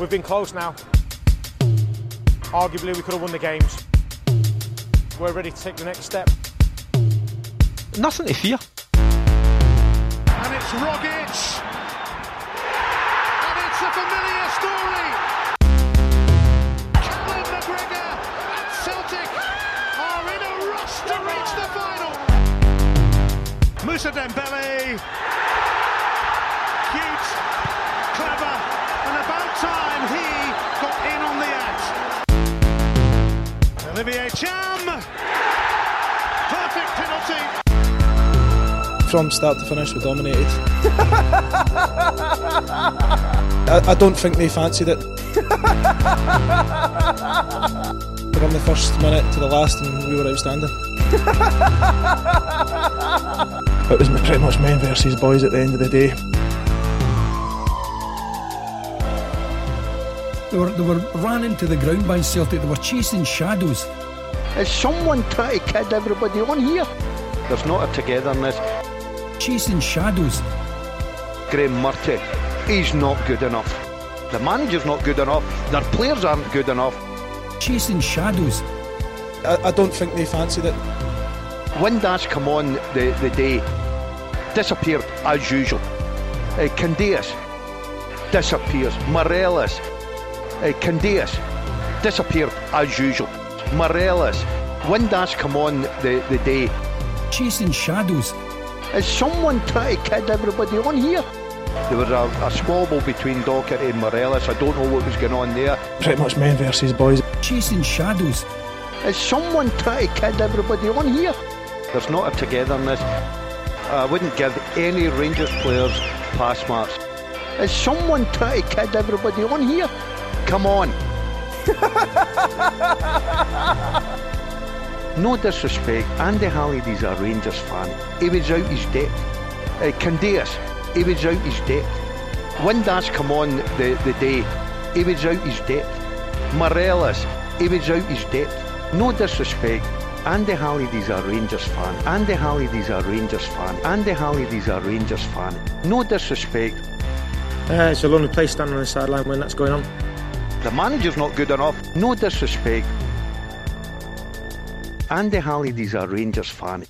We've been close now. Arguably, we could have won the games. We're ready to take the next step. Nothing to fear. And it's Rogic. And it's a familiar story. Callum McGregor and Celtic are in a rush to reach the final. Moussa Dembélé. In on the act. Olivier Ntcham. Perfect penalty. From start to finish, we dominated. I, I don't think they fancied it. From the first minute to the last, and we were outstanding. it was pretty much men versus boys at the end of the day. They were, they were ran into the ground by Celtic. They were chasing shadows. Is someone trying to kid everybody on here? There's not a togetherness. Chasing shadows. Graeme Murty, he's not good enough. The manager's not good enough. Their players aren't good enough. Chasing shadows. I, I don't think they fancied it. Windass come on the, the day, disappeared as usual. Uh, Candeias disappears. Morelos, uh, Candeias disappeared as usual. Morelos, Windass come on the, the day. Chasing shadows. Is someone trying to kid everybody on here? There was a, a squabble between Docherty and Morelos. I don't know what was going on there. Pretty much men versus boys. Chasing shadows. Is someone trying to kid everybody on here? There's not a togetherness. I wouldn't give any Rangers players pass marks. Is someone trying to kid everybody on here? Come on. no disrespect, Andy Halliday's a Rangers fan. He was out his depth. Uh, Candeias, he was out his depth. Windass come on the, the day, he was out his depth. Morelos, he was out his depth. No disrespect, Andy Halliday's a Rangers fan. Andy Halliday's a Rangers fan. Andy Halliday's a Rangers fan. No disrespect. Uh, it's a lonely place standing on the sideline when that's going on. The manager's not good enough. No disrespect. Andy Halliday's a Rangers fan.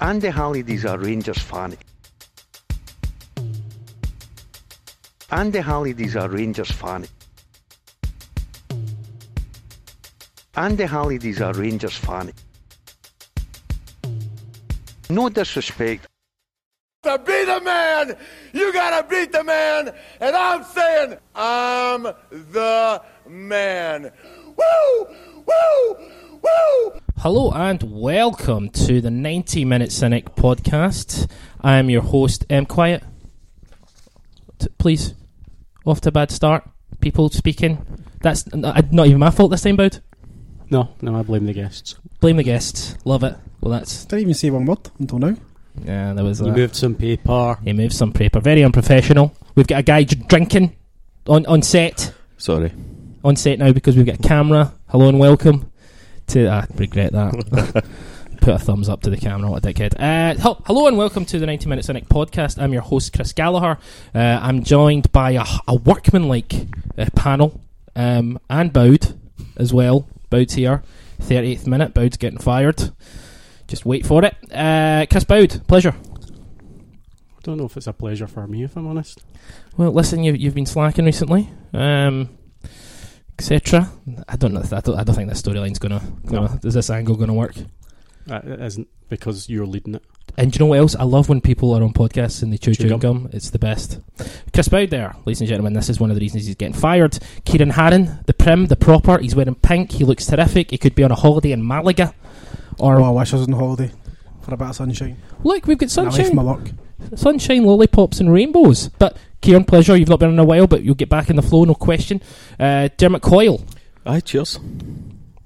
Andy Halliday's a Rangers fan. Andy Halliday's a Rangers fan. Andy Halliday's a Rangers fan. No disrespect. To be the man, you gotta beat the man, and I'm saying I'm the man. Woo! Woo! Woo! Hello and welcome to the 90 Minute Cynic podcast. I am your host, M. Quiet. T- please, off to a bad start. People speaking. That's n- not even my fault this time, Boud. No, no, I blame the guests. Blame the guests. Love it. Well, that's. Didn't even say one word until now. Yeah, there was. He a- moved some paper. He moved some paper. Very unprofessional. We've got a guy drinking on, on set. Sorry. On set now because we've got a camera. Hello and welcome to. I regret that. Put a thumbs up to the camera, what a dickhead. Uh, hel- hello and welcome to the 90 Minute Cynic podcast. I'm your host, Chris Gallagher. Uh, I'm joined by a, a workmanlike uh, panel um, and Boud as well. Boud's here. 38th minute. Boud's getting fired. Just wait for it. Uh, Chris Boud, pleasure. I don't know if it's a pleasure for me, if I'm honest. Well, listen, you've, you've been slacking recently, um, etc. I don't know. I don't. I don't think this storyline's gonna. gonna Is this angle gonna work? Uh, it isn't because you're leading it. And do you know what else? I love when people are on podcasts and they chew Chew chewing gum. It's the best. Chris Boud there, ladies and gentlemen. This is one of the reasons he's getting fired. Ciaran Harran, the prim, the proper. He's wearing pink. He looks terrific. He could be on a holiday in Malaga. Or Oh, I wish I was on holiday for a bit of sunshine. look, we've got And I left sunshine. my luck. sunshine, lollipops, and rainbows. But Ciaran, pleasure. You've not been in a while, but you'll get back in the flow, no question. Uh, Dermot Coyle Aye, cheers.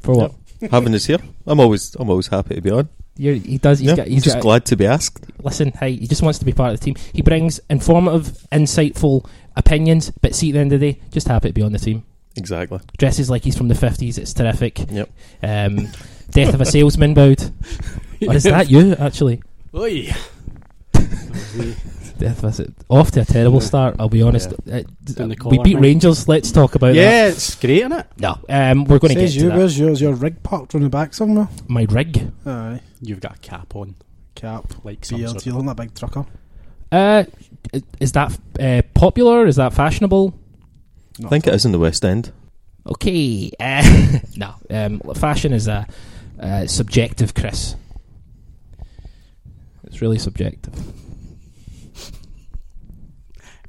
for what? Having us here. I'm always I'm always happy to be on. You're, he does. He's yeah, got. He's just got, glad to be asked. listen, hey, he just wants to be part of the team. He brings informative, insightful opinions, but see, at the end of the day, just happy to be on the team. Exactly. Dresses like he's from the 50s, it's terrific. Yep. Um, death of a salesman, Boud. Or is that you, actually? Oi! Death visit off to a terrible start. I'll be honest. Uh, Doing the we beat. Rangers. Let's talk about yeah, that. it's great, isn't it? No, um, we're going to get Says to you, that. where's yours? Your rig parked on the back somewhere? My rig. Aye. You've got a cap on, Cap. like some Beard. sort You look like a big trucker. Uh, is that uh, popular? Is that fashionable? I think it is in the West End. Okay. Uh, no. Um, fashion is a uh, subjective, Chris. It's really subjective.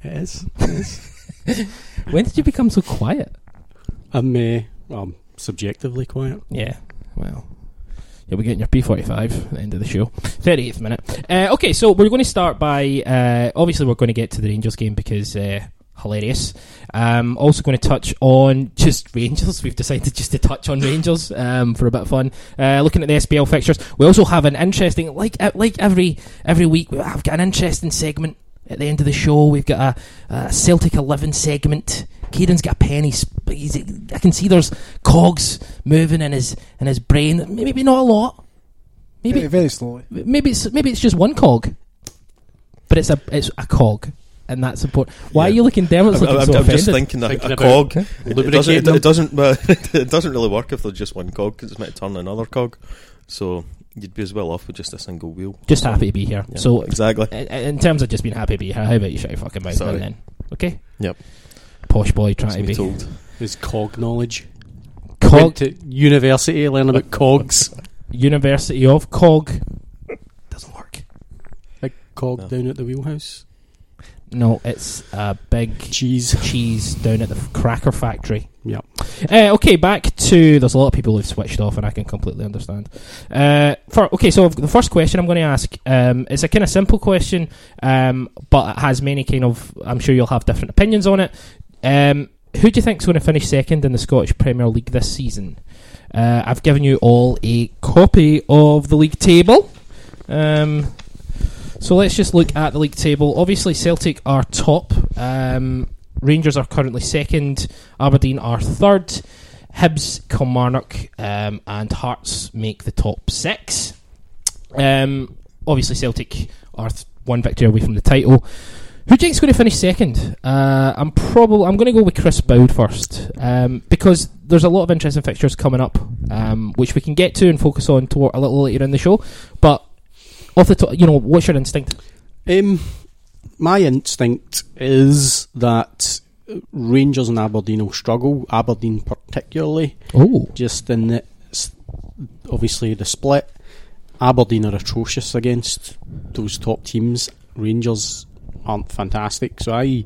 It is. It is. When did you become so quiet? I'm, uh, well, subjectively quiet. Yeah. Well, you'll be getting your P45 at the end of the show. 38th minute. Uh, okay, so we're going to start by. Uh, obviously, we're going to get to the Rangers game because. Uh, Hilarious. Um, also going to touch on just Rangers. We've decided just to touch on Rangers um, for a bit of fun. Uh, looking at the SPL fixtures, we also have an interesting, like uh, like every every week, I've got an interesting segment at the end of the show. We've got a, a Celtic Eleven segment. Ciaran's got a penny. sp- he's- I can see there's cogs moving in his in his brain. Maybe not a lot. Maybe Very, very slowly. maybe it's maybe it's just one cog, but it's a it's a cog, and that's important. Why are you looking down? It's I'm, looking I'm- so I'm just offended. thinking a, Thinking a cog. It doesn't, it, it doesn't, well, it doesn't really work if there's just one cog because it's meant to turn another cog. So you'd be as well off with just a single wheel. Just happy to be here. Yeah, So exactly. in, in terms of just being happy to be here, how about you shut your fucking mouth Sorry. then? Okay. Yep. Posh boy trying to be told. His cog knowledge. cog. Went to university to learn about cogs. University of Cog. Doesn't work. Big cog No. down at the wheelhouse. No, it's a big Cheese. cheese down at the cracker factory. Yep. Uh, okay, back to there's a lot of people who've switched off, and I can completely understand. Uh, for okay, so the first question I'm going to ask um, is a kind of simple question, um, but it has many kind of. I'm sure you'll have different opinions on it. Um, who do you think's going to finish second in the Scottish Premier League this season? Uh, I've given you all a copy of the league table. Um, so let's just look at the league table. Obviously, Celtic are top. Um, Rangers are currently second. Aberdeen are third. Hibs, Kilmarnock, um, and Hearts make the top six. Um, obviously, Celtic are th- one victory away from the title. Who do you think's going to finish second? Uh, I'm probably I'm going to go with Chris Boud first um, because there's a lot of interesting fixtures coming up, um, which we can get to and focus on toward a little later in the show. But off the top, you know, what's your instinct? Um, my instinct is that Rangers and Aberdeen will struggle. Aberdeen particularly, Oh, just in the obviously the split. Aberdeen are atrocious against those top teams. Rangers aren't fantastic, so I,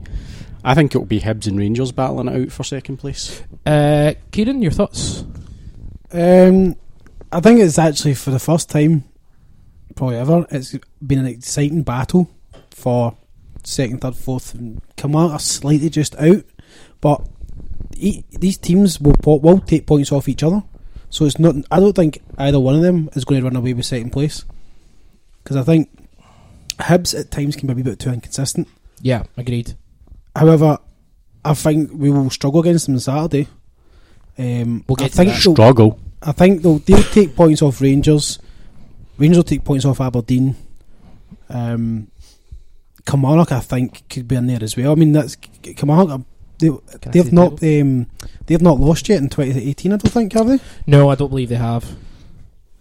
I think it'll be Hibs and Rangers battling it out for second place. uh, Ciaran, your thoughts? Um, I think it's actually for the first time, probably ever, it's been an exciting battle for second, third, fourth, and Kilmarnock are slightly just out, but e- these teams will will take points off each other. So it's not. I don't think either one of them is going to run away with second place because I think Hibs at times can be a bit too inconsistent. Yeah, agreed. However, I think we will struggle against them on Saturday. Um, We'll get I think that. Struggle. I think they'll, they'll take points off Rangers. Rangers will take points off Aberdeen. Um, Kilmarnock, I think, could be in there as well. I mean, that's Kilmarnock. They, Can they've not the um, they've not lost yet in 2018. I don't think have they? No, I don't believe they have.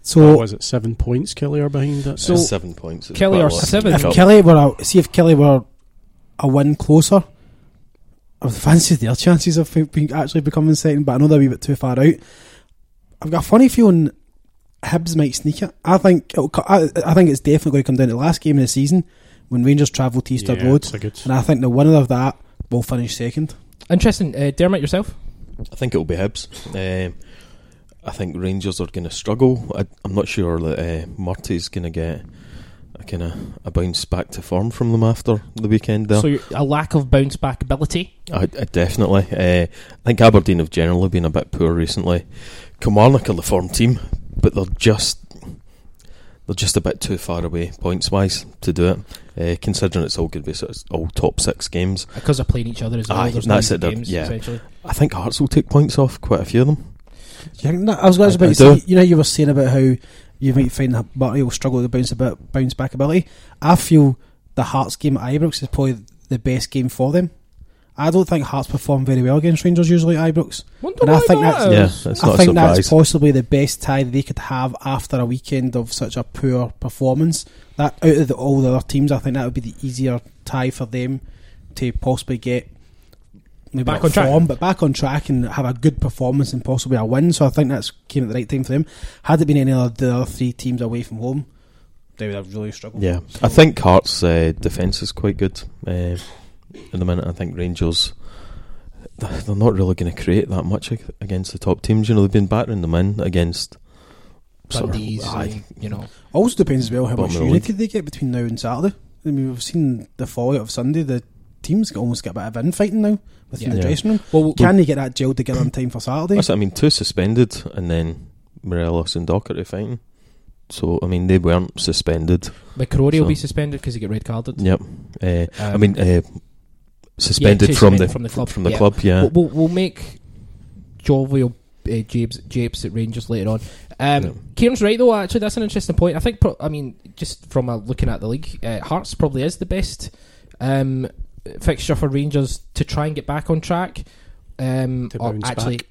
So what was it? Seven points. Killie are behind it. So- seven points. Killie are seven. if Cup. Killie were a, see if Killie were a win closer, I would fancy their chances of being, actually becoming second. But I know they're a wee bit too far out. I've got a funny feeling Hibs might sneak it. I think it'll, I, I think it's definitely going to come down to the last game of the season when Rangers travel to Easter Yeah, Road, it's a good- and I think the winner of that will finish second. Interesting. Uh, Dermot, yourself? I think it'll be Hibs. Um, I think Rangers are going to struggle. I, I'm not sure that uh, Murty's going to get a kind of a bounce back to form from them after the weekend. There, So a lack of bounce back ability. I, I definitely. Uh, I think Aberdeen have generally been a bit poor recently. Kilmarnock are the form team, but they're just they're just a bit too far away points wise to do it. Uh, considering it's all going to be sort of all top six games, Because they're playing each other as well. Aye, There's that's it, games, yeah. essentially. I think Hearts will take points off quite a few of them. Do you that, I was, I was about I to say, you know, you were saying about how you might find that Murray will struggle with the bounce about bounce back ability. I feel the Hearts game at Ibrox is probably the best game for them. I don't think Hearts perform very well against Rangers usually at Ibrox. Wonder And I think that that's- Yeah, that's I not a think that's possibly the best tie they could have after a weekend of such a poor performance. That out of the, all the other teams, I think that would be the easier tie for them to possibly get maybe Back not on track. but back on track and have a good performance and possibly a win. So I think that's came at the right time for them. Had it been any of the other three teams away from home, they would have really struggled. Yeah, So- I think Hearts' uh, defence is quite good. Uh, in the minute, I think Rangers they're not really going to create that much against the top teams. You know, they've been battering them in against. sort of- Dundee's, you know. Also depends as well how much of the unity they get between now and Saturday. I mean, we've seen the fallout of Sunday. The teams get almost get a bit of infighting now within Yeah. the dressing room. Well, Can they get that gelled together in time for Saturday? I mean, two suspended and then Morelos and Docherty fighting. So I mean, they weren't suspended. McCrory will be suspended because he get red carded. Yep. Uh, I Um, mean, uh, suspended yeah, from the from the club. From the Yeah. club, yeah. We'll, we'll, we'll make jovial uh, japes, japes at Rangers later on. Um, Yeah. Ciaran's right though. Actually, that's an interesting point. I think. Pro- I mean, just from uh, looking at the league, uh, Hearts probably is the best um, fixture for Rangers to try and get back on track. Um, To or actually, back.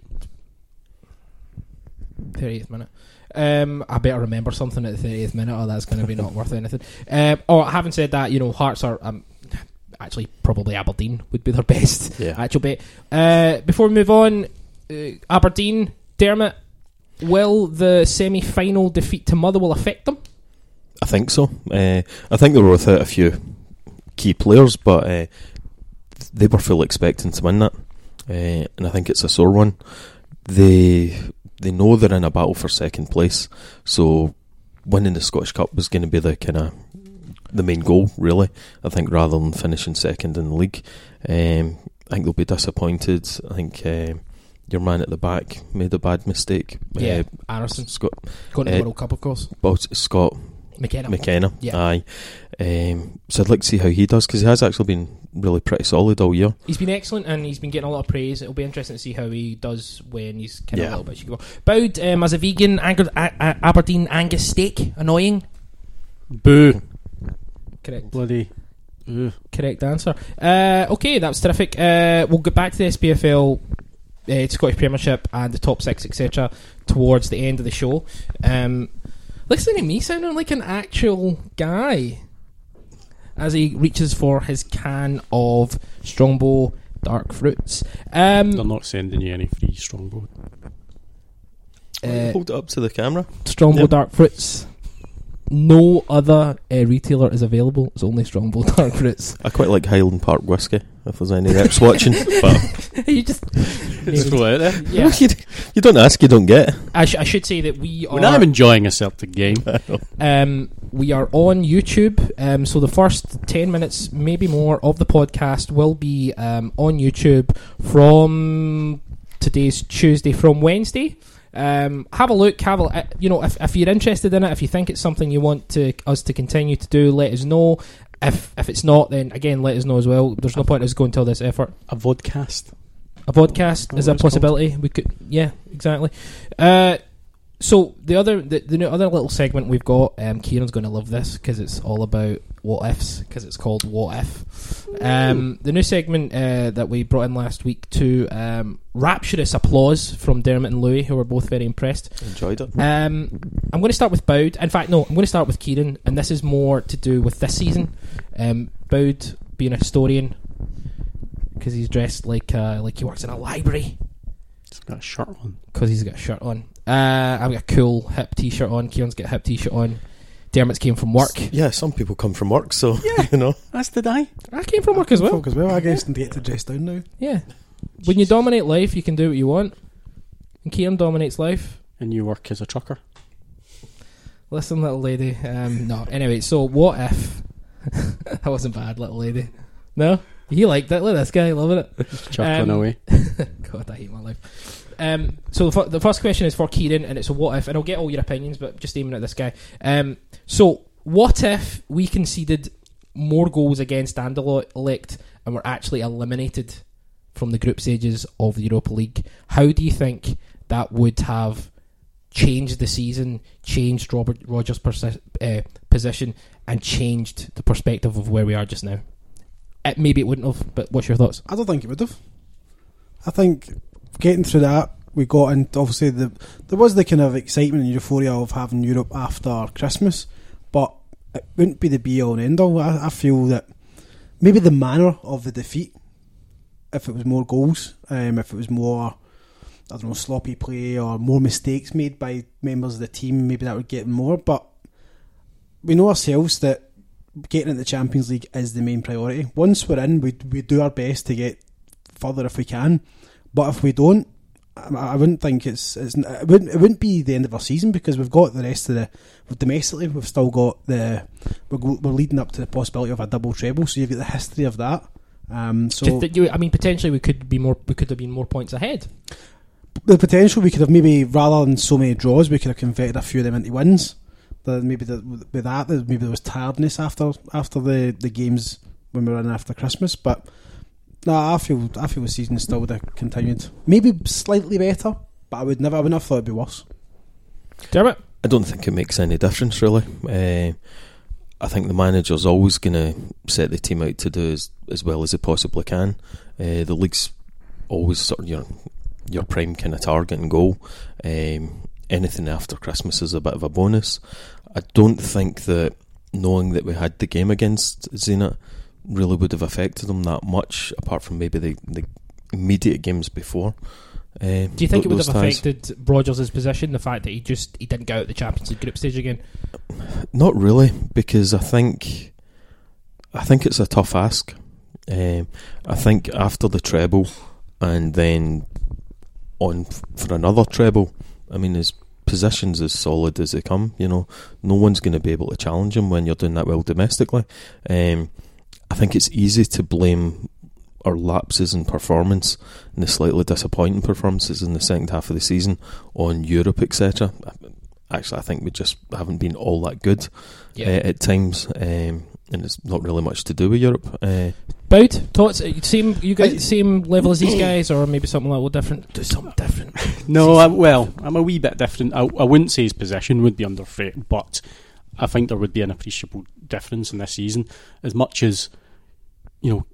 thirtieth minute. Um, I better remember something at the thirtieth minute, or that's going to be not worth anything. Um, or having said that, you know, Hearts are um, actually probably Aberdeen would be their best Yeah. actual bet. Uh, before we move on, uh, Aberdeen, Dermot, will the semi-final defeat to Motherwell affect them? I think so. Uh, I think they were without a few key players, but uh, they were fully expecting to win that, uh, and I think it's a sore one. They they know they're in a battle for second place, so winning the Scottish Cup was going to be the kind of the main goal, really. I think rather than finishing second in the league, um, I think they'll be disappointed. I think. Uh, your man at the back made a bad mistake. Yeah, Uh, Anderson Scott, going to the uh, World Cup, of course. well, Scott McKenna. McKenna. Yeah. Aye. Um, so I'd like to see how he does because he has actually been really pretty solid all year. He's been excellent and he's been getting a lot of praise. It'll be interesting to see how he does when he's kind of Yeah. a little bit shaky. Boud um, as a vegan, Ang- a- a- Aberdeen Angus steak. Annoying. Boo. Correct. Bloody. Ugh. Correct answer. Uh, okay, that was terrific. Uh, we'll get back to the SPFL, uh, Scottish Premiership, and the top six, etc., towards the end of the show. Um, listening to me sounding like an actual guy as he reaches for his can of Strongbow dark fruits. Um, They're not sending you any free strongbow. uh, Hold it up to the camera. Strongbow Yep. dark fruits. No other uh, retailer is available. It's only Strongbow dark fruits. I quite like Highland Park whiskey. If there's any reps watching, but you just Throw it out there. yeah. you, you don't ask, you don't get. I, sh- I should say that we are. When I'm enjoying a Celtic game, Um, we are on YouTube, um, so the first 10 minutes, maybe more, of the podcast will be um, on YouTube from today's Tuesday, from Wednesday. Um, have a look, have a, uh, you know, if, if you're interested in it, if you think it's something you want to us to continue to do, let us know. If if it's not, then again, let us know as well. There's no point in us going till this effort. a vodcast. A podcast Oh, is a possibility. We could, yeah, exactly. Uh, so the other, the, the other little segment we've got, um, Ciaran's going to love this because it's all about what ifs because it's called What If. Um, the new segment uh, that we brought in last week to um, rapturous applause from Dermot and Louis, who were both very impressed. Enjoyed it. Um, I'm going to start with Boud. In fact, no, I'm going to start with Ciaran, and this is more to do with this season. Um, Boud being a historian because he's dressed like uh, like he works in a library He's got a shirt on. because he's got a shirt on. Uh, I've got a cool hip t-shirt on. Ciaran's got a hip t-shirt on. Dermot's came from work. Yeah, some people come from work, so yeah, you know. That's the die. I came from work as well. Folk as well. I guess and get to dress down now. Yeah. When you dominate life, you can do what you want. And Ciaran dominates life. And you work as a trucker. Listen, little lady. Um, no. Anyway, so what if that wasn't bad, little lady? No, he liked it. Look at this guy, loving it. Chuckling Um, away. God, I hate my life. Um, so the, fir- the first question is for Ciaran, and it's a what if, and I'll get all your opinions, but just aiming at this guy. Um, so what if we conceded more goals against Anderlecht and were actually eliminated from the group stages of the Europa League? How do you think that would have changed the season, changed Robert Rodgers' persi- uh, position, and changed the perspective of where we are just now? Uh, maybe it wouldn't have, but what's your thoughts? I don't think it would have. I think getting through that, we got in. Obviously, the there was the kind of excitement and euphoria of having Europe after Christmas, but it wouldn't be the be all and end all. I, I feel that maybe the manner of the defeat, if it was more goals, um, if it was more, I don't know, sloppy play or more mistakes made by members of the team, maybe that would get more. But we know ourselves that getting into the Champions League is the main priority. Once we're in, we we do our best to get further if we can. But if we don't, I, I wouldn't think it's, it's it wouldn't it wouldn't be the end of our season because we've got the rest of the domestically we've still got the we're, we're leading up to the possibility of a double treble. So you've got the history of that. Um, so Do you I mean, potentially we could be more. We could have been more points ahead. the potential we could have maybe rather than so many draws, we could have converted a few of them into wins. The, maybe the, with that, maybe there was tiredness after after the, the games when we were in after Christmas. But no, I feel I feel the season still would have continued. Maybe slightly better, but I would never I wouldn't have thought it'd be worse. Damn it! I don't think it makes any difference really. Uh, I think the manager's always going to set the team out to do as, as well as they possibly can. Uh, the league's always sort of your your prime kind of target and goal. Um, anything after Christmas is a bit of a bonus. I don't think that knowing that we had the game against Zenit really would have affected them that much, apart from maybe the, the immediate games before. Uh, do you think th- it would have ties. affected Rodgers' position? The fact that he just he didn't go out the Champions League group stage again. Not really, because I think I think it's a tough ask. Um, I think after the treble, and then on f- for another treble, I mean his position's as solid as they come. You know, no one's going to be able to challenge him when you're doing that well domestically. Um, I think it's easy to blame our lapses in performance and the slightly disappointing performances in the second half of the season on Europe, etc. Actually, I think we just haven't been all that good Yeah. uh, at times, um, and it's not really much to do with Europe. Uh, Boud thoughts? Uh, Same you guys same level as these guys, or maybe something a little different? Do something different. No, I, well, I'm a wee bit different. I, I wouldn't say his possession would be under threat, but I think there would be an appreciable difference in this season. As much as, you know,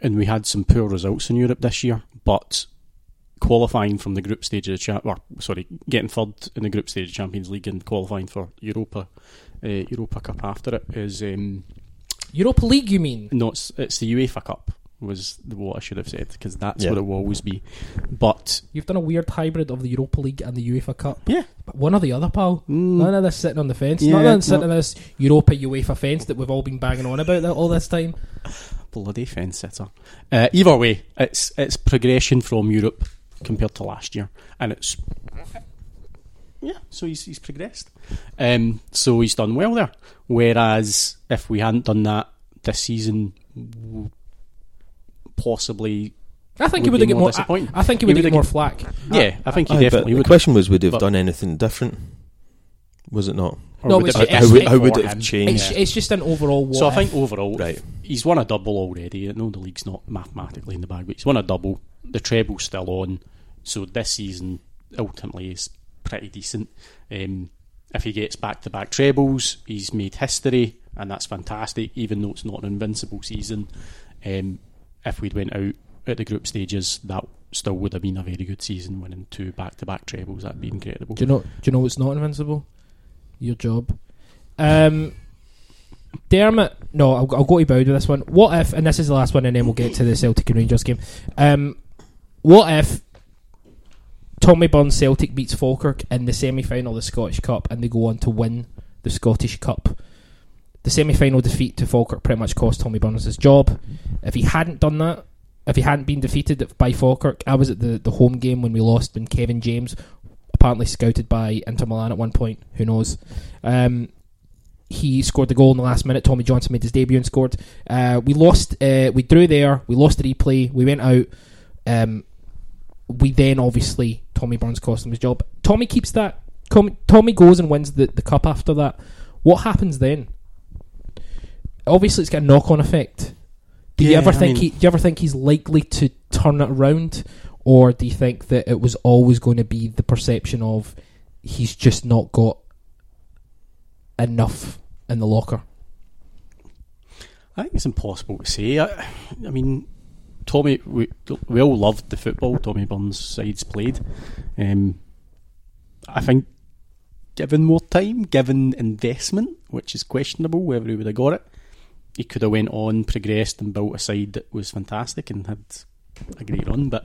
and we had some poor results in Europe this year, but qualifying from the group stage of the cha- or sorry, getting third in the group stage of Champions League and qualifying for Europa, uh, Europa Cup after it is um, Europa League, you mean? no, it's, it's the UEFA Cup was what I should have said because that's Yeah. what it will always be. But You've done a weird hybrid of the Europa League and the UEFA Cup. Yeah. But one or the other, pal. Mm. None of this sitting on the fence. Yeah, None of this sitting no. on this Europa UEFA fence that we've all been banging on about all this time. Bloody fence sitter. Uh, either way, it's it's progression from Europe compared to last year, and it's yeah. So he's he's progressed. Um, so he's done well there. Whereas if we hadn't done that this season, possibly I think he Would would have be get more more. I. I think he He would have would've get more get- flack. yeah. I think he aye, but definitely the would. question was, would he have But- done anything different? Was it not? Or No, would it's- it it's- how, would, how would it have changed? It's, it's just an overall. What So I if. think overall, Right. he's won a double already. I know the league's not mathematically in the bag, but he's won a double. The treble's still on, so this season ultimately is pretty decent. Um, if he gets back to back trebles, he's made history, and that's fantastic. Even though it's not an invincible season, um, if we'd went out at the group stages, that still would have been a very good season, winning two back to back trebles. That'd be incredible. Do you know? Do you know what's not invincible? Your job. Um, Dermot. No, I'll, I'll go to Boud with this one. What if? And this is the last one, and then we'll get to the Celtic and Rangers game. Um, what if Tommy Burns Celtic beats Falkirk in the semi final of the Scottish Cup, and they go on to win the Scottish Cup? The semi final defeat to Falkirk pretty much cost Tommy Burns his job. If he hadn't done that, if he hadn't been defeated by Falkirk, I was at the, the home game when we lost when Kevin James, apparently scouted by Inter Milan at one point, who knows. Um, he scored the goal in the last minute. Tommy Johnson made his debut and scored. Uh, we lost. Uh, we drew there. We lost the replay. We went out. Um, we then obviously Tommy Burns cost him his job. Tommy keeps that. Tommy goes and wins the, the cup after that. What happens then? Obviously, it's got a knock on effect. Do you ever I think mean- he? Do you ever think he's likely to turn it around, or do you think that it was always going to be the perception of he's just not got enough in the locker. I think it's impossible to say. I, I mean, Tommy, we, we all loved the football Tommy Burns' sides played. Um, I think, given more time, given investment, which is questionable whether he would have got it, he could have went on, progressed, and built a side that was fantastic and had a great run. But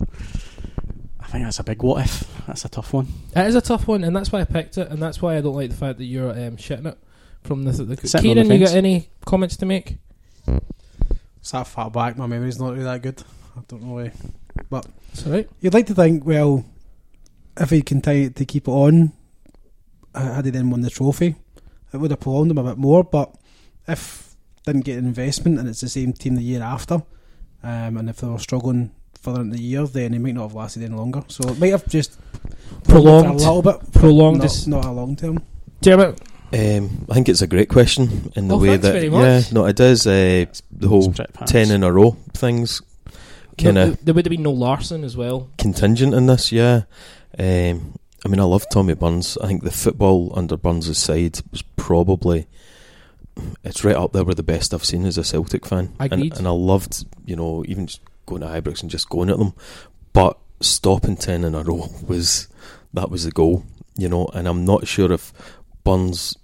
I think that's a big what if. That's a tough one. It is a tough one, and that's why I picked it, and that's why I don't like the fact that you're um, shitting it from the. the Ciaran, the you got any comments to make? It's that far back. My memory's not really that good. I don't know why. But It's alright. you'd like to think, well, if he continued to keep it on, uh, had he then won the trophy, it would have prolonged him a bit more. But if didn't get an investment and it's the same team the year after, um, and if they were struggling further in the year, then he might not have lasted any longer. So it might have just Prolonged. a little bit, Prolonged not, is- not a long term. Dermot, Um, I think it's a great question in the Oh, way that very yeah, no, it is uh, the whole ten in a row things kind no, of there- there would have been no Larsson as well. contingent in this. Yeah, um, I mean, I love Tommy Burns. I think the football under Burns' side was probably it's right up there with the best I've seen as a Celtic fan. Agreed. And, and I loved, you know, even just going to Ibrox and just going at them, but stopping ten in a row was that was the goal, you know. And I'm not sure if Burns.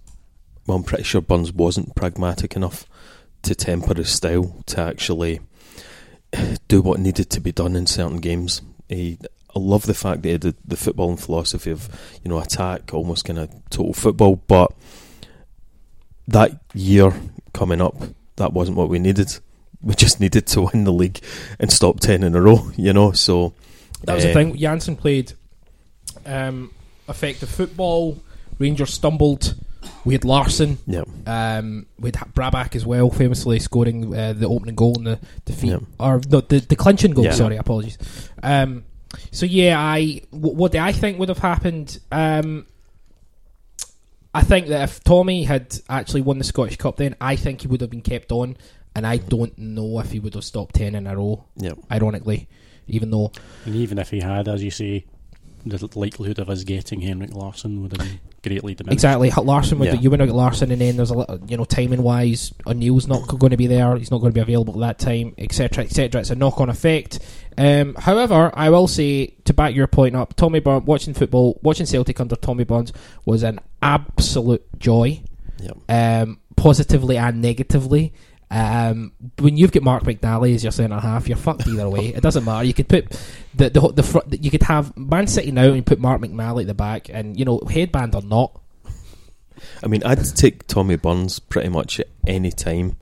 Well, I'm pretty sure Burns wasn't pragmatic enough to temper his style to actually do what needed to be done in certain games. He, I love the fact that he had the, the footballing philosophy of you know attack, almost kind of total football. But that year coming up, that wasn't what we needed. We just needed to win the league and stop ten in a row. You know, so That was the eh, thing. Jansen played um, effective football. Rangers stumbled. We had Larsson. Yeah, Um, we had Brattbakk as well, famously scoring uh, the opening goal in the defeat, Yeah. or no, the the clinching goal. Yeah. Sorry, apologies. Um, so yeah, I w- what do I think would have happened? Um, I think that if Tommy had actually won the Scottish Cup, then I think he would have been kept on, and I don't know if he would have stopped ten in a row. yeah. Ironically, even though And even if he had, as you say, the likelihood of us getting Henrik Larsson would have been greatly diminished. Exactly, Larsson would Yeah. you wouldn't get Larsson, and then there's a little, you know timing wise, O'Neill's not going to be there. He's not going to be available at that time, etc., etc. It's a knock on effect. Um, however, I will say to back your point up, Tommy Burns watching football, watching Celtic under Tommy Burns was an absolute joy, Yeah. um, positively and negatively. Um, when you've got Mark McNally as your centre half, you're fucked either way. It doesn't matter. You could put the the the front. You could have Man City now and put Mark McNally at the back, and you know headband or not, I mean, I'd take Tommy Burns pretty much at any time,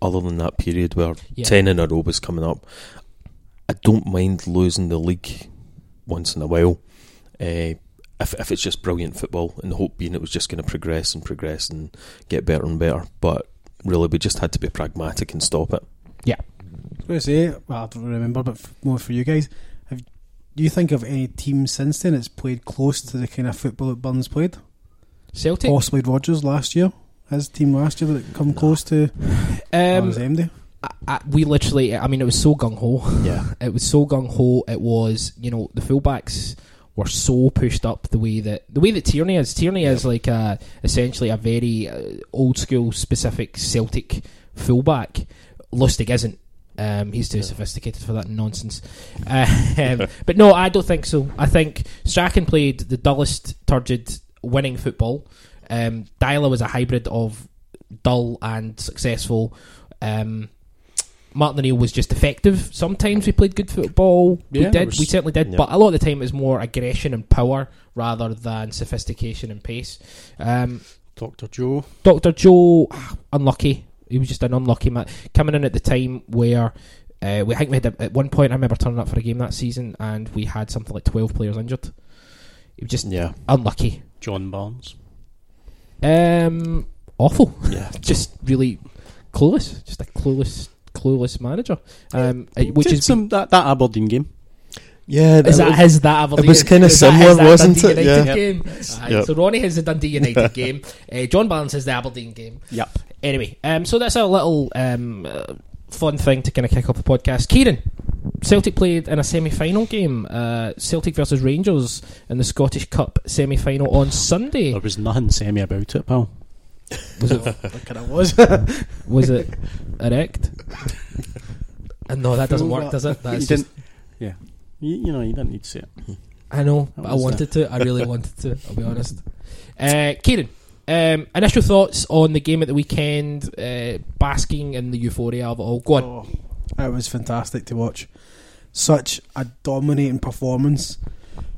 other than that period where Yeah. ten in a row was coming up. I don't mind losing the league once in a while, uh, if if it's just brilliant football, and the hope being it was just going to progress and progress and get better and better. But really, we just had to be pragmatic and stop it. yeah. I was going to say, well, I don't remember, but more for you guys. Have, do you think of any team since then that's played close to the kind of football that Burns played? Celtic. Possibly Rodgers last year, his team last year that come close to Um, um, MD. I, I, we literally, I mean, it was so gung ho. Yeah. It was so gung ho. It was, you know, the fullbacks were so pushed up the way that the way that Tierney is. Tierney is like a, essentially a very uh, old school specific Celtic fullback. Lustig isn't. Um, he's too sophisticated for that nonsense. Um, but no, I don't think so. I think Strachan played the dullest, turgid, winning football. Um, Deila was a hybrid of dull and successful. Um, Martin O'Neill was just effective. Sometimes we played good football. Yeah, we did. was- we certainly did. yeah. But a lot of the time, it was more aggression and power rather than sophistication and pace. Um, Dr. Joe. Doctor Joe, unlucky. He was just an unlucky man coming in at the time where uh, we I think we had a, at one point. I remember turning up for a game that season and we had something like twelve players injured. He was just Yeah, unlucky. John Barnes. Um, awful. yeah. just really clueless. Just a clueless, clueless manager. Um, uh, which Did is some that, that Aberdeen game. Yeah, Is that his that Aberdeen? it was kinda similar, that wasn't Dundee it? United Yeah. game. Aye, Yep. So Ronnie has the Dundee United game. Uh, John Barnes has the Aberdeen game. Yep. Anyway, um, so that's a little um, uh, fun thing to kind of kick off the podcast. Ciaran, Celtic played in a semi-final game, uh, Celtic versus Rangers in the Scottish Cup semi-final on Sunday. There was nothing semi about it, pal. Was it? Look at it was. was it erect? Uh, no, that doesn't work, does it? You That's just, didn't, yeah. You, you know, you didn't need to say it. I know, but I was wanted to. I really wanted to. I'll be honest. Uh, Ciaran, um, initial thoughts on the game at the weekend, uh, basking in the euphoria of it all. Go on. Oh, it was fantastic to watch. Such a dominating performance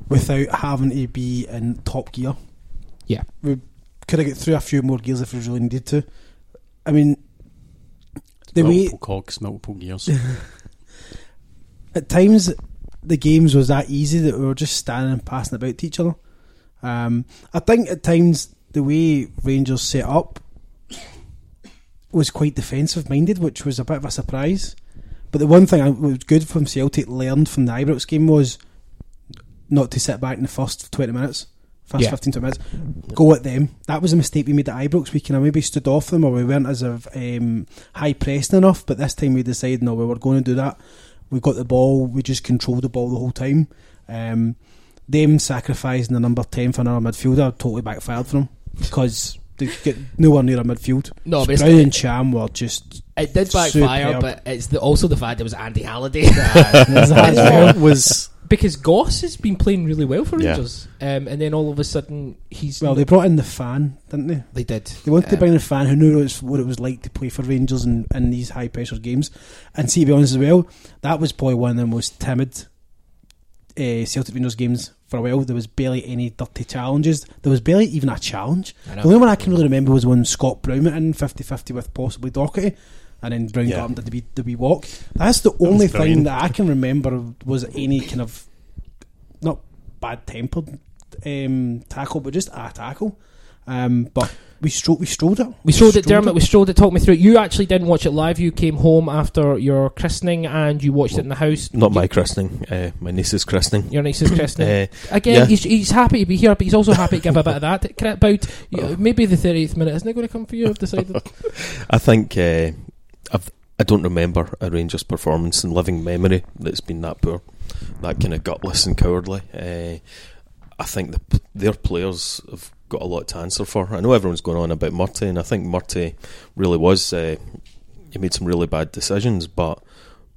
without having to be in top gear. Yeah. We could have got through a few more gears if we really needed to. I mean, the way cogs, multiple gears. at times the games was that easy that we were just standing and passing about to each other. Um, I think at times the way Rangers set up was quite defensive minded, which was a bit of a surprise. But the one thing I was good from Celtic learned from the Ibrox game was not to sit back in the first 20 minutes, first Yeah. 15 20 minutes, go at them. That was a mistake we made at Ibrox. We kind of maybe stood off them or we weren't as of, um, high pressed enough, but this time we decided, no, we were going to do that. We got the ball, we just controlled the ball the whole time. Um, them sacrificing the number 10 for another midfielder totally backfired for them because they get nowhere near a midfield. No, So but it's- Brown and Ntcham were just It did backfire, superb. but it's the, also the fact it was Andy Halliday. That was because Goss has been playing really well for Yeah. Rangers, um, and then all of a sudden he's Well, they brought in the fan, didn't they? they did. They wanted to Um, bring in a fan who knew what it was- what it was like to play for Rangers in, in these high pressure games. And see, to be honest as well, that was probably one of the most timid uh, Celtic Rangers games for a while. There was barely any dirty challenges. There was barely even a challenge. The only one I can really remember was when Scott Brown went in 50 50 with possibly Docherty. And then Brown Yeah. got him to the wee, the wee walk. That's the only was thing that I can remember was any kind of not bad tempered um, tackle, but just a tackle. Um, but we strolled, we strolled it. We showed it, Dermot. We showed it. Talk me through it. You actually didn't watch it live. You came home after your christening and you watched it in the house. Not my christening, uh, my niece's christening. Your niece's christening. Uh, Again, yeah. he's, he's happy to be here, but he's also happy to give a bit of that. Can it about you- maybe the thirtieth minute? Isn't it going to come for you? I've decided. I think uh, I've, I don't remember a Rangers performance in living memory that's been that poor, that kind of gutless and cowardly. Uh, I think the, their players have got a lot to answer for. I know everyone's going on about Murty, and I think Murty really was. Uh, he made some really bad decisions, but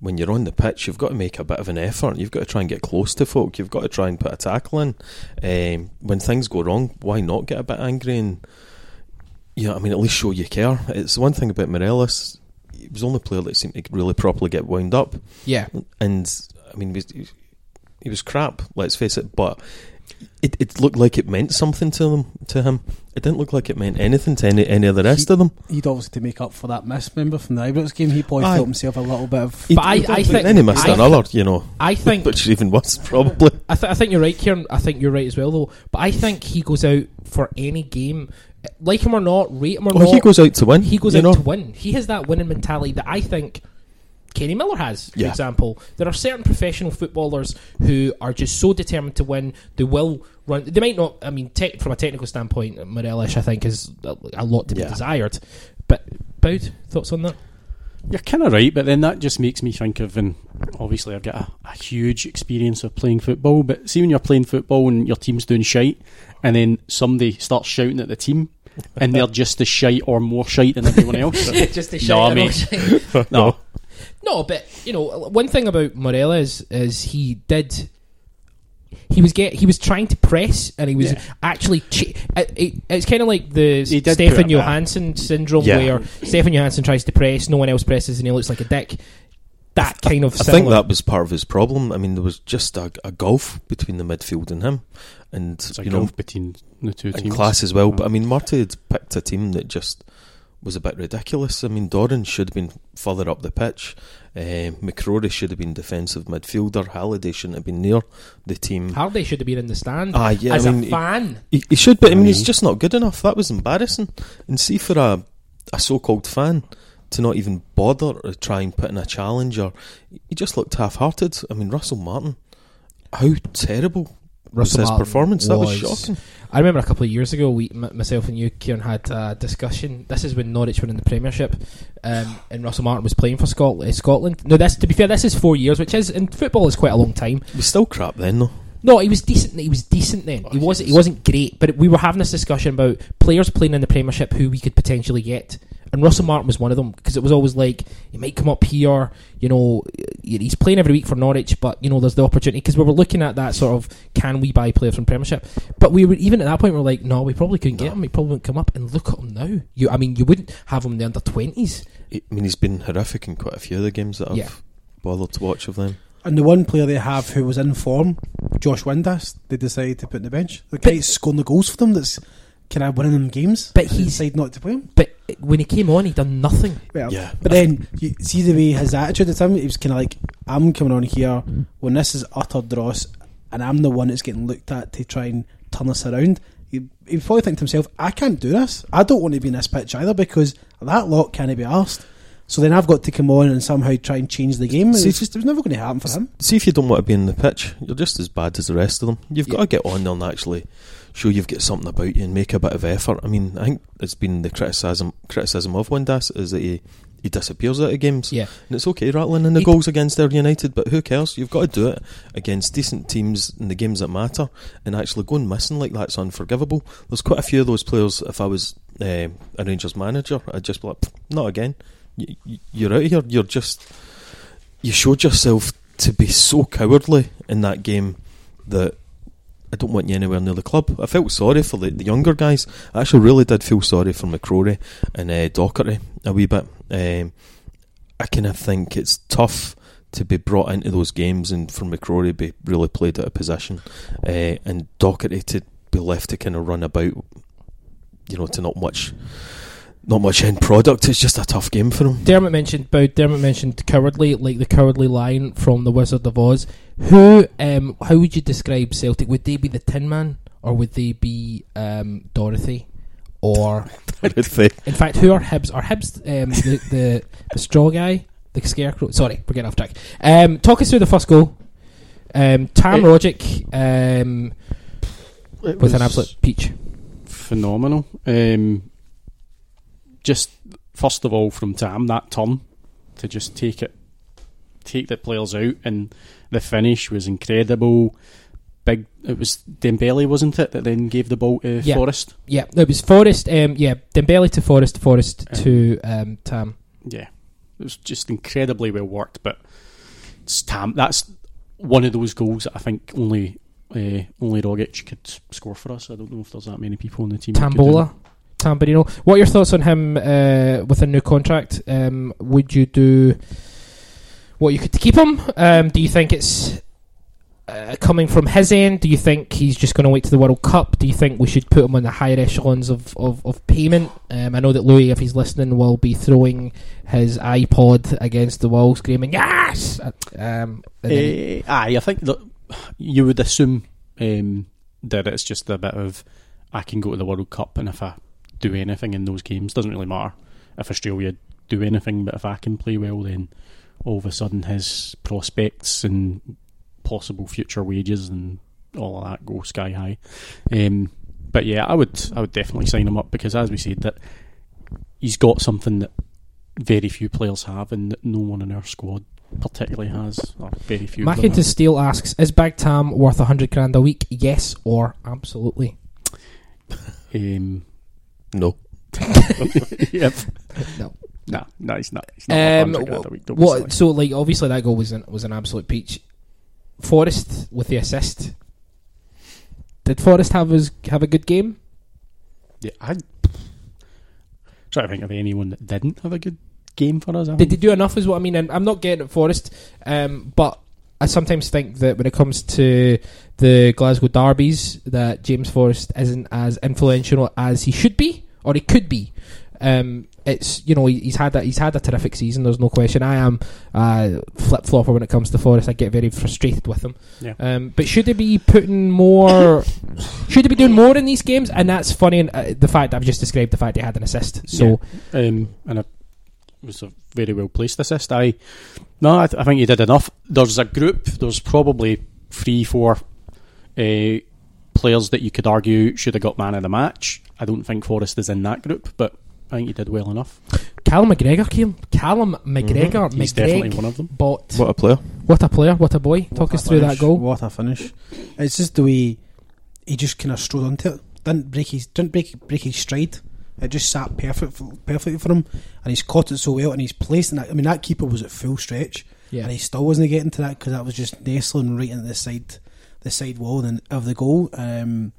when you're on the pitch, you've got to make a bit of an effort. You've got to try and get close to folk. You've got to try and put a tackle in. Um, when things go wrong, why not get a bit angry and yeah, I mean, at least show you care. It's one thing about Morelos. He was the only player that seemed to really properly get wound up. Yeah. And, I mean, he was, he was crap, let's face it, but it, it looked like it meant something to them, to him. It didn't look like it meant anything to any, any of the rest of them. He'd obviously to make up for that miss, remember, from the Ibrox game. He probably Aye. felt himself a little bit of. He, But I- I think- then he missed I- another, you know, I think which even worse, probably. I, th- I think you're right, Ciaran. I think you're right as well, though. But I think he goes out for any game, like him or not, rate him or Oh, not. he goes out to win. He goes you out know? to win. He has that winning mentality that I think Kenny Miller has, for Yeah. example. There are certain professional footballers who are just so determined to win. They will run. They might not. I mean, te- from a technical standpoint, Morelos, I think, is a, a lot to be Yeah. desired. But Boud, thoughts on that? You're kind of right, but then that just makes me think of, and obviously I've got a, a huge experience of playing football, but see when you're playing football and your team's doing shite, and then somebody starts shouting at the team, and they're just as shite or more shite than everyone else. just a No, shout, mate. mate. no. No, but you know, one thing about Morelos is he did. He was get he was trying to press and he was Yeah. actually. Ch- it, it, it's kind of like the He Stefan it back. Johansson syndrome, Yeah. where Stefan Johansson tries to press, no one else presses, and he looks like a dick. That kind of. I think that was part of his problem. I mean, there was just a, a gulf between the midfield and him, and It's a you know, between the two in teams. class as well. But I mean, Murty had picked a team that just was a bit ridiculous. I mean, Doran should have been further up the pitch. Uh, McCrory should have been defensive midfielder. Halliday shouldn't have been near the team. Hardy should have been in the stand Ah, yeah, as I mean, a fan. He, he should, but I mean, he's just not good enough. That was embarrassing. And see, for a a so-called fan to not even bother to try and put in a challenge, or he just looked half-hearted. I mean, Russell Martin, how terrible Russell his performance. That was shocking. I remember a couple of years ago, we, m- myself and you, Ciaran, had a discussion. This is when Norwich were in the Premiership, um, and Russell Martin was playing for Scotland. Scotland. No, this to be fair, this is four years, which is in football is quite a long time. He was still crap then, though. No, he was decent. He was decent then. he wasn't. He wasn't great, but we were having this discussion about players playing in the Premiership who we could potentially get, and Russell Martin was one of them because it was always like he might come up here. You know, he's playing every week for Norwich, but you know there's the opportunity because we were looking at that sort of can we buy players from Premiership, but we were even at that point we were like no, we probably couldn't get him. He probably wouldn't come up, and look at him now. You, I mean, you wouldn't have him in the under twenties. I mean, he's been horrific in quite a few of the games that I've Yeah. bothered to watch of them. And the one player they have who was in form, Josh Windass, they decided to put on the bench. The guy scoring the goals for them that's kind of winning them games. But he he's- decided not to play him. But when he came on, he done nothing. Well, Yeah. But then you see the way his attitude at the time. He was kind of like, "I'm coming on here when this is utter dross, and I'm the one that's getting looked at to try and turn us around." He, he probably think to himself, "I can't do this. I don't want to be in this pitch either because that lot can't be asked." So then I've got to come on and somehow try and change the game. See, It's just it was never going to happen for him. See if you don't want to be in the pitch, you're just as bad as the rest of them. You've got to get on there and actually show you've got something about you and make a bit of effort. I mean, I think it's been the criticism criticism of Windass is that he he disappears out of games. Yeah. And it's okay rattling in the He- goals against their United, but who cares? You've got to do it against decent teams in the games that matter, and actually going missing like that's unforgivable. There's quite a few of those players. If I was uh, a Rangers manager, I'd just be like, not again. You, you- you're out of here. You're just you showed yourself to be so cowardly in that game that I don't want you anywhere near the club. I felt sorry for the, the younger guys. I actually really did feel sorry for McCrory and uh, a wee bit. Um, I kind of think it's tough to be brought into those games and for McCrory be really played out of position uh, and Docherty to be left to kind of run about, you know, to not much. Not much end product. It's just a tough game for him. Dermot mentioned Boud. Dermot mentioned cowardly, like the cowardly lion from the Wizard of Oz. Who? Um, how would you describe Celtic? Would they be the Tin Man, or would they be um, Dorothy, or Dorothy. in fact, who are Hibs? Are Hibs um, the, the the straw guy, the scarecrow? Sorry, we're getting off track. Um, talk us through the first goal. Um, Tam It- Rogic um, It with an absolute peach. phenomenal. Um, just first of all, from Tam, that turn to just take it, take the players out, and the finish was incredible. Big, it was Dembele, wasn't it, that then gave the ball to Yeah. Forrest? Yeah, it was Forrest. Um, yeah, Dembele to Forrest, Forrest to um, Tam. Yeah, it was just incredibly well worked. But it's Tam, that's one of those goals that I think only uh, only Rogic could score for us. I don't know if there's that many people on the team. Tambola, Tamborino. What are your thoughts on him uh, with a new contract? Um, would you do what you could to keep him? Um, do you think it's uh, coming from his end? Do you think he's just going to wait to the World Cup? Do you think we should put him on the higher echelons of, of, of payment? Um, I know that Louis, if he's listening, will be throwing his iPod against the wall, screaming "Yes!" Uh, Um, Uh, aye, I think that you would assume um, that it's just a bit of I can go to the World Cup, and if I do anything in those games, doesn't really matter if Australia do anything, but if I can play well, then all of a sudden his prospects and possible future wages and all of that go sky high. Um, but yeah, I would I would definitely sign him up because, as we said, that he's got something that very few players have, and that no one in our squad particularly has, or very few. Mackintosh Steele asks: Is Big Tam worth a hundred grand a week? Yes or absolutely? Um, No. yep. No. No, no, he's not. He's not Um, grand a week. What? So, like, obviously that goal was an, was an absolute peach. Forrest with the assist. Did Forrest have his have a good game? Yeah, I. Trying to think of anyone that didn't have a good game for us. I Did think. he do enough? Is what I mean. And I'm not getting at Forrest, um, but I sometimes think that when it comes to the Glasgow derbies, that James Forrest isn't as influential as he should be or he could be. Um, it's you know he's had a, he's had a terrific season. There's no question. I am uh, flip flopper when it comes to Forrest. I get very frustrated with him. Yeah. Um, but should they be putting more? should they be doing more in these games? And that's funny. And uh, the fact I've just described the fact he had an assist. So Yeah. um, and it was a very well placed assist. I no, I, th- I think he did enough. There's a group. There's probably three, four Uh, players that you could argue should have got man of the match. I don't think Forrest is in that group, but I think he did well enough. Callum McGregor came. Callum McGregor. He's McGreg definitely one of them. But What a player. what a player! What a boy! Talk What us a through that goal. What a finish! It's just the way he just kind of strode onto it. Didn't break his didn't break break his stride. It just sat perfect perfectly for him, and he's caught it so well, and he's placed in that. I mean, that keeper was at full stretch, Yeah. and he still wasn't getting to that because that was just nestling right into the side, the side wall and of the goal. Um,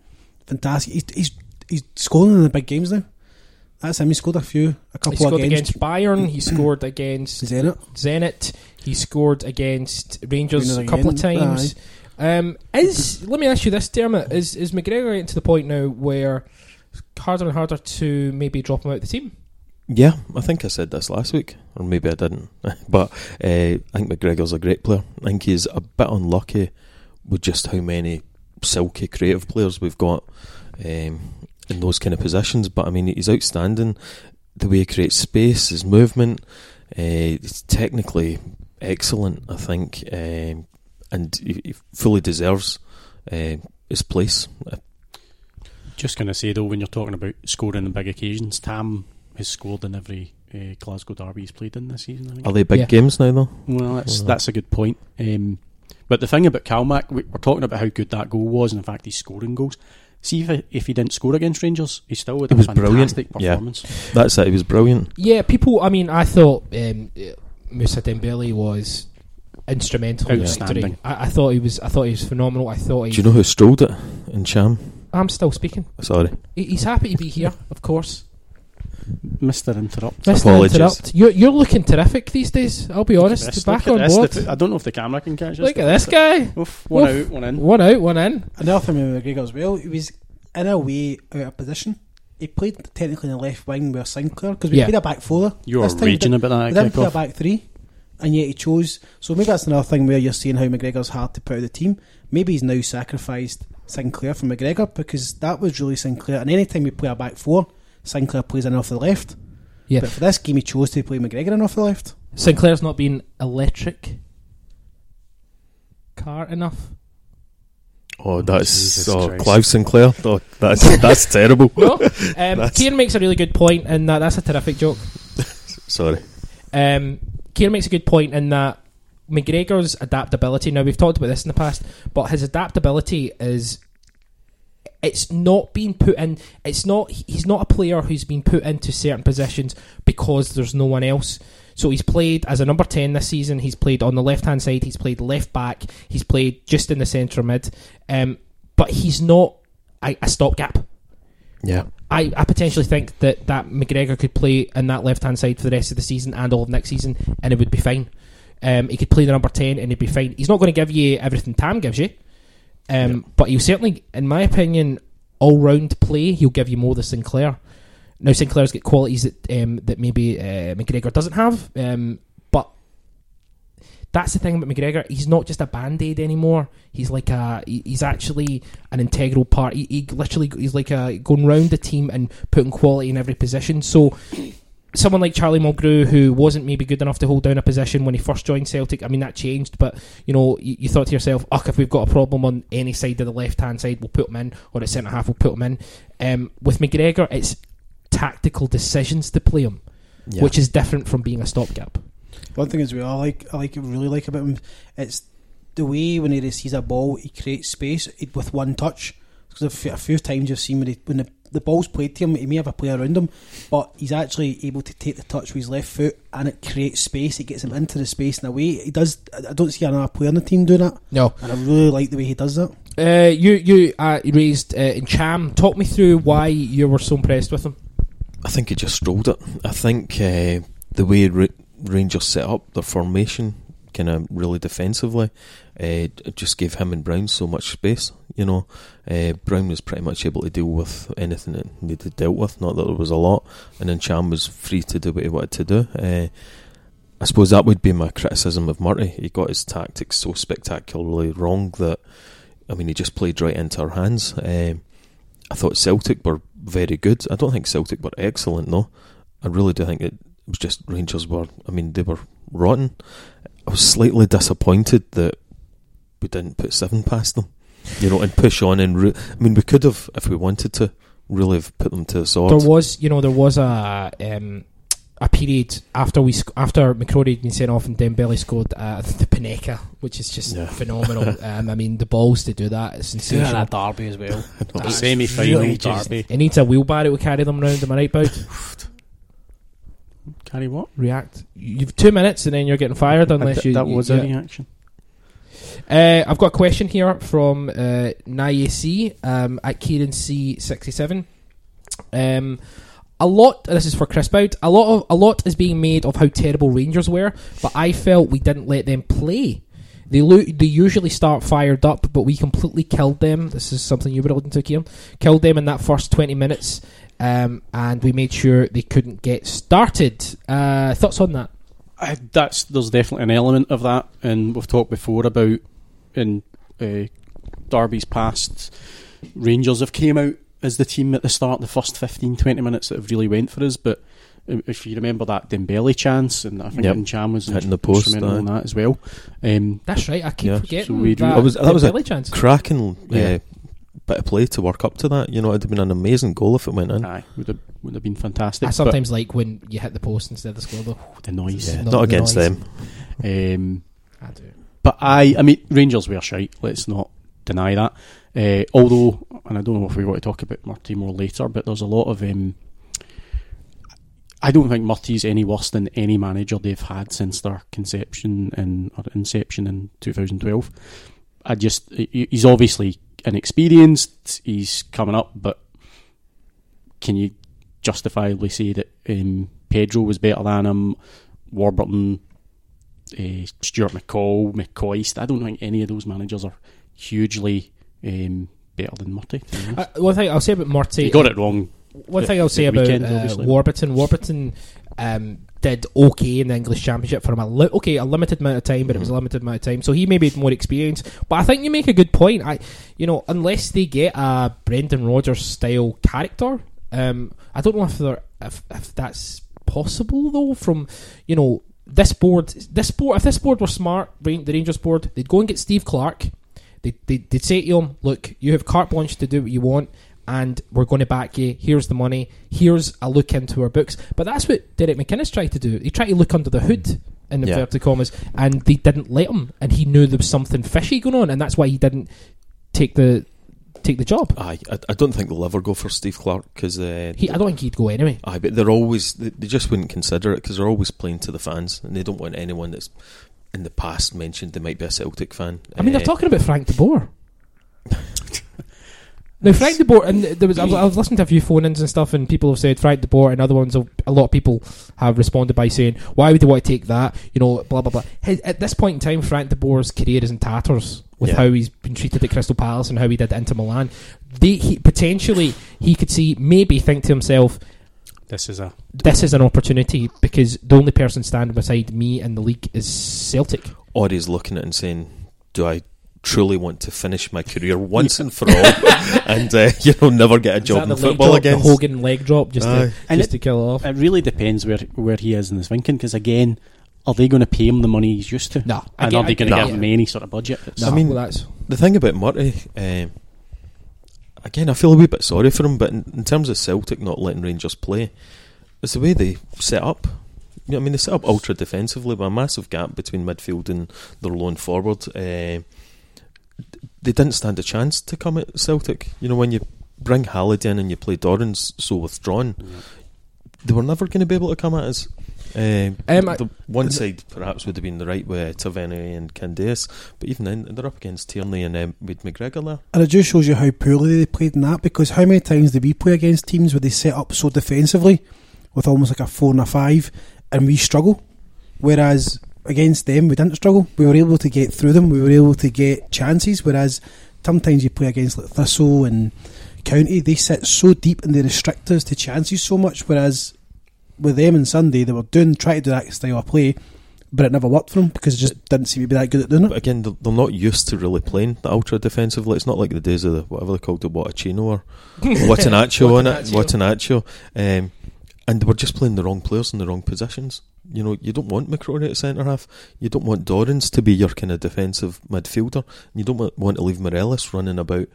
fantastic. He's, he's he's scoring in the big games now. That's him. He scored a few, a couple of games. He scored against, against Bayern. He scored against Zenit. Zenit. He scored against Rangers Rangers a couple of times. Um, is let me ask you this, Dermot: Is is McGregor getting to the point now where it's harder and harder to maybe drop him out of the team? Yeah, I think I said this last week, or maybe I didn't. but uh, I think McGregor's a great player. I think he's a bit unlucky with just how many silky creative players we've got um, in those kind of positions. But I mean, he's outstanding. The way he creates space, his movement, uh, he's technically excellent. I think, um, and he, he fully deserves uh, his place. Just going to say though, when you're talking about scoring in big occasions, Tam has scored in every uh, Glasgow derby he's played in this season. I think. Are they big Yeah. games now, though? Well, that's Well, that's a good point. Um, but the thing about Calmac, we- we're talking about how good that goal was, and in fact, he's scoring goals. See if if he didn't score against Rangers, he still would It have was a brilliant. fantastic Yeah. performance. That's it. He was brilliant. Yeah, people. I mean, I thought um, uh, Moussa Dembele was instrumental in victory. Outstanding. I, I thought he was. I thought he was phenomenal. I thought he. Do you know who strolled it Ntcham? I'm still speaking. Sorry. He- He's happy to be here, of course. Mister Interrupt. Mr. Apologies. Interrupt. You're, you're looking terrific these days. I'll be honest. This- Back on this. board. I don't know if the camera can catch this. Look at this guy. Oof, one Oof. out, one in. One out, one in. Another thing with McGregor as well, he was in a way out of position. He played technically in the left wing with Sinclair because we Yeah. played a back four. You're This raging didn't- about that We didn't play a back three, and yet he chose. So maybe that's another thing where you're seeing how McGregor's hard to put out the team. Maybe he's now sacrificed Sinclair for McGregor because that was really Sinclair. And any time we play a back four, Sinclair plays in off the left. Yeah. But for this game, he chose to play McGregor in off the left. Sinclair's not been electric car enough. Oh, that's Jesus oh, Christ. Clive Sinclair. Oh, that's that's terrible. No, um, That's- Ciaran makes a really good point, and that that's a terrific joke. Sorry. Um, Ciaran makes a good point in that McGregor's adaptability. Now we've talked about this in the past, but his adaptability is it's not being put in. It's not. He's not a player who's been put into certain positions because there's no one else. So he's played as a number ten this season. He's played on the left hand side. He's played left back. He's played just in the centre mid. Um, but he's not a, a stopgap. Yeah. I, I potentially think that, that McGregor could play in that left hand side for the rest of the season and all of next season, and it would be fine. Um, he could play the number 10 and he'd be fine. He's not going to give you everything Tam gives you, um, but he'll certainly, in my opinion, all round play, he'll give you more than Sinclair. Now, Sinclair's got qualities that um, that maybe uh, McGregor doesn't have, um, but that's the thing about McGregor. He's not just a band aid anymore. He's like a he's actually an integral part. He, he literally he's like a going round the team and putting quality in every position. So someone like Charlie Mulgrew, who wasn't maybe good enough to hold down a position when he first joined Celtic, I mean that changed. But you know, you, you thought to yourself, "Oh, if we've got a problem on any side of the left hand side, we'll put him in, or at centre half, we'll put him in." Um, with McGregor, it's tactical decisions to play him, Yeah. which is different from being a stopgap. One thing as well, I like, I like, really like about him, it's the way when he receives a ball, he creates space with one touch. Because a few, a few times you've seen when, he, when the, the ball's played to him, he may have a player around him, but he's actually able to take the touch with his left foot, and it creates space. It gets him into the space in a way he does. I I don't see another player on the team doing that, No, and I really like the way he does that. uh, you you uh, raised uh, Ntcham. Talk me through why you were so impressed with him. I think he just strolled it. I think uh, the way Ra- Rangers set up their formation, kind of really defensively, uh, just gave him and Brown so much space. You know, uh, Brown was pretty much able to deal with anything that needed dealt with. Not that there was a lot, and then Cham was free to do what he wanted to do. Uh, I suppose that would be my criticism of Murty. He got his tactics so spectacularly wrong that, I mean, he just played right into our hands. Uh, I thought Celtic were very good. I don't think Celtic were excellent, though. I really do think it was just Rangers were. I mean, they were rotten. I was slightly disappointed that we didn't put seven past them. you know, and push on. And re- I mean, we could have, if we wanted to, really have put them to the sword. There was, you know, there was a um, a period after we sc- after McCrory had been sent off and Dembele scored uh, the Panenka, which is just Yeah. phenomenal. um, I mean, the balls to do that, it's Yeah, sensational. that derby as well. That's semi-final really just- derby. It needs a wheelbarrow to carry them round. Am I right, Boud? Carry what? React. You've two minutes and then you're getting fired unless you. that you- was yeah. a reaction. Uh, I've got a question here from uh, C um, at Kieran C sixty seven. Um, a lot. This is for Chris Boud. A lot of a lot is being made of how terrible Rangers were, but I felt we didn't let them play. They lo- they usually start fired up, but we completely killed them. This is something you were alluding to, Ciaran. Killed them in that first twenty minutes, um, and we made sure they couldn't get started. Uh, thoughts on that? I, that's there's definitely an element of that, and we've talked before about in uh, Derby's past. Rangers have came out as the team at the start, the first 15, 20 minutes that have really went for us. But if you remember that Dembele chance, and I think Yep. Cham was Hitting the post, instrumental in aye. that as well. Um, That's right. I keep Yeah. forgetting So that. That was that was a Dembele chance. cracking Yeah. Bit of play to work up to that. You know, it'd have been an amazing goal if it went in. aye, would have would have been fantastic. I sometimes like when you hit the post instead of the score, though. the noise. Yeah, Not not, the against noise. them. Um, I do. But I, I mean, Rangers were shite. Let's not deny that. Uh, although, and I don't know if we want to talk about Murty more later, but there's a lot of. Um, I don't think Murty's any worse than any manager they've had since their conception and or inception in 2012. I just, he's obviously inexperienced. He's coming up, but can you justifiably say that um, Pedro was better than him? Warburton, uh, Stuart McCall, McCoist. I don't think any of those managers are hugely um, better than Murty. to be honest. Uh, one thing I'll say about Murty. he got it wrong. One the- thing I'll say about weekend, uh. Warburton. Warburton um, did okay in the English Championship for him. A li- okay, a limited amount of time, but it was a limited amount of time. So he maybe had more experience. But I think you make a good point. I, you know, unless they get a Brendan Rodgers style character, um, I don't know if they're if, if that's possible though. From you know this board, this board. If this board were smart, the Rangers board, they'd go and get Steve Clarke. They, they, they'd say to him, look, you have carte blanche to do what you want, and we're going to back you. Here's the money. Here's a look into our books. But that's what Derek McInnes tried to do. He tried to look under the hood, in Yeah. inverted commas, and they didn't let him. And he knew there was something fishy going on, and that's why he didn't take the take the job. Aye, I, I don't think they'll ever go for Steve Clarke because uh, I don't think he'd go anyway. Aye, but they're always they, they just wouldn't consider it because they're always playing to the fans and they don't want anyone that's in the past mentioned they might be a Celtic fan. I mean, they're Uh, talking about Frank de Boer. now, Frank de Boer, and there was I was, I was listening to a few phone-ins and stuff, and people have said Frank de Boer, and other ones. Have, a lot of people have responded by saying, "Why would they want to take that?" You know, blah blah blah. His, at this point in time, Frank de Boer's career is in tatters with Yeah. how he's been treated at Crystal Palace and how he did at Inter Milan. They he, potentially he could see maybe think to himself, This is a "This is an opportunity because the only person standing beside me in the league is Celtic." or he's looking at it and saying, "Do I truly want to finish my career once and for all, and uh, you know never get a job in the football drop, again?" Hogan leg drop just Aye. to, And just it- to kill it off. It really depends where where he is in his thinking. Because again, are they going to pay him the money he's used to? No, and again, are they going to give yeah. him any sort of budget? No, I mean- well, that's The thing about Murty, um, again, I feel a wee bit sorry for him, but in, in terms of Celtic not letting Rangers play, it's the way they set up. You know, I mean, they set up ultra defensively with a massive gap between midfield and their lone forward. Uh, they didn't stand a chance to come at Celtic. You know, when you bring Halliday in and you play Dorrans so withdrawn, they were never going to be able to come at us. Uh, Um, I- the one side perhaps would have been the right with Tavernier and Candeias, but even then they're up against Tierney and um, with McGregor there. And it just shows you how poorly they played in that because how many times did we play against teams where they set up so defensively with almost like a four and a five and we struggle? Whereas against them we didn't struggle. We were able to get through them, we were able to get chances, whereas sometimes you play against like Thistle and County, they sit so deep and they restrict us to chances so much, whereas with them on Sunday they were doing trying to do that style of play, but it never worked for them because it just didn't seem to be that good at doing it. But again, they're, they're not used to really playing the ultra defensively. It's not like the days of the, whatever they called it, Watachino or Watanaccio on it, Watanaccio. Watanaccio. Um, and they were just playing the wrong players in the wrong positions. You know, you don't want McCrory at centre half. You don't want Dorrans to be your kind of defensive midfielder. You don't want to leave Morelos running about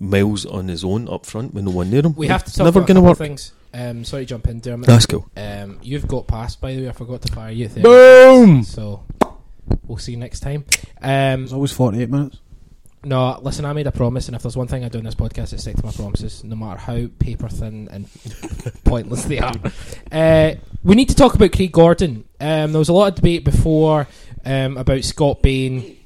miles on his own up front with no one near him. We have to talk never about a going to work. things. Um, sorry to jump in, Dermot. That's cool. Um, you've got passed, by the way. I forgot to fire you. There. Boom! So we'll see you next time. Um, It's always 48 minutes. No, listen, I made a promise, and if there's one thing I do in this podcast, it's stick to my promises, no matter how paper thin and pointless they are. Uh, we need to talk about Craig Gordon. Um, there was a lot of debate before um, about Scott Bain.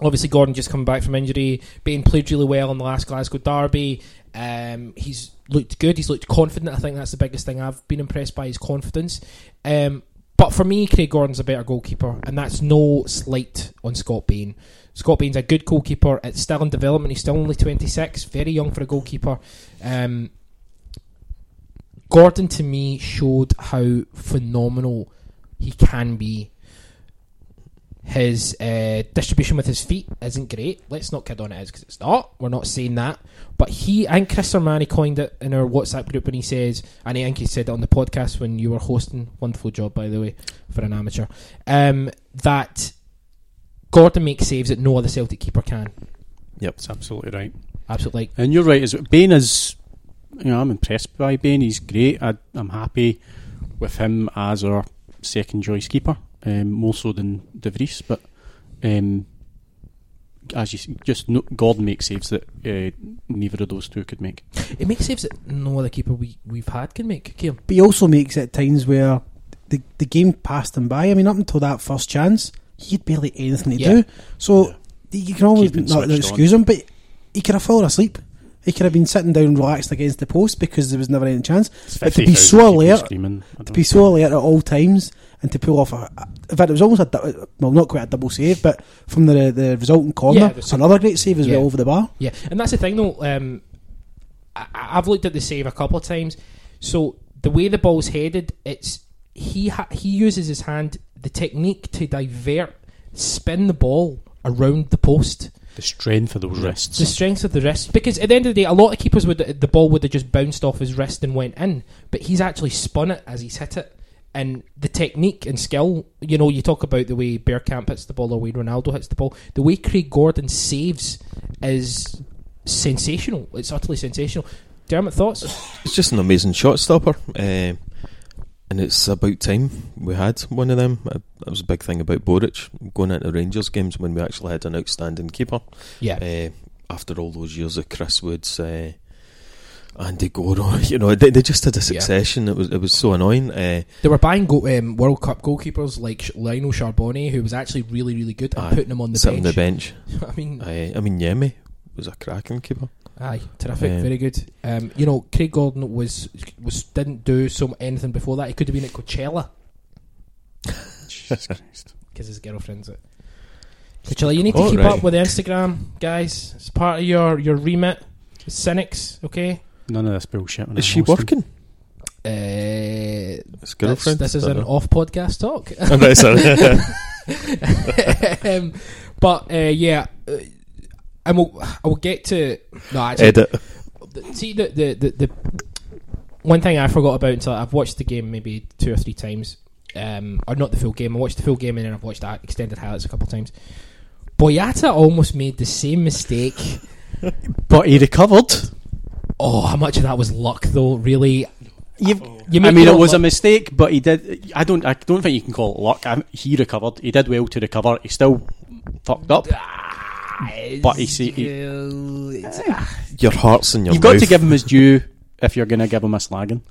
Obviously, Gordon just coming back from injury. Bain played really well in the last Glasgow derby. Um, he's looked good. He's looked confident. I think that's the biggest thing I've been impressed by his confidence. Um, but for me, Craig Gordon's a better goalkeeper, and that's no slight on Scott Bain. Scott Bain's a good goalkeeper. It's still in development. He's still only 26, very young for a goalkeeper. Um, Gordon, to me, showed how phenomenal he can be. His uh, distribution with his feet isn't great. Let's not kid on it is because it's not. We're not saying that. But he, think Chris Armani coined it in our WhatsApp group when he says, and I think he said it on the podcast when you were hosting. Wonderful job, by the way, for an amateur. Um, that Gordon makes saves that no other Celtic keeper can. Yep, that's absolutely right. Absolutely. And you're right. Is Bain is, you know, I'm impressed by Bain. He's great. I, I'm happy with him as our second choice keeper, um, more so than De Vries. But um, as you s- just no, Gordon makes saves that uh, neither of those two could make. It makes saves that no other keeper we, we've had can make. Ciaran. But he also makes it at times where the the game passed him by. I mean, up until that first chance, he had barely anything to Yeah. do. So you can always not excuse him, but he could have fallen asleep. He could have been sitting down relaxed against the post because there was never any chance. But to be 50,000 so alert, to be so alert at all times, and to pull off a, in fact, it was almost a well, not quite a double save, but from the the resulting corner, Yeah, was- another great save as Yeah. well over the bar. Yeah, and that's the thing though. Um, I, I've looked at the save a couple of times. So the way the ball's headed, it's he ha- he uses his hand, the technique to divert, spin the ball around the post. The strength of those wrists. The strength of the wrist, because at the end of the day, a lot of keepers would the ball would have just bounced off his wrist and went in, but he's actually spun it as he's hit it, and the technique and skill. You know, you talk about the way Bergkamp hits the ball or way Ronaldo hits the ball. The way Craig Gordon saves is sensational. It's utterly sensational. Dermot, thoughts? It's just an amazing shot stopper, uh, and it's about time we had one of them. Uh, that was a big thing about Boruc going into Rangers games when we actually had an outstanding keeper. Yeah. Uh, after all those years of Chris Woods, uh, Andy Goram, you know, they, they just had a succession. It was it was so annoying. Uh, They were buying go- um, World Cup goalkeepers like Lionel Charbonnier, who was actually really, really good, and aye, putting him on the bench. on the bench. I mean, aye, I mean, Yemi was a cracking keeper. Aye, terrific, Um, very good. Um, you know, Craig Gordon was was didn't do so anything before that. He could have been at Coachella Jesus Christ. because his girlfriend's at Coachella. You need to Oh, keep right. up with Instagram, guys. It's part of your your remit. Cynics, okay. None of this bullshit. when Is I'm she hosting. working? Uh, His this, girlfriend. this is an know. off podcast talk. Right, sorry. um, but uh, yeah, uh, and we'll, I will get to no actually. Edit. the- see the, the the the one thing I forgot about until I've watched the game maybe two or three times, um, or not the full game. I watched the full game and then I've watched the extended highlights a couple of times. Boyata almost made the same mistake. But he recovered. Oh, how much of that was luck though? Really, You've, you I mean, it own was a mistake, but he did. I don't. I don't think you can call it luck. I, he recovered. He did well to recover. He still fucked up. But he, see, he Your heart's in your you've mouth. got to give him his due if you're going to give him a slagging.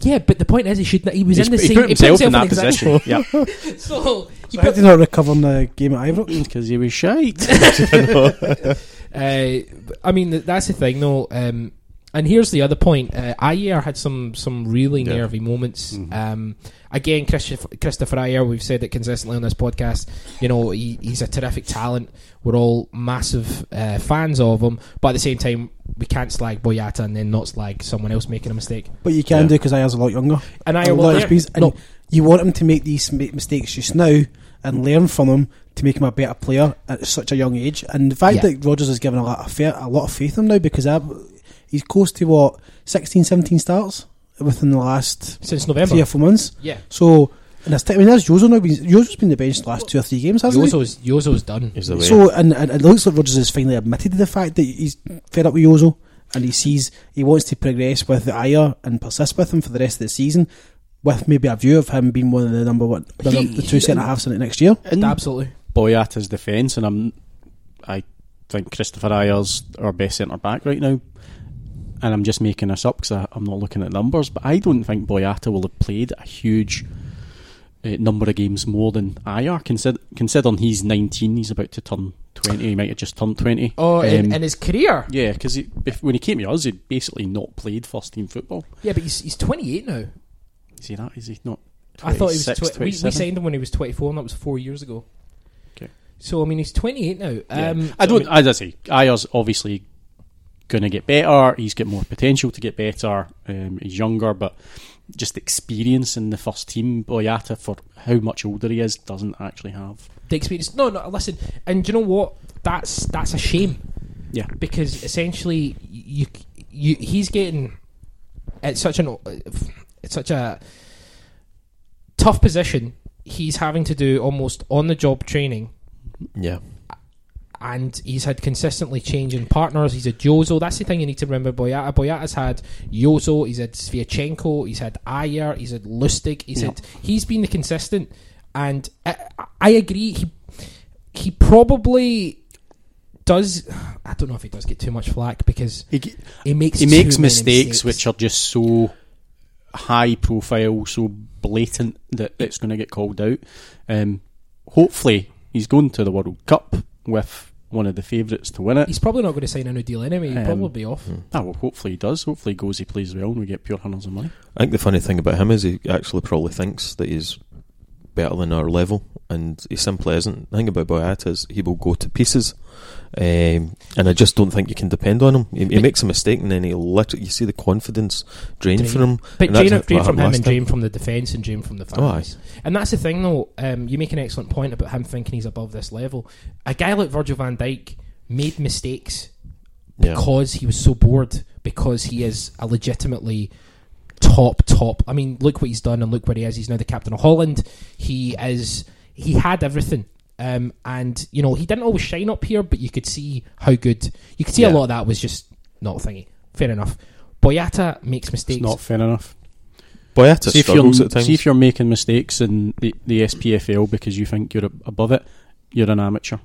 Yeah, but the point is, he should. Not, he was He's- in the he same. put himself in that position. yeah, so he So how put, did he not recover in the game at Ibrox? because he was shite. Uh, I mean, that's the thing, though. Um, and here's the other point: uh, Ajer had some some really Yeah. nervy moments. Um, again, Kristoffer, Kristoffer Ajer, we've said it consistently on this podcast. You know, he, he's a terrific talent. We're all massive uh, fans of him, but at the same time, we can't slag Boyata and then not slag someone else making a mistake. But you can Yeah. do because Ajer's a lot younger. And a Ajer lot will of experience, and no, you want him to make these mistakes just now and learn from them to make him a better player at such a young age. And the fact Yeah. that Rodgers has given a lot of fair, a lot of faith in him now because I, he's close to what 16, 17 starts within the last Since November. three or four months. Yeah. So, and this time, I mean, there's Jozo now. Been, Jozo's been the bench the last two or three games, hasn't he? Jozo's, Jozo's done. Is the way. So, and, and it looks like Rodgers has finally admitted to the fact that he's fed up with Jozo and he sees he wants to progress with the ire and persist with him for the rest of the season, with maybe a view of him being one of the number one, the, He- num- the two centre halves in it next year. In Absolutely. Boyata's defence, and I'm, I think Kristoffer Ajer's our best centre back right now. And I'm just making this up because I'm not looking at numbers, but I don't think Boyata will have played a huge uh, number of games more than Ajer. Consider, considering he's 19, he's about to turn 20. He might have just turned 20. Oh, in, Um, in his career? yeah, because when he came to us, he'd basically not played first team football. Yeah, but he's, he's 28 now. Is he that? Is he not? I thought he was. 26, Twi- we, we signed him when he was 24, and that was four years ago. Okay. So, I mean, he's 28 now. Yeah. Um, I don't. as I say, Ajer's obviously going to get better. He's got more potential to get better. Um, he's younger, but just experience in the first team, Boyata for how much older he is doesn't actually have. the experience. No, no. Listen, and do you know what? That's that's a shame. Yeah. because essentially, you you he's getting at such an it's such a tough position. He's having to do almost on the job training. yeah. And he's had consistently changing partners. He's had Jozo. That's the thing you need to remember. Boyata. Boyata's had Jozo. He's had Sviatchenko. He's had Ayer. He's had Lustig. He's Yeah. had. He's been the consistent, and I, I agree. He he probably does. I don't know if he does get too much flack because He, he makes he makes many mistakes, which are just so high profile, so blatant that it's going to get called out. Um, hopefully, he's going to the World Cup with one of the favourites to win it. He's probably not going to sign a new deal anyway. He'll Um, probably be off. Ah, well, hopefully he does. Hopefully he goes, he plays well, and we get pure hundreds of money. I think the funny thing about him is he actually probably thinks that he's better than our level, and he simply isn't. The thing about Boyata is he will go to pieces, um, and I just don't think you can depend on him. He, he makes a mistake, and then he literally you see the confidence drain Drain. from him. But drain, drain from him and drain from the defence and drain from the Oh, fans. and that's the thing, though. Um, you make an excellent point about him thinking he's above this level. A guy like Virgil van Dijk made mistakes Yeah. because he was so bored, because he is a legitimately top, top. I mean, look what he's done and look where he is. He's now the captain of Holland. He is. He had everything. Um, and you know he didn't always shine up here, but you could see how good. You could see a lot of that was just not thingy. Fair enough. Boyata makes mistakes. It's not fair enough. Boyata See if, you're, struggles at times. see if you're making mistakes in the, the SPFL because you think you're above it, you're an amateur.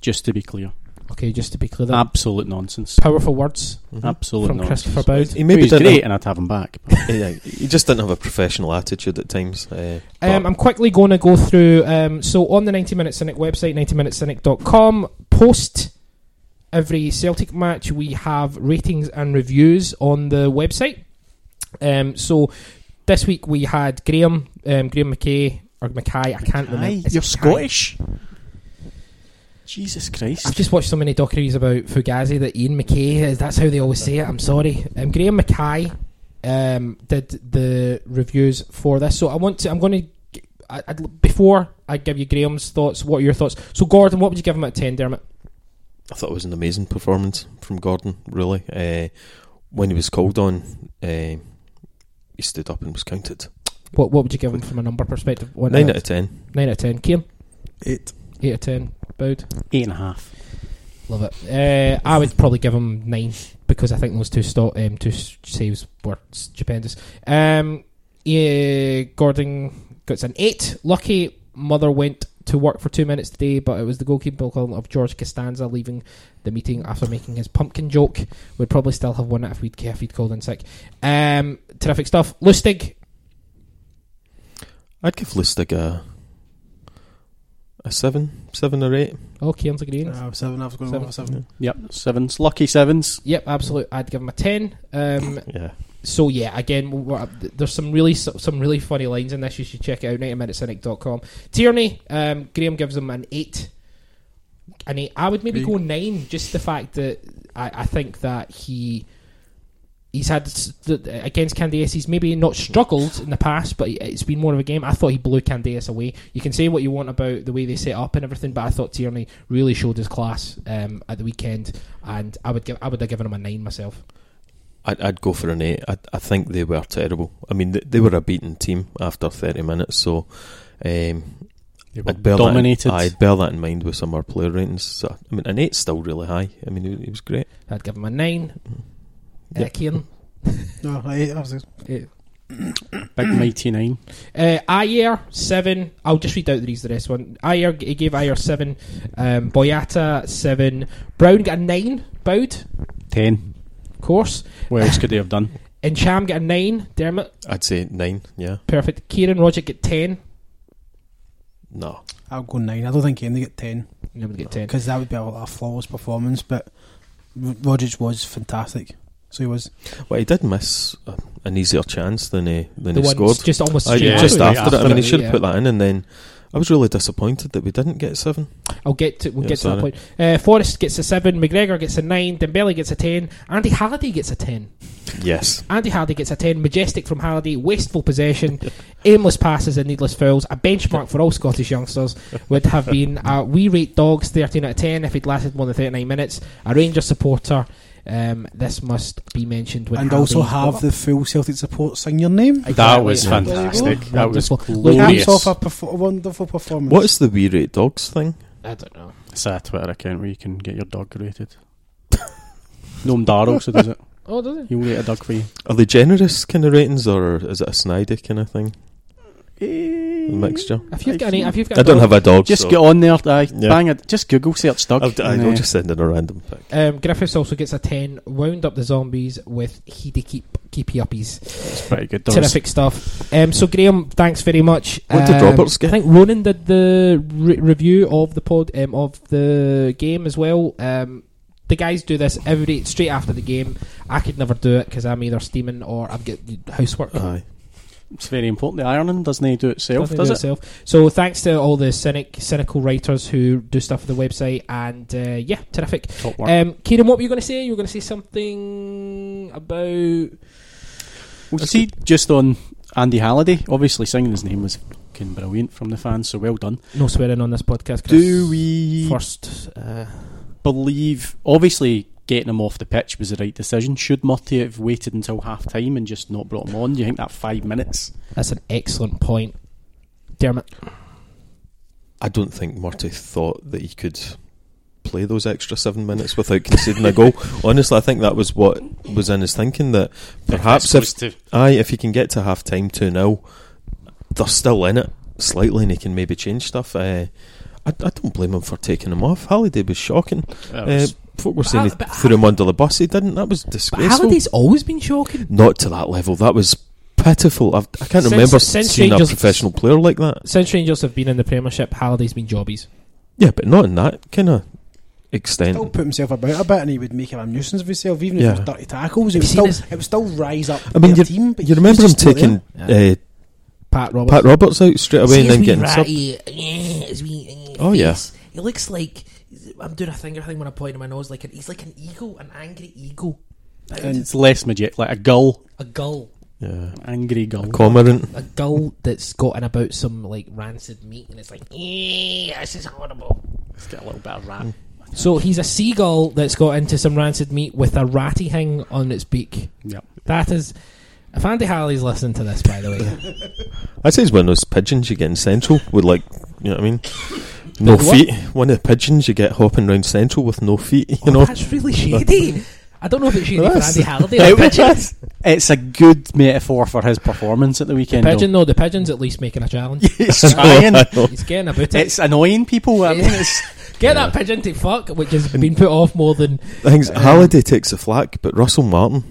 Just to be clear. Okay, just to be clear, that Absolute nonsense. powerful words Absolute from nonsense. Christopher Boud. he maybe he's didn't great, have- and I'd have him back. yeah, he just didn't have a professional attitude at times. Uh, Um, I'm quickly going to go through. Um, so on the 90 Minute Cynic website, 90minutecynic.com, post every Celtic match, we have ratings and reviews on the website. Um, so this week we had Graham, um, Graham McKay or Mackay. I can't remember. Aye, you're it Scottish. Jesus Christ! I've just watched so many documentaries about Fugazi that Ian MacKaye, is. that's how they always say it. I'm sorry. Um, Graham Mackay um, did the reviews for this. So I want to, I'm going to, I, I'd, before I give you Graham's thoughts, what are your thoughts? So Gordon, what would you give him at 10, Dermot? I thought it was an amazing performance from Gordon. Really, uh, when he was called on, uh, he stood up and was counted. What what would you give him from a number perspective? One Nine out of ten. 9 out of 10. Ciaran? Eight. 8 out of 10. Boud? Eight and a half. Love it. Uh, I would probably give him 9 because I think those two stop, um, two saves were stupendous. Um, yeah, Gordon gets an 8. Lucky Mother went to work for two minutes today, but it was the goalkeeper of George Costanza leaving the meeting after making his pumpkin joke. We'd probably still have won it if we'd, if he'd called in sick. Um, terrific stuff. Lustig, I'd give Lustig a a seven, seven or eight. oh, Ciaran's agreeing. Uh, seven. I was going to go for seven. Yep, sevens. Lucky sevens. Yep, absolutely. I'd give him a ten. Um, Yeah, so yeah, again, we're, there's some really some really funny lines in this. You should check it out. 90minutecynic.com. Tierney, um, Graham gives him an eight. An eight. I would maybe Three. go nine. Just the fact that I, I think that he he's had against Candeias. He's maybe not struggled in the past, but it's been more of a game. I thought he blew Candeias away. You can say what you want about the way they set up and everything, but I thought Tierney really showed his class um, at the weekend, and I would give I would have given him a nine myself. I'd, I'd go for an eight. I, I think they were terrible. I mean, they, they were a beaten team after 30 minutes, so um, I'd bear dominated. That in, I'd bear that in mind with some of our player ratings. So, I mean, an eight's still really high. I mean, he, he was great. I'd give him a nine. Uh, Yep. Ciaran? No, I, I was Eight. Big mighty nine. Uh, Ajer seven. I'll just read out the rest of this one. Ajer he gave Ajer seven. Um, Boyata seven. Brown got a nine. Bowed, Ten. of course. What else could they have done? And Cham got a nine. Dermot, I'd say nine, yeah. perfect. Ciaran Rogic get ten. No. I'll go nine. I don't think any get ten You would get ten. because that would be a, a flawless performance. But R- Rodgers was fantastic. So he was. Well, he did miss uh, an easier chance than he, than The he scored. just almost I, straight just after after, it. I mean, he should Yeah. have put that in, and then I was really disappointed that we didn't get seven. I'll get to we'll Yeah, get to that point. Uh, Forrest gets a seven. McGregor gets a nine. Dembele gets a ten. Andy Halliday gets a ten. Yes. Andy Halliday gets a 10. Majestic from Halliday. Wasteful possession. aimless passes and needless fouls. A benchmark for all Scottish youngsters would have been uh, we rate dogs 13 out of 10 if he'd lasted more than 39 minutes. A Rangers supporter. Um, this must be mentioned. When and also Halliday- have the full Celtic support sing your name. That was Yeah. fantastic. That was Wonderful. Caps glorious. off a perf- wonderful performance. What is the We Rate Dogs thing? I don't know. It's a Twitter account where you can get your dog rated. Noam Darrell also does it. Oh, does it? He'll rate a dog for you. Are they generous kind of ratings, or is it a snidey kind of thing? A mixture. If you've got any, if you've got I a don't dog- have a dog. Just so get on there, aye, Yeah. bang it. Just Google search dog. I'll, I and, will uh, just send in a random pic. Um, Griffiths also gets a 10. Wound up the zombies with Heedy keep keepy uppies. It's pretty good. There Terrific stuff. Um, so Graham, thanks very much. What did Um, Roberts get? I think Ronan did the re- review of the pod um, of the game as well. Um, the guys do this every straight after the game. I could never do it because I'm either steaming or I've got housework. Aye. It's very important. The ironing doesn't he do itself, Doesn't does do it? itself. So thanks to all the cynic, cynical writers who do stuff for the website, and uh, yeah, terrific. Top work. Um, Ciaran, what were you going to say? You were going to say something about Well, see, just on Andy Halliday, obviously singing his name was fucking brilliant from the fans, so well done. no swearing on this podcast. Chris. Do we first? Uh, believe, obviously, getting him off the pitch was the right decision? Should Murty have waited until half time and just not brought him on? Do you think that five minutes? that's an excellent point, Dermot. I don't think Murty thought that he could play those extra seven minutes without conceding a goal. Honestly, I think that was what was in his thinking. That perhaps if to aye, if he can get to half time two 0 they're still in it slightly, and he can maybe change stuff. Uh, I, I don't blame him for taking him off. Halliday was shocking. That Uh, was- folk were saying Hall- he threw him under the bus. He didn't. That was But disgraceful. Halliday's always been shocking. Not to that level. That was pitiful. I've, I can't Since- remember since seeing Rangers- a professional player like that. Since Rangers have been in the Premiership, Halliday's been jobbies. Yeah, but not in that kind of extent. He still put himself about a bit, and he would make him a nuisance of himself, even Yeah. if it was dirty tackles. It would still, it would still rise up. I mean, their you, team, but you remember him was just not taking there. uh, Pat Roberts. Pat Roberts out straight away and then getting sub. Oh yeah. he looks like I'm doing a thing. finger thing when I point at my nose. Like an, he's like an eagle, an angry eagle, and it's less magic, like a gull, a gull, Yeah, angry gull. cormorant. a gull that's gotten about some like rancid meat, and it's like, "Eh, this is horrible. It's got a little bit of rat. So he's a seagull that's got into some rancid meat with a ratty thing on its beak. Yep. That is. If Andy Hallie's listening to this, by the way, I'd say it's one of those pigeons you get in Central with like, you know what I mean? No What? feet. One of the pigeons you get hopping around Central with no feet. You oh, know. that's really shady. I don't know if it's shady for Andy Halliday or the. It's a good metaphor for his performance at the weekend. though. Pigeon, no, the pigeon's at least making a challenge. He's trying. I. He's getting about it. It's annoying people. I mean, it's, Get that pigeon to fuck, which has been put off more than. The thing's, uh, Halliday takes the flack, but Russell Martin.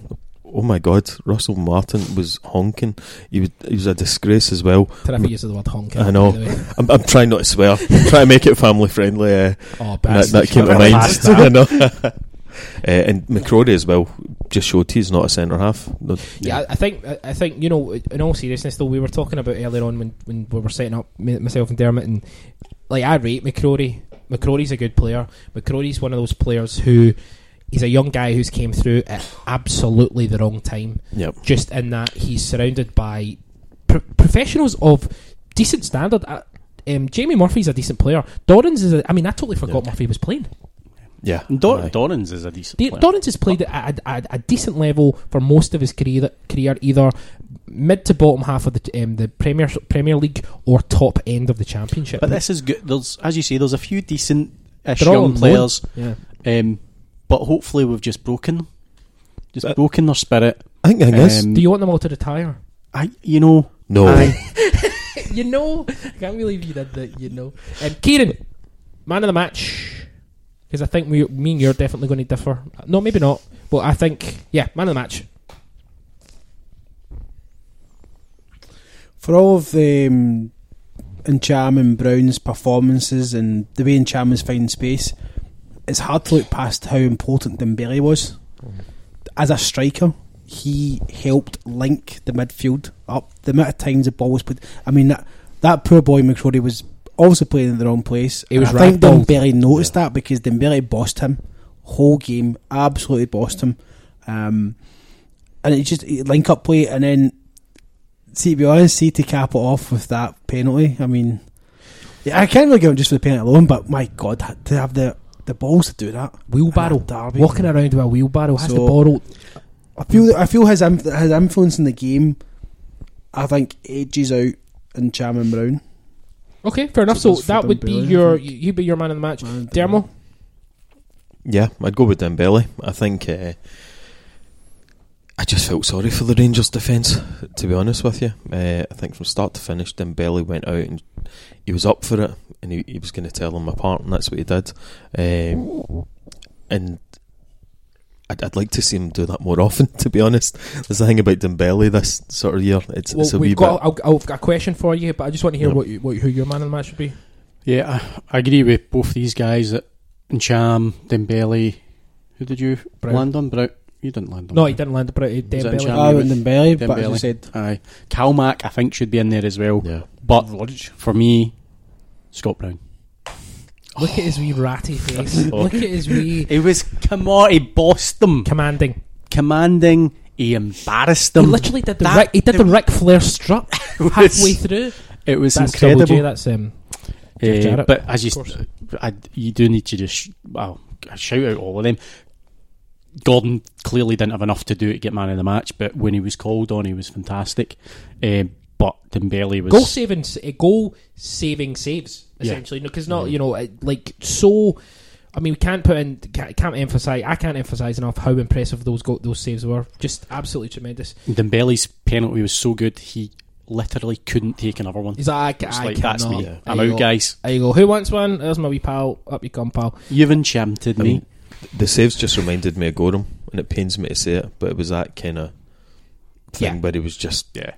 Oh my God, Russell Martin was honking. He was, he was a disgrace as well. Terrific use of the word honking. I know. by the way. I'm, I'm trying not to swear. I'm trying to make it family friendly. Uh, Oh, that, that came to mind. I know. uh, and McCrory as well just showed he's not a centre half. No- Yeah, I I think I I think you know. In all seriousness, though, we were talking about earlier on when, when we were setting up myself and Dermot, and like I rate McCrory. McCrory's a good player. McCrory's one of those players who he's a young guy who's came through at absolutely the wrong time. Yep. Just in that he's surrounded by pro- professionals of decent standard. Uh, um, Jamie Murphy's a decent player. Dorrans is. A, I mean, I totally forgot Murphy was playing. Yeah, And Dor- aye. Dorrans is a decent D- player. Dorrans has played at a, a, a decent level for most of his career, career either mid to bottom half of the um, the Premier Premier League or top end of the Championship. But this is good. There's, as you say, there's a few decent-ish young players. Yeah. Um, but hopefully we've just broken them. Just But- broken their spirit. I think the thing is, Um, Do you want them all to retire? I, you know, no, I, you know, I can't believe you did that. You know, um, Ciaran, man of the match, because I think we, me and you're definitely going to differ. No, maybe not, but I think yeah, man of the match. For all of the um, Ntcham and Brown's performances and the way Ntcham was finding space, it's hard to look past how important Dembele was. As a striker, he helped link the midfield up. The amount of times the ball was put. I mean, that, that poor boy McCrorie was also playing in the wrong place. He was I think ragdolled. Dembele noticed that because Dembele bossed him. Whole game, absolutely bossed him. Um, and it just it link up play, and then see to be honest, see to cap it off with that penalty. I mean, yeah, I can't really give him just for the penalty alone, but my God, to have the the balls to do that, Wheelbarrow, And derby. walking around with a wheelbarrow has to So- borrow. I feel I feel his his influence in the game. I think edges out Ntcham and Brown. Okay, fair enough. So So that would be Dembele, I your think. you be your man of the match, Man, Dermo. yeah, I'd go with Dembele. I think uh, I just felt sorry for the Rangers defence. To be honest with you, uh, I think from start to finish, Dembele went out and he was up for it, and he, he was going to tell them apart, and that's what he did. Um, and I'd, I'd like to see him do that more often. To be honest, there's the thing about Dembele this sort of year. It's, Well, it's a we've got. bit. I'll, I've got a question for you, but I just want to hear Yeah. what, you, what who your man of the match would be. yeah, I, I agree with both these guys. That Cham, Dembele. Who did you Brown. land on? Brown. You didn't land on. No, he didn't land, but it Was it Dembele. Ntcham? I went Dembele, but as I said, Aye, Calmac I think should be in there as well. Yeah. But for me, Scott Brown. Look at his wee ratty face. Look at his wee He was come on, he bossed them, commanding. commanding. He embarrassed them. He them. literally did the That- Rick, he did the Ric Flair strut halfway through. It was That's Double incredible. J, that's um, Jeff Uh, Jarrett, but as you. I, you do need to just sh- well shout out all of them. Gordon clearly didn't have enough to do to get man of the match, but when he was called on, he was fantastic. Uh, but Dembele was goal saving, uh, goal saving saves Yeah. essentially. Because not you know uh, like so. I mean, we can't put in, can't, can't emphasize. I can't emphasize enough how impressive those go, those saves were. Just absolutely tremendous. Dembele's penalty was so good he literally couldn't take another one. He's like, I, I like that's me. I'm out, go. guys. There you go. Who wants one? There's my wee pal. Up you come, pal. You've enchanted me. Mean, the saves just reminded me of Goram, and it pains me to say it, but it was that kind of thing Yeah. where he was just, yeah.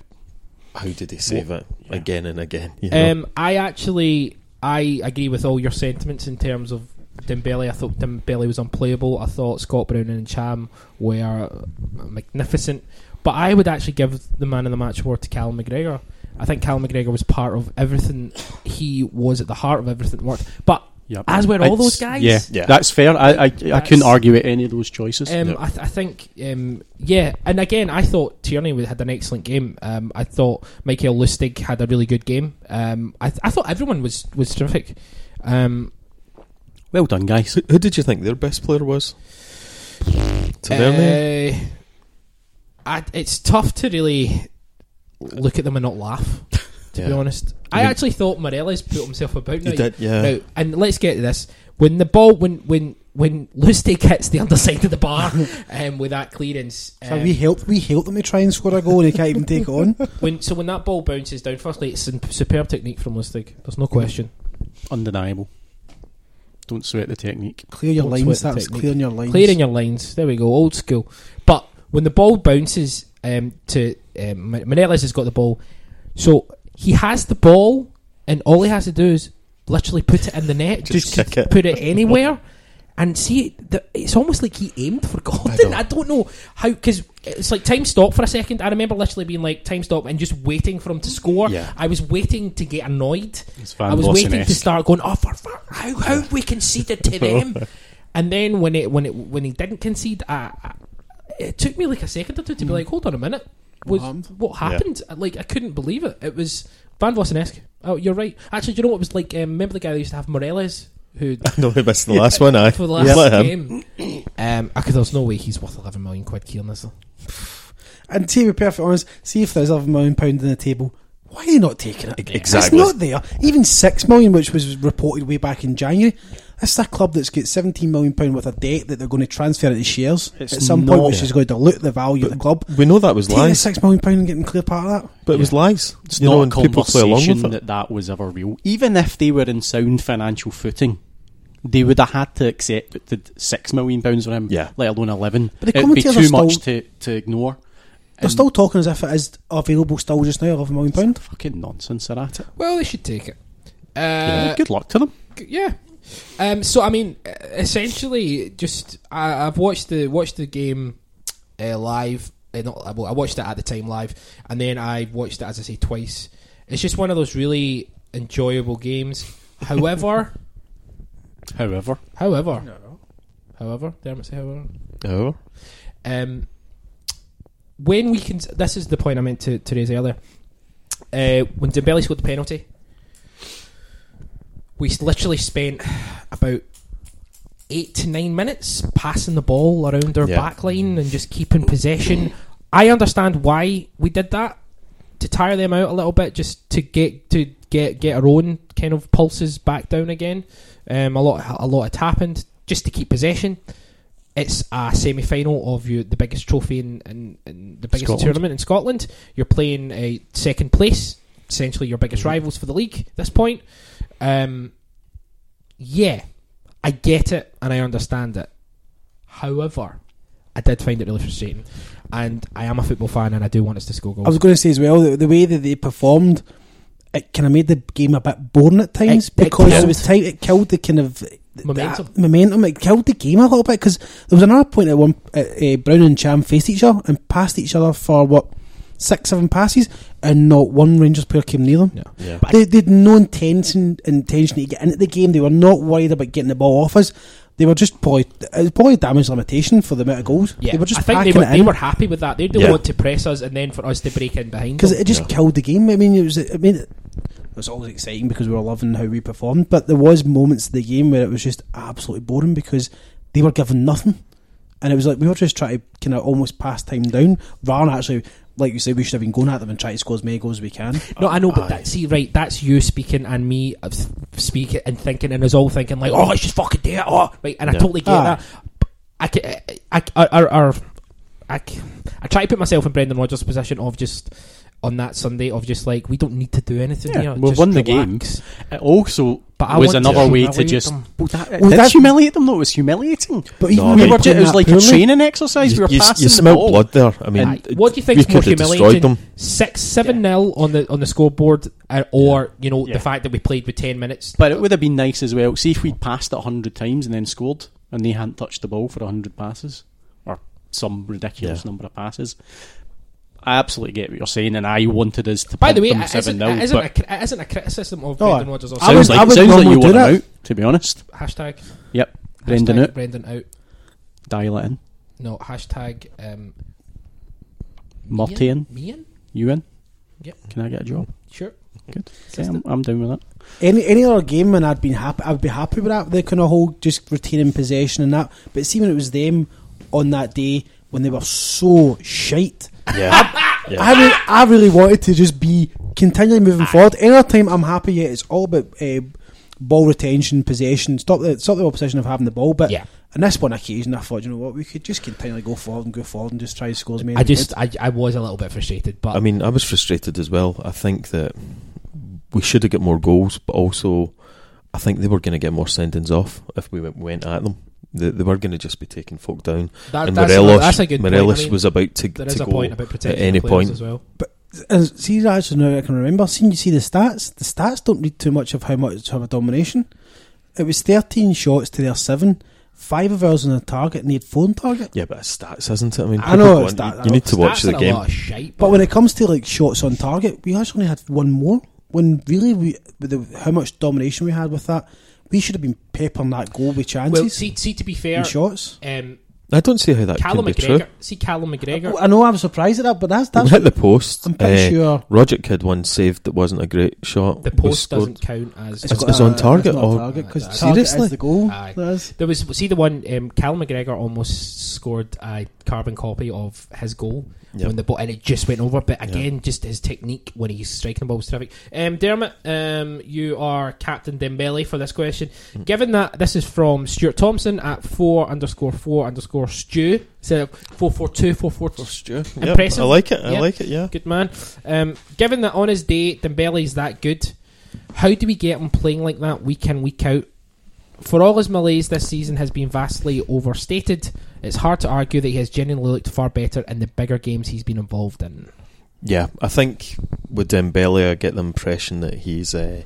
how did he save it yeah. again and again? You know? Um, I actually I agree with all your sentiments in terms of Dembele. I thought Dembele was unplayable. I thought Scott Brown and Ntcham were magnificent. But I would actually give the man of the match award to Callum McGregor. I think Callum McGregor was part of everything. He was at the heart of everything that worked. But Yep. as were all It's- those guys. Yeah, Yeah. that's fair. I I, I couldn't argue with any of those choices. Um, Yep. I, th- I think, um, yeah, and again, I thought Tierney had an excellent game. Um, I thought Michael Lustig had a really good game. Um, I, th- I thought everyone was was terrific. Um, well done, guys. who, who did you think their best player was? Tavernier? uh, I, it's tough to really look at them and not laugh. To be honest, I, I mean- actually thought Morelos put himself about. Now, He did, yeah. Now, and let's get to this. When the ball, when when when Lustig hits the underside of the bar, um, with that clearance, so um, we helped we helped them to try and score a goal, and he can't even take it on. when so when that ball bounces down, firstly, it's a superb technique from Lustig. There's no question. Undeniable. Don't sweat the technique. Clear your Don't lines. That's technique. clearing your lines. Clearing your lines. There we go. Old school. But when the ball bounces um, to um, Ma- Morelos has got the ball, so he has the ball, and all he has to do is literally put it in the net, Just just, kick it. put it anywhere. And see, the, it's almost like he aimed for Gordon. I don't, know how because it's like time stop for a second. I remember literally being like time stop and just waiting for him to score. Yeah. I was waiting to get annoyed. I was waiting to start going, oh, for, for, how how we conceded to them? and then when it when it when he didn't concede, I, I, it took me like a second or two to be like, hold on a minute, was What happened? what happened? Like I couldn't believe it. It was Van Vossen-esque. Oh, you're right. Actually, do you know what it was like? Um, remember the guy that used to have Morelos who No, he missed the last one, aye. for the last him. game. Um, because there's no way he's worth 11 million quid, Ciaran. Is there? And to be perfectly honest, see if there's eleven million pound on the table, why are they not taking it? Exactly. It's not there. Even six million, which was reported way back in January. This is a club that's got seventeen million pound worth of debt that they're going to transfer into shares It's at some point, not- which is going to dilute the value of the club. We know that was Taking lies, six million pound and getting clear part of that. but it was lies. It's you not know, a and people play along with it. that that was ever real. Even if they were in sound financial footing, they would have had to accept that the six million pounds for him, Yeah. let alone eleven. But the It'd be commentators too much still- to, to ignore. They're still talking as if it is available still just now, eleven million pound. fucking nonsense. They're at it. Well, they should take it. Uh, Yeah, good luck to them. G- yeah. Um, so I mean, uh, essentially, just I, I've watched the watched the game uh, live. Uh, not, well, I watched it at the time live, and then I watched it as I say twice. It's just one of those really enjoyable games. However, However, however, however, dare I say however? Oh, Um, when we can, this is the point I meant to, to raise earlier. Uh, when Dembele scored the penalty, we literally spent about eight to nine minutes passing the ball around our Yeah. back line and just keeping possession. I understand why we did that to tire them out a little bit, just to get to get get our own kind of pulses back down again. Um, a lot a lot had happened just to keep possession. It's a semi final of you, the biggest trophy in, in, in the biggest Scotland. tournament in Scotland. You're playing a second place, essentially your biggest rivals for the league at this point. Um, yeah, I get it and I understand it. However, I did find it really frustrating, and I am a football fan and I do want us to score goals. I was going to say as well the, the way that they performed, it kind of made the game a bit boring at times It- it because killed- it was time. It killed the kind of Momentum. that momentum. It killed the game a little bit because there was another point at one. Uh, uh, Brown and Ntcham faced each other and passed each other for what six, seven passes, and not one Rangers player came near them. No. yeah. They, they had no intention intention to get into the game. They were not worried about getting the ball off us. They were just probably it was probably a damage limitation for the amount of goals. Yeah, they were just I think they packing were, it they were happy with that. They didn't Yeah. want to press us and then for us to break in behind because it just Yeah. killed the game. I mean, it was. I mean, it was always exciting because we were loving how we performed, but there was moments of the game where it was just absolutely boring because they were given nothing, and it was like we were just trying to kind of almost pass time down rather than actually, like you said, we should have been going at them and trying to score as many goals as we can. No, I know, but that, see, right, that's you speaking and me speaking and thinking, and us all thinking like, "Oh, let's just fucking do it!" Oh, right, and I Yeah. totally get Ah. that. I, I, I, I, I, I, I try to put myself in Brendan Rodgers' position of just on that Sunday of just like we don't need to do anything Yeah, here. we've just won the relax. it also But I was want to another way to just. them. Well, that, Well, did that's- humiliate them though. It was humiliating. But even I when we were were ju- it was that like a training exercise. we were you, passing you the smell ball. blood there. I mean, Aye. what do you think is more could have destroyed humiliating? them. Six, seven nil on the on the scoreboard, uh, or you know Yeah. the fact that we played with ten minutes. But it would have been nice as well. See if we'd passed it hundred times and then scored, and they hadn't touched the ball for hundred passes or some ridiculous Yeah. number of passes. I absolutely get what you're saying, and I wanted us to. By the way, them isn't, nil. it isn't, a, but cri- it isn't a criticism of Oh, Brendan Rodgers. Or I sounds would- like I would sounds like you want him out. To be honest, hashtag yep. Brendan out, Brendan out. dial it in. No hashtag um, Marty in, Me in? you in. Yep. Can I get a job? Sure. Good. Okay, I'm, I'm down with that. Any any other game, and I'd been happy. I'd be happy with that. The kind of whole just retaining possession and that. But see, when it was them on that day when they were so shite, Yeah. yeah. I really, I really wanted to just be continually moving forward. Any other time, I'm happy. Yet it's all about uh, ball retention, possession. Stop the stop the opposition of having the ball. But Yeah. on this one occasion, I thought, you know what, we could just continually go forward and go forward and just try to score as many. I just. I, I was a little bit frustrated, but I mean, I was frustrated as well. I think that we should have got more goals, but also I think they were going to get more sendings off if we went, went at them. They, they were going to just be taking folk down. that, and that's, Morelos, a, that's a good Morelos point. I mean, was about to, there to is a point about at protecting any players point. as well. And see, actually, now I can remember. Seeing you see the stats, the stats don't read too much of how much of a domination. It was 13 shots to their seven. Five of ours on the target, and they had four target. Yeah, but it's stats, isn't it? I mean, I know it's want- that- you, you need to watch Stats the are a game. lot of shite, But when it comes to like shots on target, we actually only had one more. When really, we the, how much domination we had with that, we should have been peppering that goal with chances well, see, see, to be fair, and shots. um, I don't see how that Callum can be true. McGregor. See Callum McGregor. I know I was surprised at that, but that's that's hit the post. I'm pretty Uh, sure. Roger Kidd one saved that wasn't a great shot. The post scored. doesn't count as. It's- it's on target It's not or- target because Aye. target Seriously? is the goal. Aye. There was see the one um, Cal McGregor almost scored a carbon copy of his goal Yep. when the ball and it just went over. But again, just his technique when he's striking the ball was terrific. Um, Dermot, um, you are Captain Dembele for this question. Mm. Given that this is from Stuart Thompson at four underscore four underscore stew, so four four two four four two. Stu. Yep, Impressive. I like it. I Yep. like it. Yeah. Good man. Um, given that on his day Dembele's that good, how do we get him playing like that week in week out? For all his malaise this season has been vastly overstated, it's hard to argue that he has genuinely looked far better in the bigger games he's been involved in. Yeah, I think with Dembele, I get the impression that he's uh,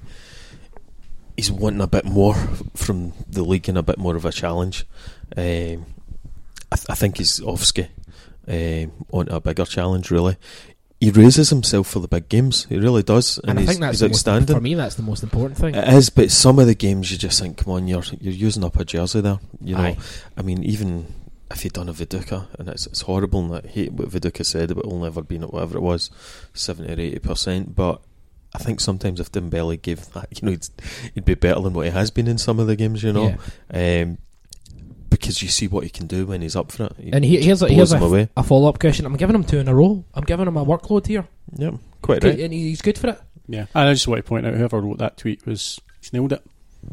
he's wanting a bit more from the league and a bit more of a challenge. Um, I, th- I think he's Ofsky um, on a bigger challenge. Really, he raises himself for the big games. He really does, and, And, I think that's the most, for me. That's the most important thing. It is, but some of the games you just think, come on, you're you're using up a jersey there. You know, Aye. I mean, even if you'd done a Viduka, and it's it's horrible, and I hate what Viduka said about only ever being at whatever it was, seventy or eighty percent. But I think sometimes if Dembele gave that, you know, he'd, he'd be better than what he has been in some of the games. You know, um, because you see what he can do when he's up for it. He and he, here's a, here's a, a follow up question. I'm giving him two in a row. I'm giving him a workload here, Yep, quite right. and he's good for it. Yeah, and I just want to point out whoever wrote that tweet was he's nailed it.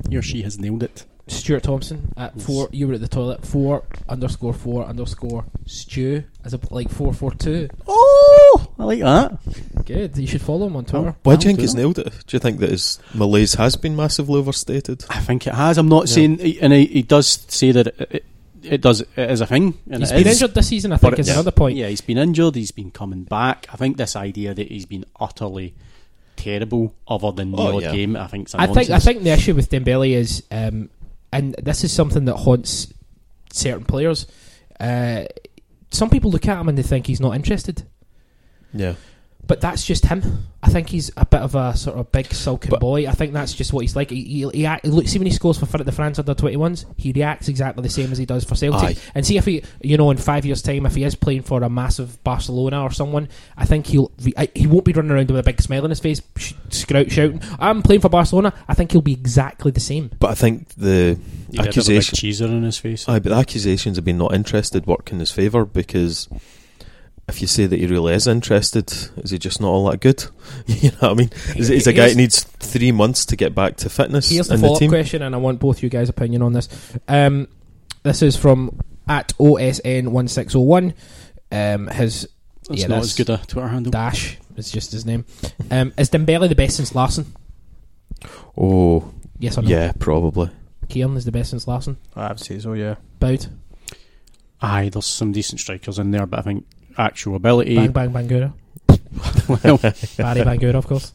He or she has nailed it. Stuart Thompson at Yes. four. You were at the toilet. Four underscore four underscore stew as a like four four two. Oh, I like that. Good. You should follow him on Twitter. Why do you think he's that. nailed it? Do you think that his malaise has been massively overstated? I think it has. I'm not Yeah. saying, and he, he does say that it, it, it does. It is a thing. And He's it been is. injured this season. I think is it's- another point. Yeah, he's been injured. He's been coming back. I think this idea that he's been utterly terrible, other than the Oh, odd yeah. game, I think. It's a I think I think the issue with Dembele is, um, and this is something that haunts certain players. Uh, some people look at him and they think he's not interested, Yeah. But that's just him. I think he's a bit of a sort of big sulking But- boy. I think that's just what he's like. He, he, he act, look, see when he scores for Fr- the France under twenty ones, he reacts exactly the same as he does for Celtic. Aye. And see if he, you know, in five years' time, if he is playing for a massive Barcelona or someone, I think he'll re- I- he won't be running around with a big smile on his face, sh- scout shouting, "I'm playing for Barcelona." I think he'll be exactly the same. But I think the He did have accusation. cheeser in his face. Aye, but the accusations have been not interested work in his favour because if you say that he really is interested, is he just not all that good? you know what I mean? Is he's a guy Here's- that needs three months to get back to fitness Here's the in follow up team. question, and I want both you guys' opinion on this. Um, this is from at OSN one six zero one. Um, his That's yeah, not that's as good a Twitter handle. Dash. It's just his name. Um, is Dembele the best since Larsson? Oh, Yes or no? yeah, probably. Ciaran is the best since Larsson. I would say so. Yeah. Bout. Aye, there's some decent strikers in there, but I think actual ability. Bang Bang Bangura. well, Barry Bangura, of course.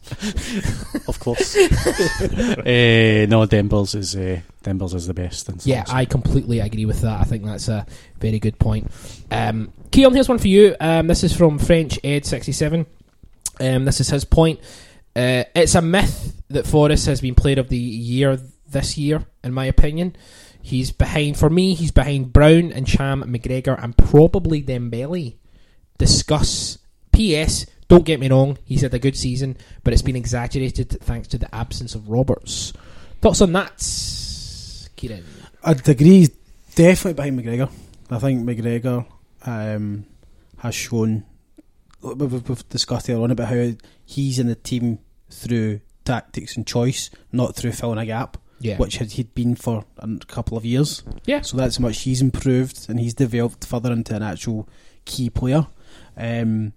of course. uh, no, Dembels is uh, Dembels is the best. in Yeah, I completely agree with that. I think that's a very good point. Um, Ciaran, here's one for you. Um, this is from French Ed sixty seven. Um, this is his point. Uh, it's a myth that Forrest has been Player of the Year this year, in my opinion. He's behind, for me, he's behind Brown and Ntcham, McGregor, and probably Dembele. Discuss. P.S. Don't get me wrong, he's had a good season, but it's been exaggerated thanks to the absence of Roberts. Thoughts on that, Ciaran? I'd agree. Definitely behind McGregor. I think McGregor um, has shown. We've, we've- discussed earlier on about how he's in the team through tactics and choice, not through filling a gap, Yeah. which had he'd been for a couple of years. Yeah. So that's how much he's improved and he's developed further into an actual key player. Um,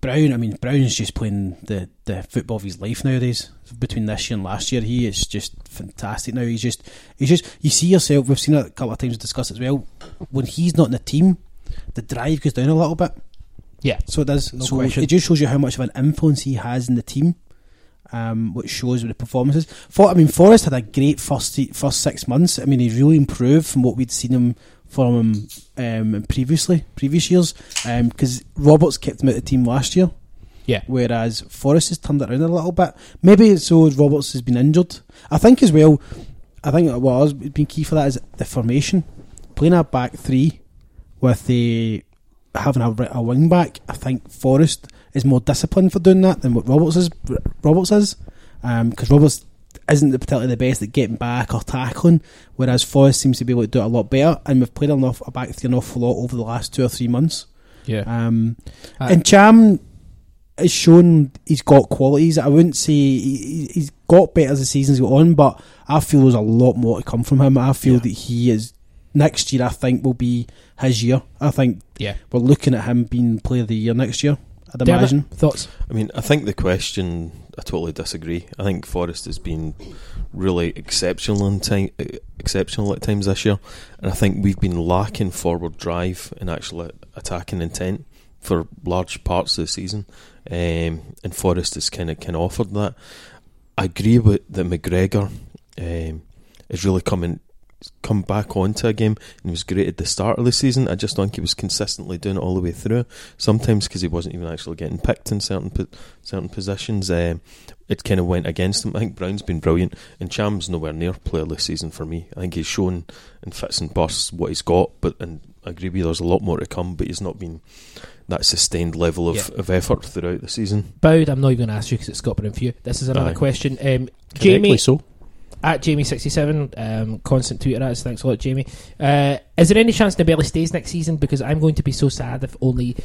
Brown, I mean, Brown's just playing the, the football of his life nowadays. Between this year and last year, he is just fantastic now. He's just, he's just, you see yourself, we've seen it a couple of times discussed as well. When he's not in the team, the drive goes down a little bit. Yeah. So it does. No so question. it just shows you how much of an influence he has in the team, um, which shows with the performances. For, I mean, Forrest had a great first first six months. I mean, he really improved from what we'd seen him from him um, previously, previous years. Because Roberts kept him out of the team last year. Yeah. Whereas Forrest has turned it around a little bit. Maybe it's so Roberts has been injured. I think as well. I think what has been key for that is the formation. Playing a back three with the having a, a wing back. I think Forrest is more disciplined for doing that than what Roberts is. Roberts is because Roberts isn't particularly the best at getting back or tackling, whereas Forrest seems to be able to do it a lot better. And we've played enough a back three an awful lot over the last two or three months. Yeah. Um, Uh, and Ntcham has shown he's got qualities. I wouldn't say he, he's got better as the seasons go on, but I feel there's a lot more to come from him. I feel that he is next year. I think will be his year. I think Yeah. we're looking at him being player of the year next year. I'd Dermot, imagine. thoughts? I mean, I think the question. I totally disagree. I think Forrest has been really exceptional in time, exceptional at times this year, and I think we've been lacking forward drive and actual attacking intent for large parts of the season. Um, and Forrest has kind of kind of offered that. I agree with that. McGregor um, is really coming come back onto a game and he was great at the start of the season. I just don't think he was consistently doing it all the way through. Sometimes because he wasn't even actually getting picked in certain po- certain positions, um, it kind of went against him. I think Brown's been brilliant and Ntcham's nowhere near player this season for me. I think he's shown in fits and bursts what he's got, but and I agree with you, there's a lot more to come, but he's not been that sustained level of, Yeah. of effort throughout the season. Boud, I'm not even going to ask you because it's Scotland for you. This is another Aye. question. Um, Jamie, so. At Jamie67, um, constant Twitter ads. Thanks a lot, Jamie. Uh, is there any chance Nabelli stays next season? Because I'm going to be so sad if only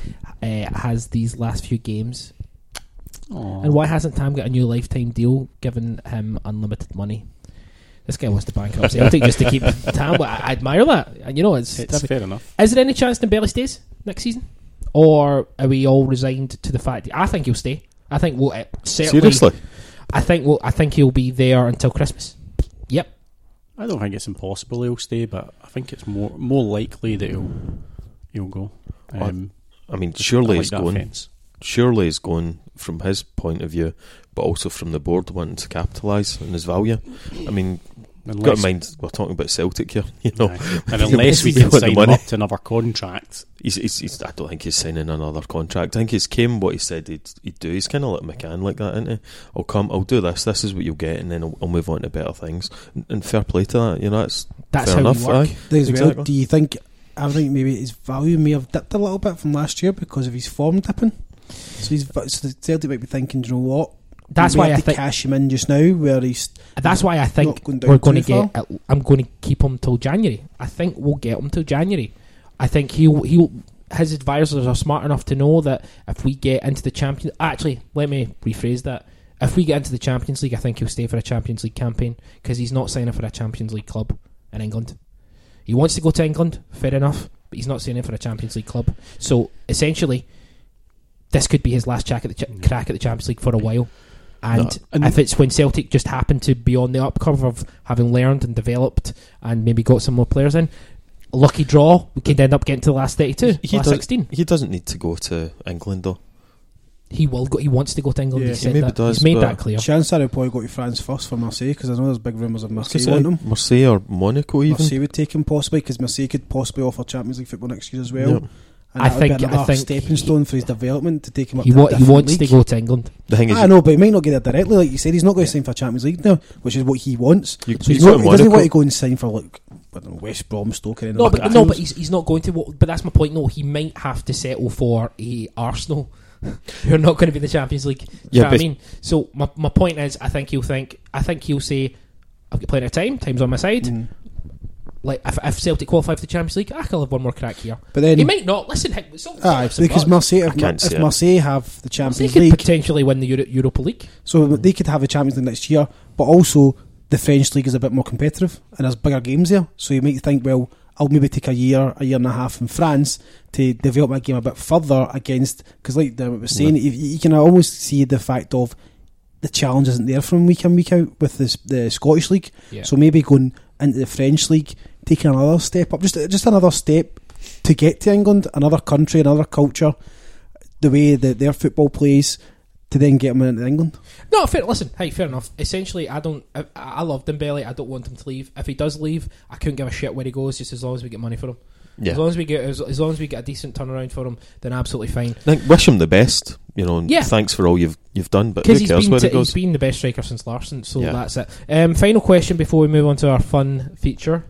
uh, has these last few games. And why hasn't Tam got a new lifetime deal given him unlimited money? This guy wants to bankrupt Celtic just to keep Tam. I, I admire that. And you know, it's, It's fair enough. Is there any chance Nabelli stays next season? Or are we all resigned to the fact? I think he'll stay. I think we'll uh, certainly. Seriously, I think we'll, I think he'll be there until Christmas. Yep. I don't think it's impossible he'll stay, but I think it's more more likely that he'll he'll go. Um, I mean, surely like he's that going. fence. surely he's going from his point of view, but also from the board wanting to capitalise on his value. I mean, got Unless- in mind we're talking about Celtic here, you know. Aye. and unless we He's can sign him money. up to another contract, He's, he's, he's, I don't think he's signing another contract. I think he's came what he said he'd, he'd do. He's kind of like McCann like that, isn't he? I'll come, I'll do this. This is what you'll get, and then I'll, I'll move on to better things. And, and fair play to that. You know, that's That's fair how we enough. work. aye. As well, do you think? I think maybe his value may have dipped a little bit from last year because of his form dipping. So he's so the Celtic might be thinking, do you know what? That's We why have I to think. cash him in just now, where he's That's why I think going we're going to get. I'm going to keep him till January. I think we'll get him till January. I think he'll he'll his advisors are smart enough to know that if we get into the champion, actually, let me rephrase that. If we get into the Champions League, I think he'll stay for a Champions League campaign because he's not signing for a Champions League club in England. He wants to go to England, fair enough, but he's not signing for a Champions League club. So essentially, this could be his last crack at the ch- mm. crack at the Champions League for a while. And, No, and- if it's when Celtic just happened to be on the up curve of having learned and developed and maybe got some more players in, lucky draw, we could end up getting to the last 32, He, last does, 16. he doesn't need to go to England though. He will go. He wants to go to England. Yeah, he he said maybe that. does, He's made that clear. chance that he'll probably go to France first for Marseille because I know there's big rumours of Marseille Say want him. Marseille or Monaco even. Marseille would take him possibly because Marseille could possibly offer Champions League football next year as well. Yep. And I think- be I think stepping stone for his development to take him up. He, to a wa- he wants league. to go to England. The thing is, I know, but he might not get it directly. Like you said, he's not going to sign for Champions League now, which is what he wants. You- so he's not, he doesn't want to go and sign for like I don't know, West Brom, Stoke, or anything No, but that. no, but he's, he's not going to. But that's my point. No, he might have to settle for a Arsenal. who are not going to be in the Champions League. Do you Yeah, know what I mean? So my my point is, I think he'll think. I think he'll say, "I've got plenty of time. Time's on my side." Mm. Like if, if Celtic qualify for the Champions League, I can have one more crack here. But then, he might not. Listen, heck, it's all- it's aye, because buts. Marseille, if, can't if. Marseille have the They Champions could League, potentially win the Euro- Europa League. so they could have the Champions League next year, but also the French league is a bit more competitive and there's bigger games there. So you might think, well, I'll maybe take a year, a year and a half in France to develop my game a bit further against because, like Dermot was saying, you, you can almost see the fact of the challenge isn't there from week in week out with this, the Scottish league. Yeah. So maybe going into the French league, taking another step up, just just another step to get to England, another country, another culture, the way that their football plays, to then get them into England. No, fair. Listen, hey, fair enough. Essentially, I don't. I, I love Dembele. I don't want him to leave. If he does leave, I couldn't give a shit where he goes, just as long as we get money for him. Yeah. As long as we get as, as long as we get a decent turnaround for him, then absolutely fine. I think wish him the best. You know, and Yeah. thanks for all you've you've done. But who Because he's cares been where t- he goes? he's been the best striker since Larsson, so Yeah. that's it. Um, final question before we move on to our fun feature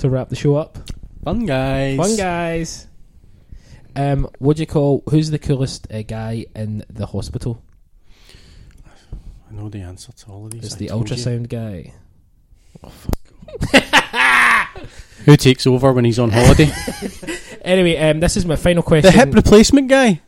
to wrap the show up. Fun guys. Fun guys. Um, what do you call? Who's the coolest uh, guy in the hospital? I know the answer to all of these. It's I the told you. ultrasound guy. Who takes over when he's on holiday? Anyway, um, this is my final question. the hip replacement guy.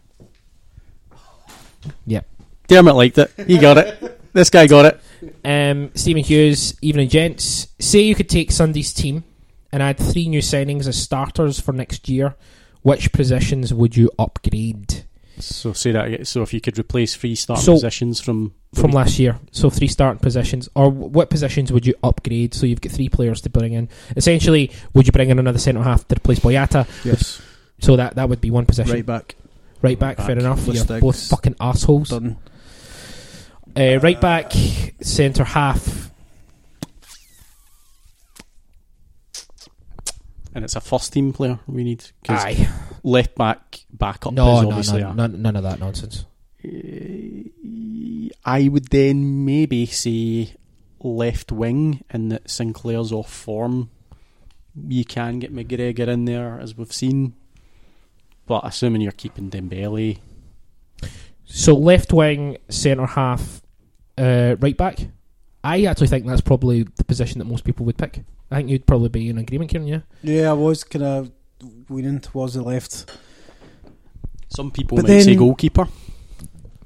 Yep. Dermot liked it. He got it. This guy got it. Um, Stephen Hughes, evening gents. Say you could take Sunday's team and add three new signings as starters for next year. Which positions would you upgrade So say that again. So if you could replace three starting So- positions from from last year? So three starting positions, or what positions would you upgrade? So you've got three players to bring in. Essentially, would you bring in another centre half to replace Boyata? Yes. So that that would be one position. Right back. Right back, Back. fair enough. With You're both fucking assholes. Done. Uh, right back, centre half. And it's a first team player we need. Aye. left back backup No, is no, obviously no, a- none, none of that nonsense. I would then maybe say left wing, and that Sinclair's off form. You can get McGregor in there, as we've seen, but assuming you're keeping Dembele, So left wing, centre half, uh, right back. I actually think that's probably the position that most people would pick. I think you'd probably be in agreement, Ciaran. Yeah. Yeah, I was kind of leaning towards the left. some people But might say goalkeeper.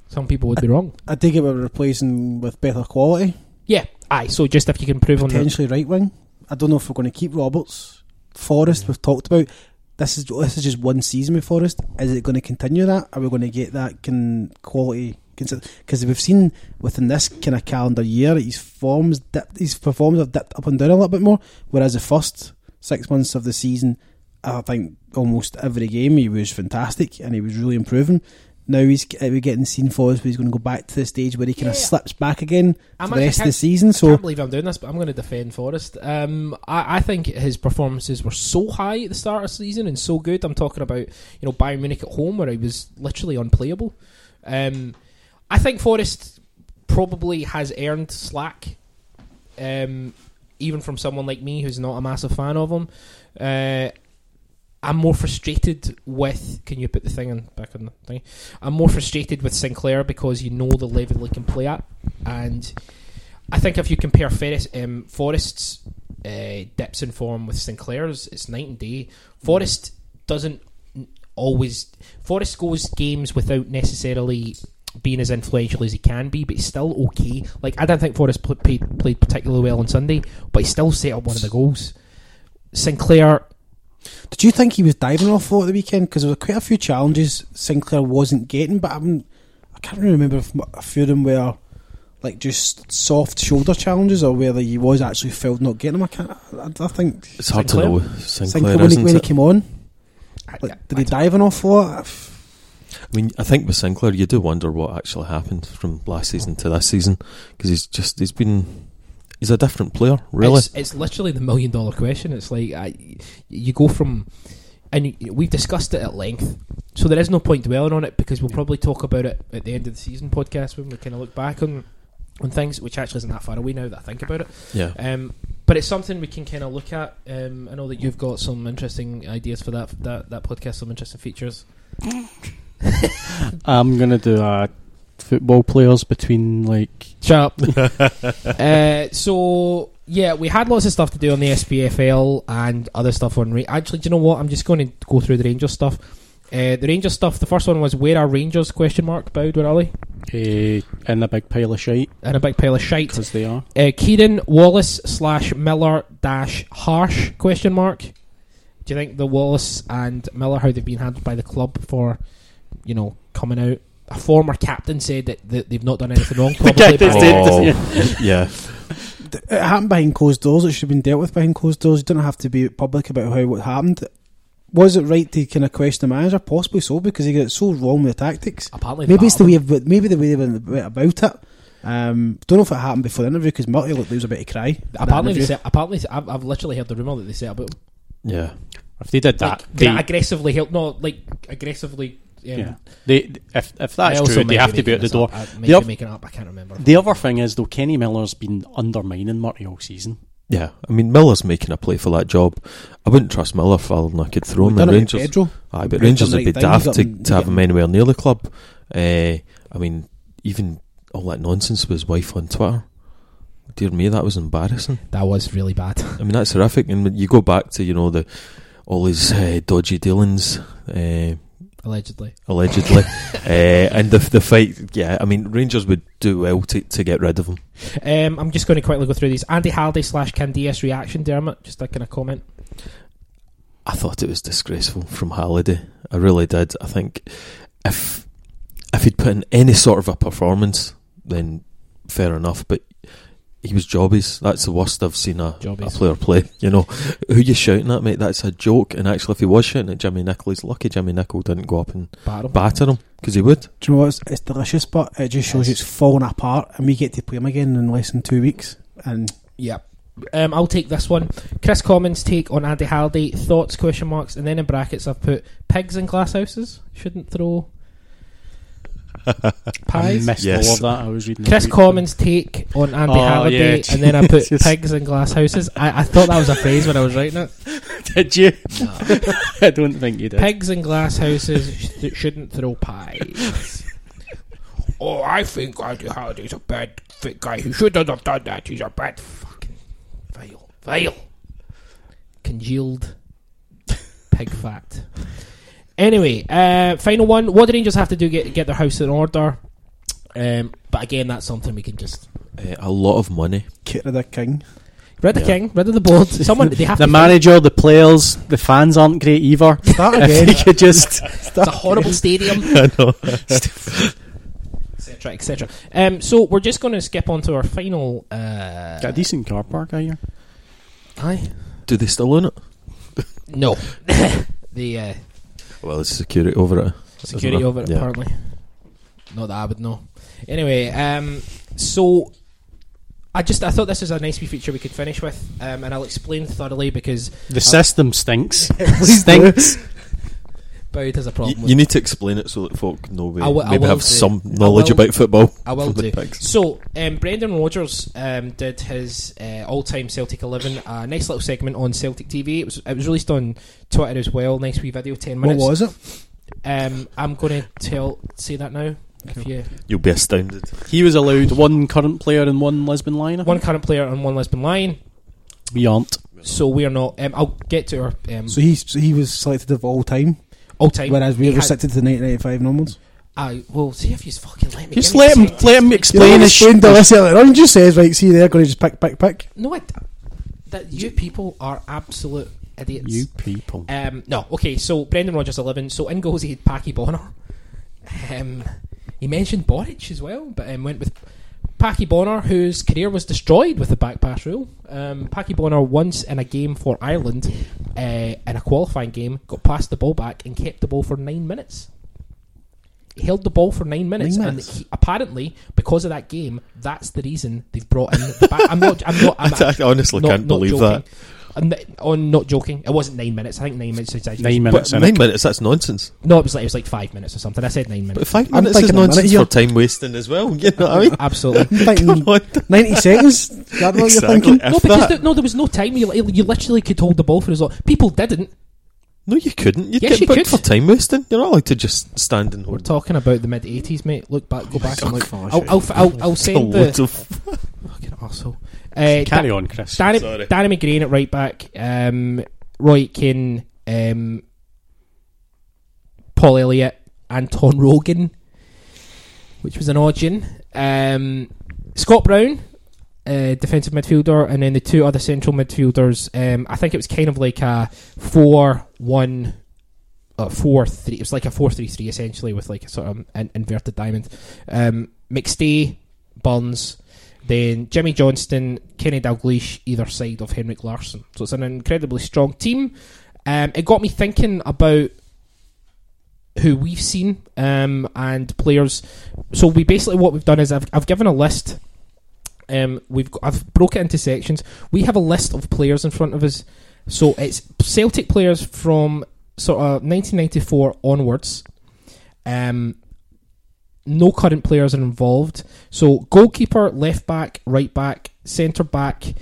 Some people would be wrong. I dig it we're replacing with better quality. Yeah. Aye. So just if you can improve on that. Potentially right wing. I don't know if we're going to keep Roberts. Forrest, mm. we've talked about. This is this is just one season with Forrest. Is it going to continue that? Are we going to get that can quality? Because we've seen within this kind of calendar year, his forms, dipped, his performance have dipped up and down a little bit more. Whereas the first six months of the season, I think almost every game he was fantastic and he was really improving. Now he's we're getting seen for us, but he's going to go back to the stage where he kind of Yeah. slips back again I'm for the rest of the season. So I can't believe I'm doing this, but I'm going to defend Forrest. Um, I, I think his performances were so high at the start of the season and so good. I'm talking about you know Bayern Munich at home where he was literally unplayable. Um, I think Forrest probably has earned slack, um, even from someone like me who's not a massive fan of him. Uh, I'm more frustrated with. Can you put the thing in back on the thing? I'm more frustrated with Sinclair because you know the level he can play at, and I think if you compare Ferris, um, Forrest's uh, dips in form with Sinclair's, it's night and day. Forrest doesn't always. Forrest goes games without necessarily being as influential as he can be, but he's still okay. Like I don't think Forrest pl- played, played particularly well on Sunday, but he still set up one of the goals. Sinclair Did you think he was diving off at the weekend? Because there were quite a few challenges Sinclair wasn't getting, but I'm, I can't really remember if a few of them were like just soft shoulder challenges or whether he was actually filled not getting them. I can't. I, I think It's hard Sinclair? to know. Sinclair, Sinclair, when, he, isn't when he came on, like, did he diving off for it? I mean, I think with Sinclair, you do wonder what actually happened from last season to this season because he's just he's been he's a different player, really. It's, it's literally the million dollar question. It's like I, you go from, and we've discussed it at length, so there is no point dwelling on it because we'll probably talk about it at the end of the season podcast when we kind of look back on on things, which actually isn't that far away now that I think about it. yeah, Um, but it's something we can kind of look at. Um, I know that you've got some interesting ideas for that that that podcast, some interesting features. I'm gonna do uh, football players between like Shut up. uh, so yeah, we had lots of stuff to do on the SPFL and other stuff on. Ra- Actually, do you know what? I'm just going to go through the Rangers stuff. Uh, the Rangers stuff. The first one was where are Rangers? Question mark. Boud, where are they? uh, in a big pile of shite In a big pile of shite. because they are. Uh, Ciaran Wallace slash Miller dash Harsh? Question mark. Do you think the Wallace and Miller how they've been handled by the club for, you know, coming out? A former captain said that, that they've not done anything wrong. Probably, captain said- oh, yeah. It happened behind closed doors. It should have been dealt with behind closed doors. You don't have to be public about how what happened. Was it right to kind of question the manager? Possibly so, because he got so wrong with the tactics. Apparently, they Maybe it's the way, of, maybe the way they went went about it. Um, don't know if it happened before the interview because Murty looked like he was about to cry. Apparently, they interview. set, apparently, I've, I've literally heard the rumor that they said about Yeah, If they did that, like, they, gra- aggressively helped. not like aggressively. Yeah, they if if that's also true, they have to be at the door. Up. I may The be making up. I can't remember. The other thing is though, Kenny Miller's been undermining Murty all season. Yeah, I mean Miller's making a play for that job. I wouldn't trust Miller further than I could throw him We've in done Rangers. Pedro. Aye, but Rangers would be right daft to, to have him- him anywhere near the club. Uh, I mean, even all that nonsense with his wife on Twitter. Dear me, that was embarrassing. That was really bad. I mean, that's horrific. And when you go back to you know the all his uh, dodgy dealings, uh, Allegedly. allegedly, uh, and the the fight. Yeah, I mean, Rangers would do well to to get rid of him. Um, I'm just going to quickly go through these. Andy Halliday slash Candeias reaction, Dermot. Just a kind of comment. I thought it was disgraceful from Halliday. I really did. I think if if he'd put in any sort of a performance, then fair enough. But he was jobbies. That's the worst I've seen a, a player play. You know, who you shouting at, mate? That's a joke. And actually, if he was shouting at Jimmy Nicholl, he's lucky Jimmy Nicholl didn't go up and Batter him. batter him because he would. Do you know what? It's, it's delicious, but it just shows you it's falling apart, and we get to play him again in less than two weeks. And Yeah. Um, I'll take this one. Kris Commons' take on Andy Halliday. Thoughts, question marks, and then in brackets I've put pigs in glass houses. Shouldn't throw I missed Yes. all of that. I was reading. Chris. Commons' take on Andy Oh, Halliday, yeah, and then I put Jesus. pigs in glass houses. I, I thought that was a phrase when I was writing it. Did you? I don't think you did. Pigs in glass houses sh- shouldn't throw pies. oh, I think Andy Halliday's a bad fit guy. He shouldn't have done that. He's a bad fucking vile, vile, congealed pig fat. Anyway, uh, final one. What do Rangers have to do get get their house in order? Um, but again, that's something we can just Uh, a lot of money. get rid of the king. rid of the Yeah. king, rid of the board. Someone they have The to. manager, the players, the fans aren't great either. Start if again. you could just It's a horrible stadium. I know. etc etc um, so we're just going to skip on to our final uh, got a decent car park out here. aye Do they still own it? no the uh, Well, it's security over it. security over it Yeah. apparently not that I would know anyway um, so I just I thought this was a nice wee feature we could finish with um, and I'll explain thoroughly because The system stinks. Please stinks. Boyd has a problem You, with you need to explain it so that folk know we I wi- I maybe have do. some knowledge will- about football. I will do. pigs. So, um, Brendan Rodgers um, did his uh, all-time Celtic eleven. A nice little segment on Celtic TV. It was it was released on Twitter as well. Nice wee video, ten minutes. What was it? Um, I'm going to tell say that now. If you You'll be astounded. He was allowed one current player and one Lisbon Lion. One current player and one Lisbon Lion, We aren't. so we are not. Um, I'll get to our um, So he so he was selected of all time, all-time. whereas we He were restricted to the 1995 onwards. I will see if you fucking let me. Just Give me let him let him You explain know, his explained sh- all this earlier on. Just says, right, see there, going to just pick, pick, pick. No, I, that you people are absolute idiots. You people. Um, no, okay, so Brendan Rodgers 11. So in goals he had Packy Bonner. Um, he mentioned Boruc as well, but um, went with Packy Bonner, whose career was destroyed with the back pass rule. Um, Packy Bonner once in a game for Ireland, uh, in a qualifying game, got passed the ball back and kept the ball for nine minutes. He held the ball for nine minutes, Nine and he, apparently, because of that game, that's the reason they've brought in. The back. I'm not. I'm not. I'm I, I honestly not- can't not believe joking. that. I'm n- on not joking. It wasn't nine minutes. I think nine minutes. Is Nine minutes. But innit? nine minutes, that's nonsense. No, it was like it was like five minutes or something. I said nine minutes. But minutes. five I'm minutes is thinking minute nonsense for time wasting as well. You know what I mean? Absolutely. I'm thinking Come on. 90 seconds. Is that what you're thinking? If no, because that- there, no, there was no time. You, you literally could hold the ball for as long. People didn't. No, you couldn't. You'd Yes, get you booked could. for time wasting. You're not allowed to just stand and hold. We're talking about the mid '80s, mate. Look back, go back and look. Gosh, I'll, I'll, I'll, I'll send the fucking arsehole. Uh, Carry Da- on, Chris. Danny, Sorry. Danny McGrain at right back. Um, Roy Keane, um, Paul Elliott, Anton Rogan, which was an audition. Um, Scott Brown, uh, defensive midfielder, and then the two other central midfielders. Um, I think it was kind of like a four-one. Uh, four three. It was like a four three three essentially with like a sort of an inverted diamond. Um, McStay, Burns, then Jimmy Johnstone, Kenny Dalglish, either side of Henrik Larsson. So it's an incredibly strong team. Um, it got me thinking about who we've seen um, and players. So we basically what we've done is I've I've given a list. Um, we've got, I've broke it into sections. We have a list of players in front of us. So it's Celtic players from sort of 1994 onwards. Um, no current players are involved. So goalkeeper, left back, right back, centre back,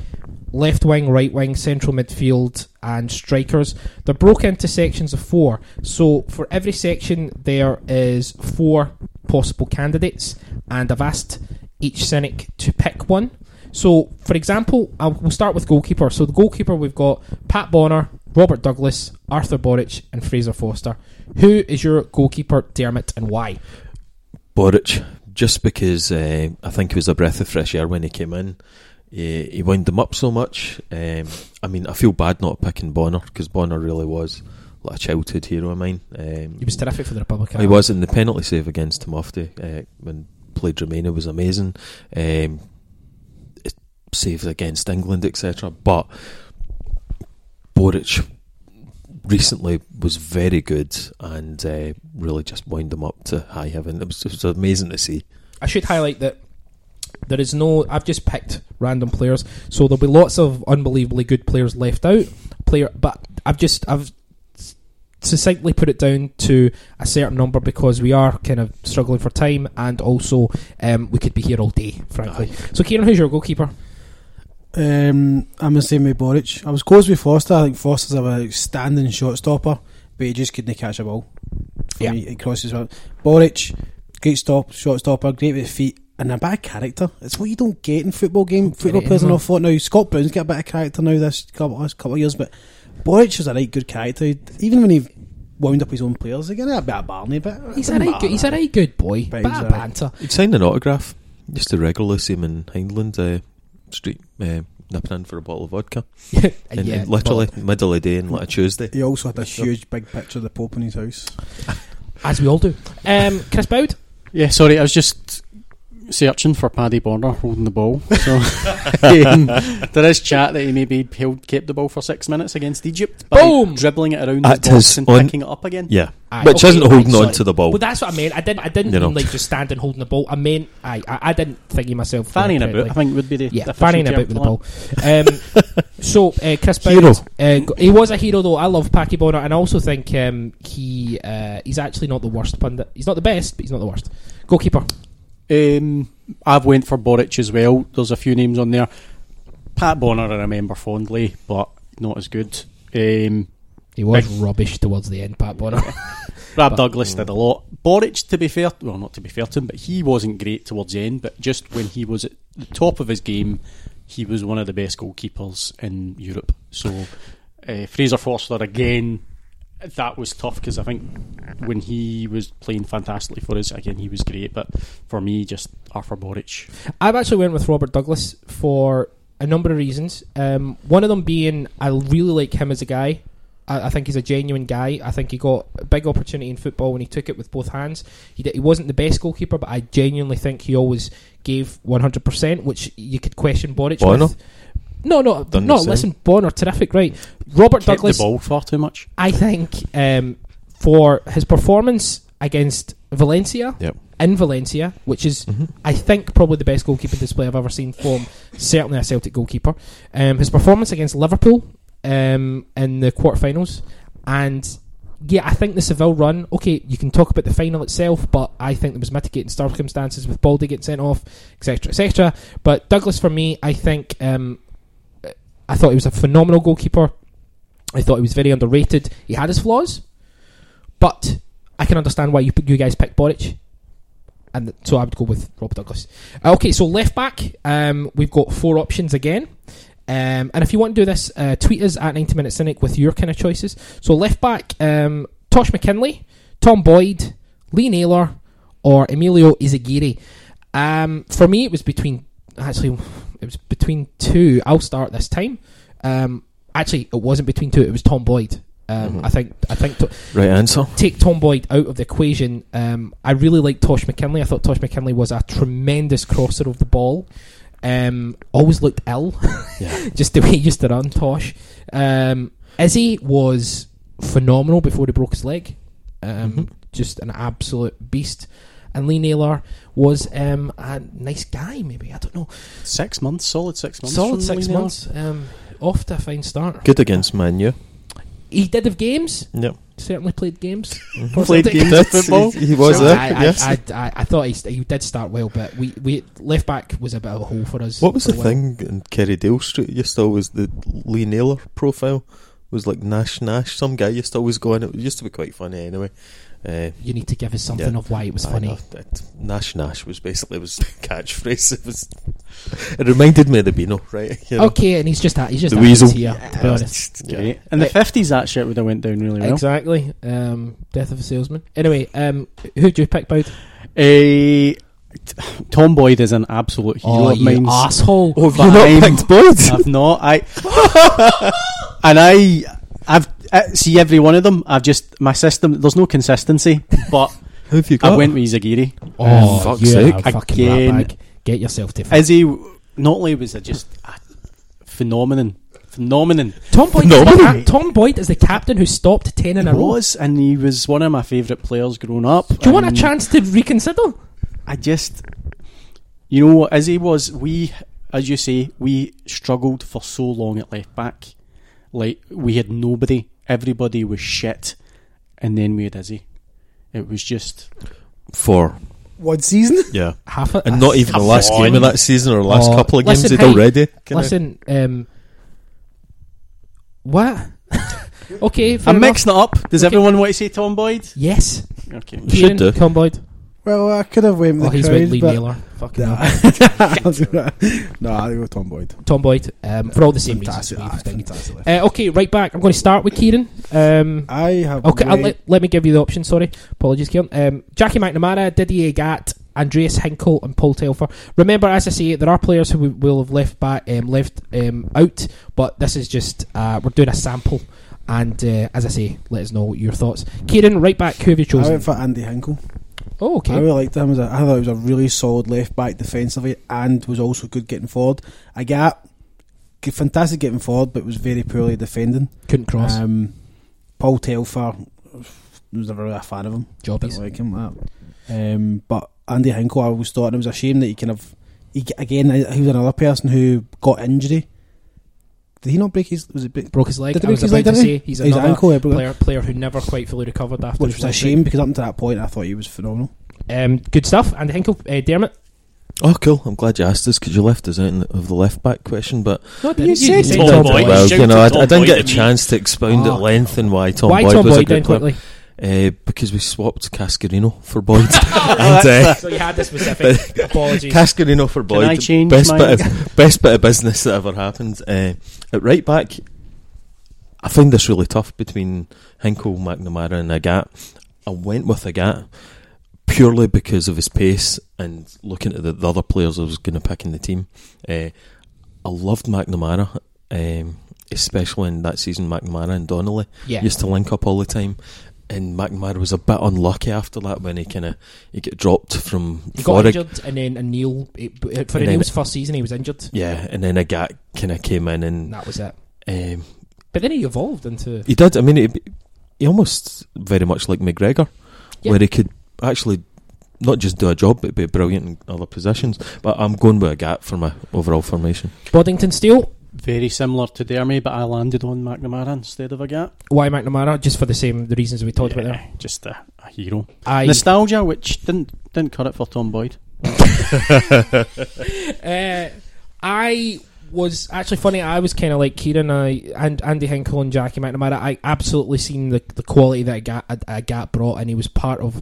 left wing, right wing, central midfield, and strikers. They're broken into sections of four. So for every section, there is four possible candidates, and I've asked each cynic to pick one. So, for example, I'll, we'll start with goalkeeper. So the goalkeeper we've got Pat Bonner, Robert Douglas, Artur Boruc, and Fraser Forster. Who is your goalkeeper, Dermot, and why? Boruc, just because uh, I think it was a breath of fresh air when he came in. He, he wound them up so much. Um, I mean, I feel bad not picking Bonner because Bonner really was like a childhood hero of mine. Um, He was terrific for the Republic. He was in the penalty save against Timofte uh, when played Romania was amazing. Um, it- saves against England, etc. But Boruc recently was very good and uh, really just wound them up to high heaven. It was, it was amazing to see. I should highlight that there is no. I've just picked random players, so there'll be lots of unbelievably good players left out. Player, but I've just I've succinctly put it down to a certain number because we are kind of struggling for time, and also um, we could be here all day, frankly. So, Ciaran, who's your goalkeeper? Um, I'm the same with Boruc. I was close with Forster. I think Forster's a outstanding shot stopper, but he just couldn't catch a ball. For Yeah. me, it crosses well. Boruc, great stop, shot stopper, great with feet, and a bad character. It's what you don't get in football game. Football players are anymore. not thought now. Scott Brown's got a bit of character now this couple, last couple of years, but Boruc is a right good character. Even when he wound up his own players, again a bit of Barney, but He's a right good. He's a right good boy. But Bit he's of a- banter. He'd signed an autograph. Used to regularly see him in England. uh, Street, uh, nipping in for a bottle of vodka. And, yeah, and literally, middle of the day and like a Tuesday. He also had a huge big picture of the Pope in his house. as we all do. Um, Chris Boud. Yeah, sorry, I was just searching for Paddy Bonner holding the ball. So um, there is chat that he maybe held kept the ball for six minutes against Egypt by Boom! dribbling it around At his box his and own- picking it up again. Yeah, Aye, which okay, isn't right, holding on to the ball. Well, that's what I meant. I didn't. I didn't You know. mean like just standing holding the ball. I meant I. I, I didn't think of myself. Fanning correctly. about, I think would be the Yeah, fanning official about term with the for ball. Um, so uh, Chris Hero. Uh, he was a hero though. I love Packy Bonner, and I also think um, he uh, he's actually not the worst pundit. He's not the best, but he's not the worst. Goalkeeper. Um, I've went for Boruc as well. There's a few names on there. Pat Bonner, I remember fondly, but not as good. Um, He was Big- rubbish towards the end, Pat Bonner. Rab But- Douglas did a lot. Boruc, to be fair, well, not to be fair to him, but he wasn't great towards the end. But just when he was at the top of his game, he was one of the best goalkeepers in Europe. So uh, Fraser Forster again, that was tough because I think when he was playing fantastically for us, again he was great. But for me, just Artur Boruc. I've actually went with Robert Douglas for a number of reasons. Um, one of them being I really like him as a guy. I, I think he's a genuine guy. I think he got a big opportunity in football when he took it with both hands. He, did, he wasn't the best goalkeeper, but I genuinely think he always gave 100%, which you could question Boruc Bono? with. No, no, Done no. same. Listen, Bonner, terrific, right? Robert Kept Douglas. the ball far too much. I think um, for his performance against Valencia Yep. in Valencia, which is I think probably the best goalkeeping display I've ever seen from certainly a Celtic goalkeeper. Um, his performance against Liverpool um, in the quarterfinals, and yeah, I think the Seville run. Okay, you can talk about the final itself, but I think there was mitigating circumstances with Baldé getting sent off, etc., etc. But Douglas, for me, I think um, I thought he was a phenomenal goalkeeper. I thought he was very underrated. He had his flaws, but I can understand why you you guys picked Boruc, and so I would go with Rob Douglas. Uh, okay, so left back, um, we've got four options again. Um, and if you want to do this, uh, tweet us at 90 Minute Cynic with your kind of choices. So left back, um, Tosh McKinlay, Tom Boyd, Lee Naylor, or Emilio Izaguirre. Um, for me, it was between actually it was between two. I'll start this time. Um, actually, it wasn't between two. It was Tom Boyd. Um, I think I think to, Right answer. take Tom Boyd out of the equation. Um, I really like Tosh McKinlay. I thought Tosh McKinlay was a tremendous crosser of the ball. Um, always looked ill, Yeah. just the way he used to run. Tosh, um, Izzy was phenomenal before he broke his leg. Um, Just an absolute beast. And Lee Naylor was um, a nice guy. Maybe I don't know. Six months, solid six months. Solid six Lee months. Um, off to a fine start. Good against Man U. He did have games. Yep. Certainly played games. Mhm. Played games of football. He, he was So there. I, I, yes. I, I, I thought he, st- he did start well, but we, we left back was a bit of a hole for us. what was the a while. thing in Kerrydale Street? Used to always the Lee Naylor profile was like Nash Nash. Some guy used to always go in. It used to be quite funny anyway. Uh, You need to give us something Yeah. of why it was I funny. know, that Nash Nash was basically his catchphrase. It was. It reminded me of the Beano, right? You know? Okay, and he's just that. He's just The weasel. here. to be honest. Yeah. In the fifties, that shit would have went down really well. Exactly. Um, Death of a salesman. Anyway, um, who do you pick, Boyd? Eh, t- Tom Boyd is an absolute hero Oh, of you mine. asshole! Oh, have you not I'm- picked Boyd? I've not. I and I, I've uh, see every one of them. I've just my system. There's no consistency, but Who have you got? I went with Izaguirre. Oh, fuck's you sake. are a fucking Again. Get yourself to. Is he? Not only was it just a phenomenon, phenomenon. Tom Boyd. Is Phenomenal. the, Tom Boyd is the captain who stopped ten in He a row. was, and he was one of my favourite players growing up. Do you want a chance to reconsider? I just, you know, as he was, we, as you say, we struggled for so long at left back. Like we had nobody. Everybody was shit, and then we had Izzy. It was just Four. One season? Yeah. Half a, And not even the Come last on. game of that season or last Oh, couple of games listen, he'd hey, already. kinda- Listen, um, what? okay, fair I'm enough. mixing it up. Does Okay. everyone want to say Tom Boyd? Yes, Okay. You should do. Tom Boyd. Well, I could have went with Oh, the he's crowd, with Lee but Naylor. Fucking no, hell. no, I'll go Tom Boyd. Tom Boyd. Um, for all the same Fantastic, reasons. Uh, okay, right back. I'm going to start with Ciaran. Um, I have. okay, let, let me give you the option. Sorry, apologies, Ciaran. Um, Jackie McNamara, Didier Agathe, Andreas Hinkel, and Paul Telfer. Remember, as I say, there are players who we will have left back, um, left um, out, but this is just uh, we're doing a sample. And uh, as I say, let us know your thoughts. Ciaran, right back. Who have you chosen? I went for Andy Hinkel. Oh, okay. I really liked him. As a, I thought he was a really solid left back defensively and was also good getting forward. I got fantastic getting forward, but was very poorly defending. Couldn't cross. Um, Paul Telfer was never really a fan of him. Jobbies. Didn't like him. That. Um, but Andy Hinkel, I always thought it was a shame that he kind of he again he was another person who got injury. Did he not break his? Was it break, Broke his leg. Did he I was break his about leg, to didn't say he? he's His another ankle, yeah, broke it. player player who never quite fully recovered after. which his was a leg shame because up to that point I thought he was phenomenal. Um, good stuff. And Hinkel, uh, Dermot. Oh, cool. I'm glad you asked this because you left us out in the, of the left back question. But No, You said Tom Tom Boyd. well, you know, I, I didn't get a chance to expound Oh. at length and why Tom Why Boyd Tom was Boyd a then good player. quickly? Uh, because we swapped Cascarino for Boyd. and, uh, So you had the specific apologies. Cascarino for Boyd. I change best my- bit of best bit of business that ever happened. Uh, at right back, I find this really tough between Hinkel, McNamara, and Agathe. I went with Agathe purely because of his pace and looking at the, the other players I was going to pick in the team. Uh, I loved McNamara, um, especially in that season. McNamara and Donnelly yeah. used to link up all the time. And McNamara was a bit unlucky after that when he kind of he get dropped from He got injured, and then Neil for Neil's first season, he was injured, Yeah, and then Agathe kind of came in and that was it. um, But then he evolved into he did. I mean, he, he almost very much like McGregor, Yeah. where he could actually not just do a job but be brilliant in other positions. But I'm going with Agathe for my overall formation. Boddington Steel. Very similar to Dermy, but I landed on McNamara instead of Agathe. Why McNamara? Just for the same the reasons we talked about there. Just a, a hero. I Nostalgia, which didn't didn't cut it for Tom Boyd. uh, I was actually funny. I was kind of like Ciaran I, and Andy Hinkel and Jackie McNamara. I absolutely seen the the quality that Gat, a, Gat brought, and he was part of.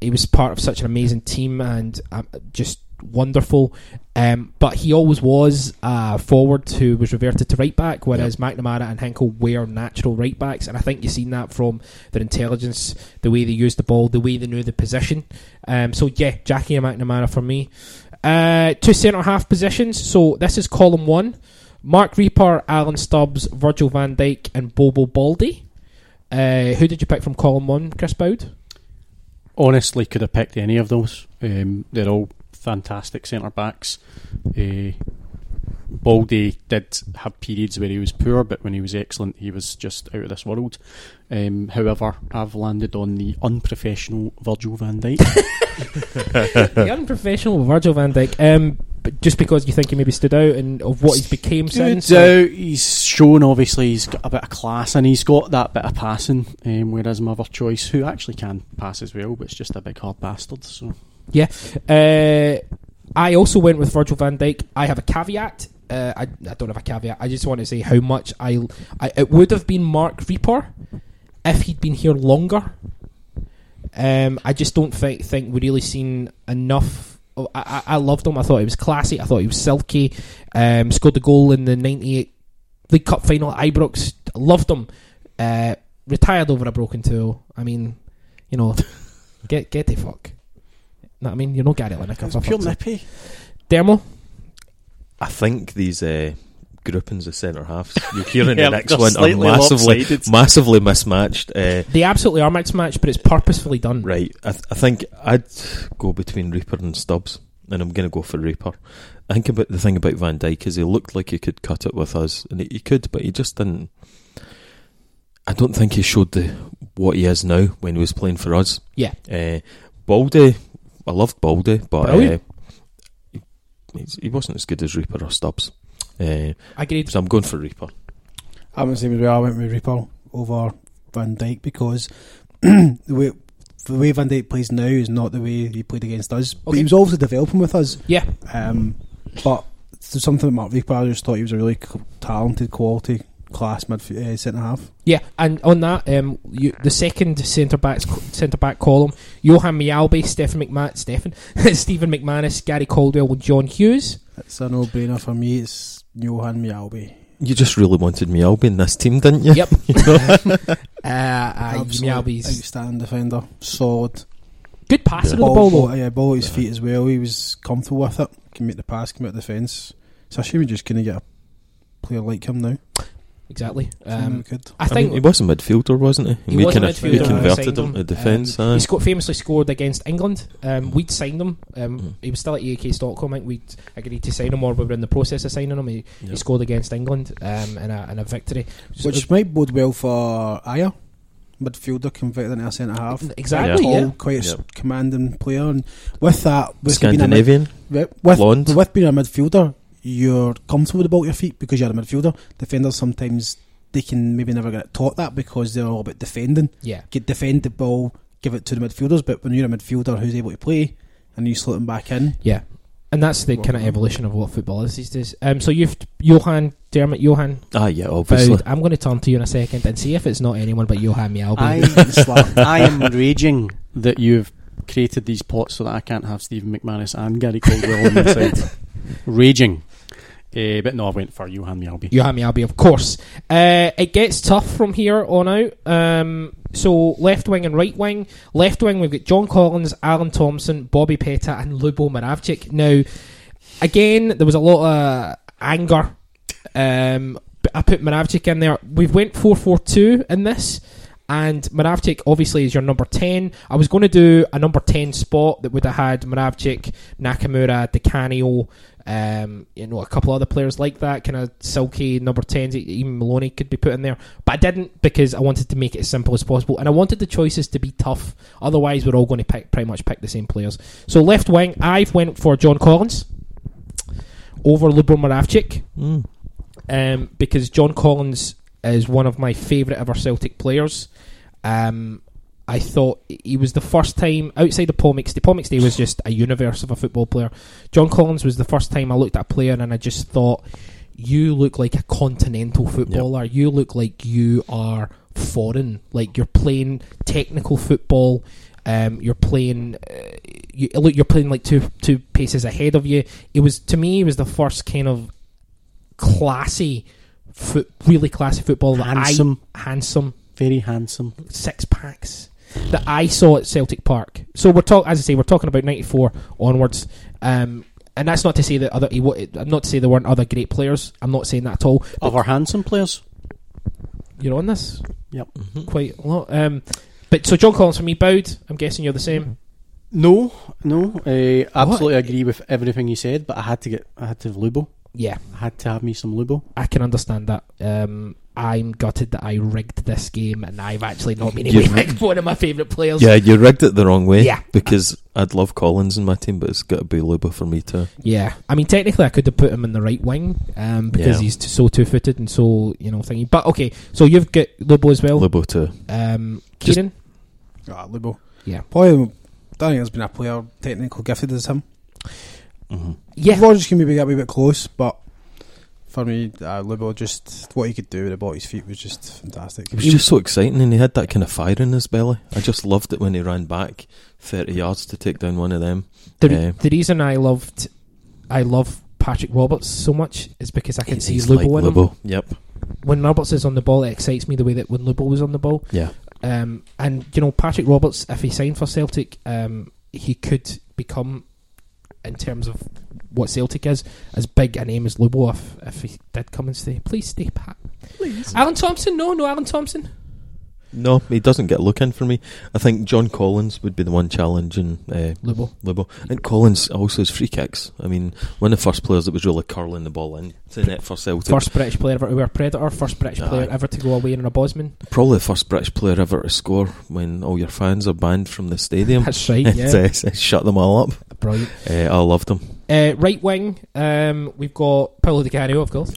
He was part of such an amazing team and um, just wonderful. Um, but he always was uh, forward who was reverted to right back, whereas McNamara and Hinkel were natural right backs, and I think you've seen that from their intelligence, the way they used the ball, the way they knew the position. Um, so yeah, Jackie and McNamara for me. Uh, two centre half positions. So this is column one: Marc Rieper, Alan Stubbs, Virgil Van Dijk, and Bobo Baldé. Uh, who did you pick from column one, Chris Boud? Honestly, could have picked any of those. Um, they're all fantastic centre backs. Uh, Baldé did have periods where he was poor, but when he was excellent, he was just out of this world. Um, however, I've landed on the unprofessional Virgil van Dijk. the unprofessional Virgil van Dijk. Um, but just because you think he maybe stood out and of what he's became since. Stood or- out. He's shown obviously he's got a bit of class and he's got that bit of passing. Um, whereas my other choice, who actually can pass as well, but it's just a big hard bastard. So Yeah. Uh, I also went with Virgil van Dijk. I have a caveat. Uh, I, I don't have a caveat. I just want to say how much I, I. It would have been Marc Rieper if he'd been here longer. Um, I just don't think think we really seen enough. oh, I, I, loved him. I thought he was classy. I thought he was silky. Um, scored the goal in the '98 League Cup final at Ibrox. Loved him. Uh, retired over a broken toe. I mean, you know, get get the fuck. No, I mean, you're not Gary Lineker. it's for pure fuck's sake. nippy. Demo. I think these uh, groupings of centre halves you're hearing Yeah, the next they're one are massively, lopsided. massively mismatched. Uh, They absolutely are mismatched, but it's purposefully done. right, I, th- I think I'd go between Rieper and Stubbs, and I'm going to go for Rieper. I think about the thing about Van Dijk is he looked like he could cut it with us, and he, he could, but he just didn't. I don't think he showed the what he is now when he was playing for us. Yeah. Uh, Baldé, I loved Baldé, but uh, Brilliant. he, he wasn't as good as Rieper or Stubbs. Uh, Agreed. so I'm going for Rieper. I'm the same as well. I went with Rieper over Van Dijk because the way the way Van Dijk plays now is not the way he played against us. But he was obviously developing with us. Yeah. Um, but there's something about Marc Rieper. I just thought he was a really talented, quality, class midf- uh, centre half. Yeah, and on that, um, you, the second centre back centre back column, Johan Mjällby, Stephen McMahon, Stephen, Stephen McManus, Gary Caldwell, and John Hughes. It's a no-brainer for me. It's Johan Mjällby. You just really wanted Mjällby in this team, didn't you? Yep. You know? uh, uh, Absolute Mjällby's outstanding defender, solid. good passer Ball, of the ball. ball, though. yeah, ball at his feet as well. He was comfortable with it. Can make the pass, can make the defence. It's a shame we just couldn't get a player like him now. Exactly. Um, could. I I think mean, he was a midfielder, wasn't he? He we was a kind of midfielder we converted signed him him. to defence. Um, he sco- famously scored against England. Um, we'd signed him. Um, Mhm. He was still at AIK Stockholm. I think we'd agreed to sign him, or we were in the process of signing him. He, he scored against England um, in, a, in a victory. Which might bode well for Ajer, midfielder converted into a centre half. Exactly, Tall, yeah. quite a s- Yep. commanding player, and with that, with being a mid- with, with, blonde. with being a midfielder, you're comfortable with the ball at your feet because you're a midfielder. Defenders sometimes they can maybe never get taught that because they're all about defending. Yeah. Get defend the ball, give it to the midfielders. But when you're a midfielder who's able to play and you slot them back in, Yeah. And that's the kind of evolution of what football is these days. Um, so you've Johan Dermot Johan Ah, yeah, obviously. Boud. I'm going to turn to you in a second and see if it's not anyone but Johan Mjällby. I, I am raging that you've created these pots so that I can't have Stephen McManus and Gary Caldwell on the side. Raging. Uh, but no, I went for Johan Mjällby. Johan Mjällby, of course. Uh, it gets tough from here on out. Um, so left wing and right wing. Left wing, we've got John Collins, Alan Thompson, Bobby Petta, and Lubo Moravcik. Now, again, there was a lot of anger. Um, I put Moravcik in there. We've went 4-4-2 in this. And Moravcik obviously is your number 10. I was going to do a number 10 spot that would have had Moravcik, Nakamura, Di Canio, um, you know, a couple other players like that, kind of silky number 10s. Even Maloney could be put in there. But I didn't because I wanted to make it as simple as possible. And I wanted the choices to be tough. Otherwise, we're all going to pick, pretty much pick the same players. So left wing, I've went for John Collins over Lubor Moravcik Mm. um, because John Collins is one of my favourite ever Celtic players. Um, I thought he was the first time outside of Paul McStay. Paul McStay was just a universe of a football player. John Collins was the first time I looked at a player and I just thought, you look like a continental footballer. You look like you are foreign. Like you're playing technical football. Um, you're playing. Uh, you look. You're playing like two two paces ahead of you. It was to me. It was the first kind of classy, foot, really classy football that Handsome. I handsome Very handsome. six packs that I saw at Celtic Park. So we're talking, as I say, we're talking about '94 onwards. Um, and that's not to say that other. I'm not to say there weren't other great players. I'm not saying that at all. But Other handsome players. you're on this Yep. quite a lot. Um, but so John Collins for me, Boud. I'm guessing you're the same. No, no. I absolutely agree with everything you said, but I had to get, I had to have Lubo. Yeah, I had to have me some Lubo. I can understand that. Um, I'm gutted that I rigged this game and I've actually not been You able to rig- pick one of my favourite players. Yeah, you rigged it the wrong way. Yeah. Because I'd love Collins in my team, but it's got to be Lubo for me too. Yeah, I mean, technically, I could have put him in the right wing um, because Yeah. he's so two footed and so you know thingy. But okay, so you've got Lubo as well. Lubo too. Um, Ciaran, Ah, Lubo. Yeah. Probably, I don't think there's been a player technical gifted as him. hmm yeah, Rogers can maybe get a bit close, but for me, uh, Lubo just what he could do with the ball at his feet was just fantastic. It was just so exciting, and he had that kind of fire in his belly. I just loved it when he ran back thirty yards to take down one of them. the, Yeah. the reason I loved, I love Patrick Roberts so much is because I can see He's Lubo like in him. Lubo. Yep. When Roberts is on the ball, it excites me the way that when Lubo was on the ball. Yeah. Um, and you know, Patrick Roberts, if he signed for Celtic, um, he could become, in terms of what Celtic is, as big a name as Lubo if, if he did come and stay. Please stay, Pat. Please. Alan Thompson? No, no, Alan Thompson. No, he doesn't get a look in for me. I think John Collins would be the one challenging uh, Lubo. Lubo. And Collins also has free kicks. I mean, one of the first players that was really curling the ball in to the net for Celtic. First British player ever to wear Predator, first British Aye. player ever to go away in a Bosman. Probably the first British player ever to score when all your fans are banned from the stadium. That's right, It, yeah. uh, shut them all up. Brilliant. Uh, I loved them. Uh, right wing, um, we've got Paolo Di Canio, of course.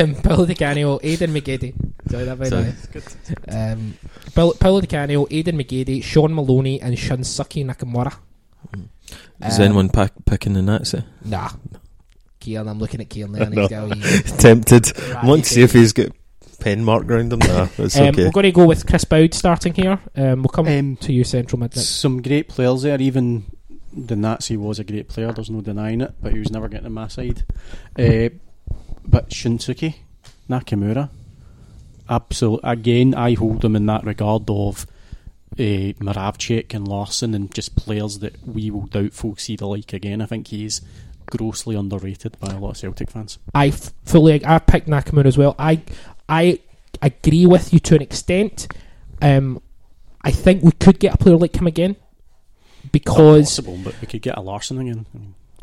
um, Paolo Di Canio, Aidan McGeady. Sorry, that very Sorry. nice. Um, Paolo, Paolo Di Canio, Aidan McGeady, Shaun Maloney, and Shunsuke Nakamura. Is Um, anyone pack, picking the Nazi? Nah. Ciaran, I'm looking at Ciaran there. and No. he's got Tempted. Ratty Want to see if he's got pen mark around him? Nah, it's Um, okay. We're going to go with Chris Boud starting here. Um, we'll come Um, to you, Central Mid. Some great players there. Even the Nazi was a great player. There's no denying it, but he was never getting on my side. Uh, but Shunsuke Nakamura, absolute. Again, I hold him in that regard of uh, Moravcik and Larsson and just players that we will doubtful see the like again. I think he's grossly underrated by a lot of Celtic fans. I fully I picked Nakamura as well. I I agree with you to an extent. Um, I think we could get a player like him again because possible, but we could get a Larsson again.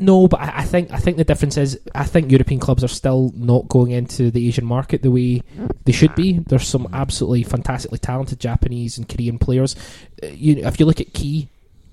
No, but I, I think I think the difference is I think European clubs are still not going into the Asian market the way they should be. There's some absolutely fantastically talented Japanese and Korean players. Uh, you, if you look at Ki,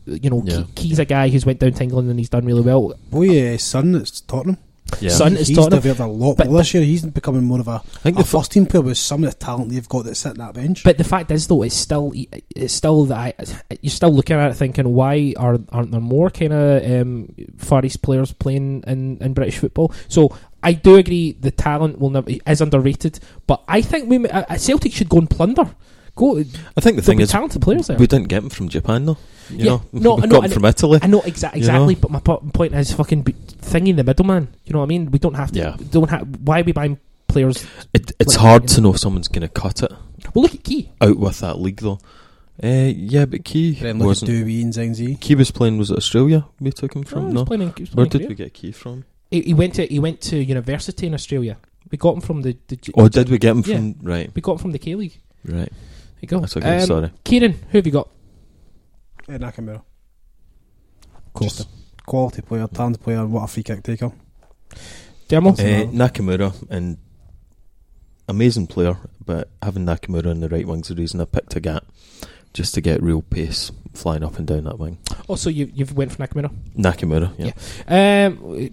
you know Yeah. Ki, Ki's a guy who's went down to England and he's done really well. Boy, uh, son at Tottenham. Yeah. Son is he's Tottenham. developed a lot But- more this year. He's becoming more of a, I think a the fir- first team player with some of the talent they've got that's sitting at that bench. But the fact is, though, it's still it's still that I, you're still looking at it thinking, why are aren't there more kind of um, Far East players playing in, in British football? So I do agree the talent will never is underrated, but I think we uh, Celtic should go and plunder. Go. I think the thing is, talented players there. we didn't get them from Japan though. You Yeah, know, no, we I know, got I him know- from Italy. I know exa- You exactly, know? but my po- point is fucking be- thingy the middleman. You know what I mean? We don't have to. Yeah. Don't have. Why are we buying players? It, it's Like, hard you to know if someone's going to cut it Well, look at Ki. out with that league though. Uh, yeah, but Ki Then wasn't. Dewey and Zingzi. Ki was playing. Was it Australia? We took him Oh, from. he's no, playing in- he's where did Korea. we get Ki from? He, he went to he went to university in Australia. We got him from the. the Oh, did we get him Yeah. from? Right, We got him from the K League. right. There you go. That's okay. Um, sorry. Ciaran, who have you got? Uh, Nakamura. Course. Just a quality player, talented player, what a free kick taker. Demo? Uh, Nakamura and amazing player, but having Nakamura in the right wing's the reason I picked Agathe, just to get real pace flying up and down that wing. Also, you you've went for Nakamura. Nakamura, yeah. Um,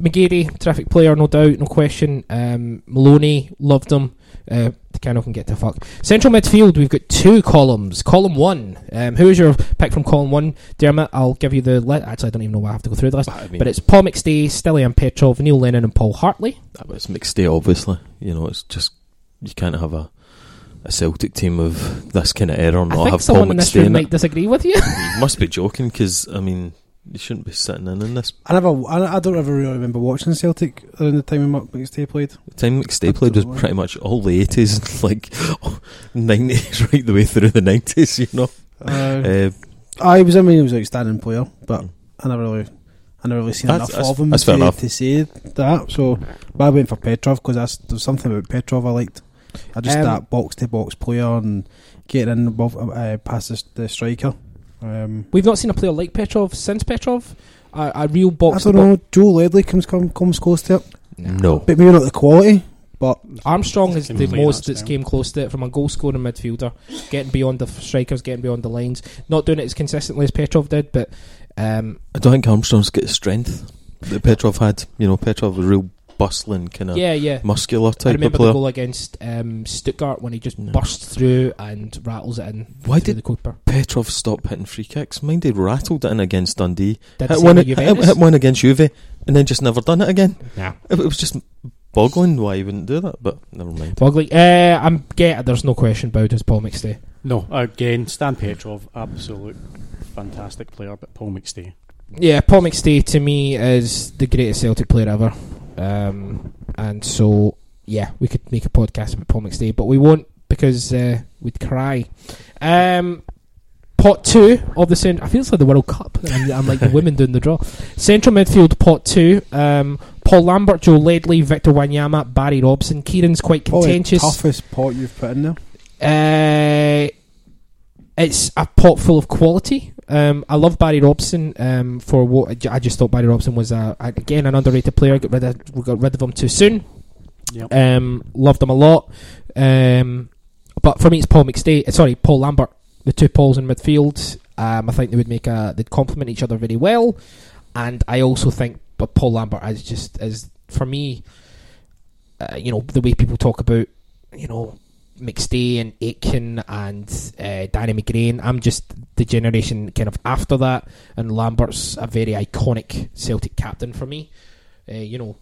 McGeady, terrific player, no doubt, no question. Um, Maloney, loved him. Uh, Cano can get to fuck. Central midfield, we've got two columns. Column one. Um, who is your pick from column one? Dermot, I'll give you the list. Actually, I don't even know why I have to go through the list. I mean- but it's Paul McStay, Stiliyan Petrov, Neil Lennon, and Paul Hartley. That was mixed obviously. You know, it's just you can't have a a Celtic team of this kind of error not have Paul someone in this McStay room in might disagree with you. You must be joking because I mean you shouldn't be sitting in in this. I never, I, I don't ever really remember watching Celtic around the time when Mark McStay played. The time McStay played was pretty much all the eighties, like nineties, right the way through the nineties. You know, Uh, uh, I was, I mean, he was an outstanding player, but I never really, I never really seen That's- enough that's- of him that's fair to, enough. to say that. So, but I went for Petrov because there's something about Petrov I liked. I just Um, that box to box player and getting in above, uh, past the, the striker. Um, We've not seen a player like Petrov since Petrov. A, a real I box. don't know. Joe Ledley comes come, comes close to it, no. but maybe not the quality. But Armstrong is the most that's understand. came close to it from a goal scoring midfielder, getting beyond the strikers, getting beyond the lines, not doing it as consistently as Petrov did, but um, I don't think Armstrong's got the strength that Petrov had. You know, Petrov was a real bustling kind of yeah, yeah. muscular I type of remember the goal against um, Stuttgart when he just Yeah. bursts through and rattles it in. Why did the keeper? Petrov stop hitting free kicks? Mind he rattled it in against Dundee, Did hit one, hit, hit one against Juve, and then just never done it again. Yeah. It, it was just boggling why he wouldn't do that, but never mind. Bogley, uh, I'm get. There's no question about his Paul McStay. No, again, Stan Petrov, absolute fantastic player, but Paul McStay. Yeah, Paul McStay to me is the greatest Celtic player ever. Um, and so, yeah, we could make a podcast about Paul McStay, but we won't because uh, we'd cry. Um, pot two of the cent. I feel it's like the World Cup. I'm, I'm like the women doing the draw. Central midfield pot two. Um, Paul Lambert, Joe Ledley, Victor Wanyama, Barry Robson. Ciaran's quite probably the contentious. toughest pot you've put in there. Uh, it's a pot full of quality. Um, I love Barry Robson um, for what I just thought Barry Robson was a, again an underrated player. Got rid of, we got rid of him too soon. Yep. Um, loved him a lot. Um, but for me, it's Paul McStay. uh, Sorry, Paul Lambert. The two Pauls in midfield. Um, I think they would make a. They'd complement each other very well. And I also think, but Paul Lambert is just is for me. Uh, you know the way people talk about, you know, McStay and Aitken and uh, Danny McGrain. I'm just the generation kind of after that, and Lambert's a very iconic Celtic captain for me. Uh, you know,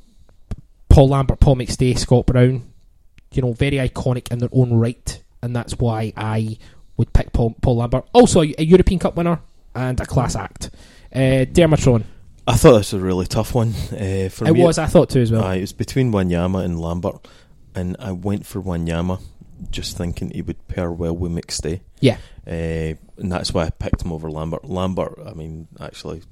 Paul Lambert, Paul McStay, Scott Brown. You know, very iconic in their own right, and that's why I would pick Paul, Paul Lambert. Also, a European Cup winner and a class act. Uh, Dermatron. I thought this was a really tough one uh, for It me. It was, I thought too as well. Aye, it was between Wanyama and Lambert, and I went for Wanyama, just thinking he would pair well with McStay. Yeah. Uh, and that's why I picked him over Lambert. Lambert, I mean, actually,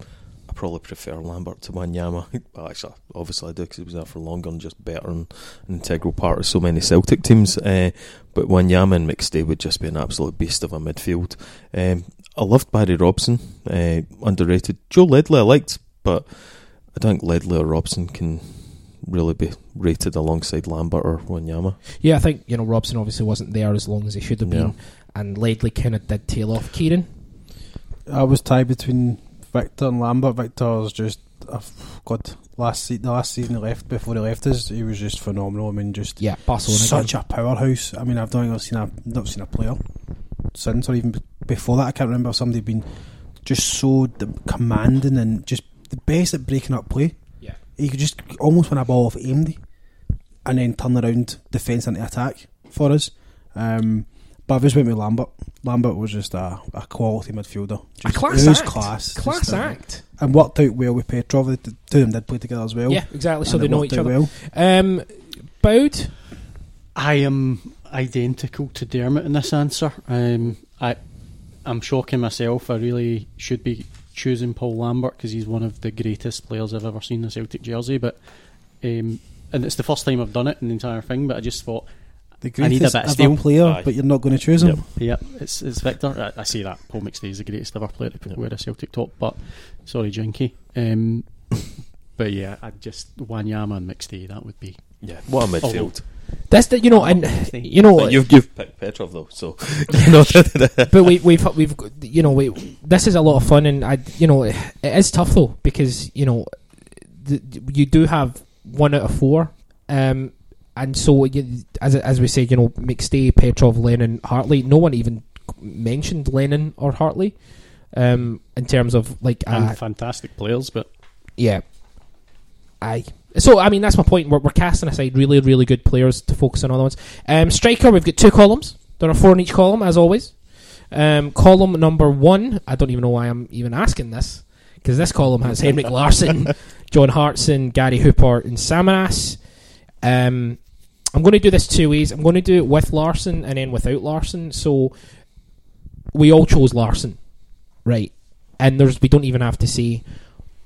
I probably prefer Lambert to Wanyama. well, actually, obviously I do because he was there for longer and just better and an integral part of so many Celtic teams. Uh, but Wanyama and McStay would just be an absolute beast of a midfield. Um, I loved Barry Robson, uh, underrated. Joe Ledley I liked, but I don't think Ledley or Robson can really be rated alongside Lambert or Wanyama. Yeah, I think you know Robson obviously wasn't there as long as he should have been, Yeah. and Ledley kind of did tail off. Ciaran, I was tied between Victor and Lambert. Victor was just, oh, God, last se- the last season he left before he left us, he was just phenomenal. I mean, just yeah, Barcelona. such a powerhouse. I mean, I've don't think I've seen a not seen a player since or even before that. I can't remember somebody being just so commanding and just the best at breaking up play. Yeah. he could just almost win a ball off Amdy and then turn around defence into attack for us. Um, but I've just went with Lambert. Lambert was just a, a quality midfielder. a class act. class, class Just, uh, act. and worked out well with Petrov. The two of them did play together as well. Yeah, exactly. So they know each other. Well. Um, Boud. I am identical to Dermot in this answer. Um, I, I'm shocking myself. I really should be choosing Paul Lambert because he's one of the greatest players I've ever seen in a Celtic jersey. But um, and it's the first time I've done it in the entire thing. But I just thought The I need a greatest bit of ever player, Aye. but you're not going to choose him. Yep, it's it's Victor. I, I say that Paul McStay is the greatest ever player to put wear a Celtic top. But sorry, Jinky. Um, but yeah, I just Wanyama and McStay. That would be Yeah, what a midfield. That's the you know, and you know, But you've you've picked Petrov though, so you know. but we, we've we've you know we this is a lot of fun and I you know it is tough though because you know the, you do have one out of four um and so you, as as we said you know McStay Petrov Lennon Hartley no one even mentioned Lennon or Hartley um in terms of like uh, fantastic players. But yeah aye so I mean that's my point we're, we're casting aside really really good players to focus on other ones um striker we've got two columns there are four in each column as always um, column number one, I don't even know why I'm even asking this, because this column has Henrik Larsson, John Hartson, Gary Hooper, and Samaras. Um, I'm going to do this two ways. I'm going to do it with Larsson and then without Larsson. So we all chose Larsson, right? And there's we don't even have to say,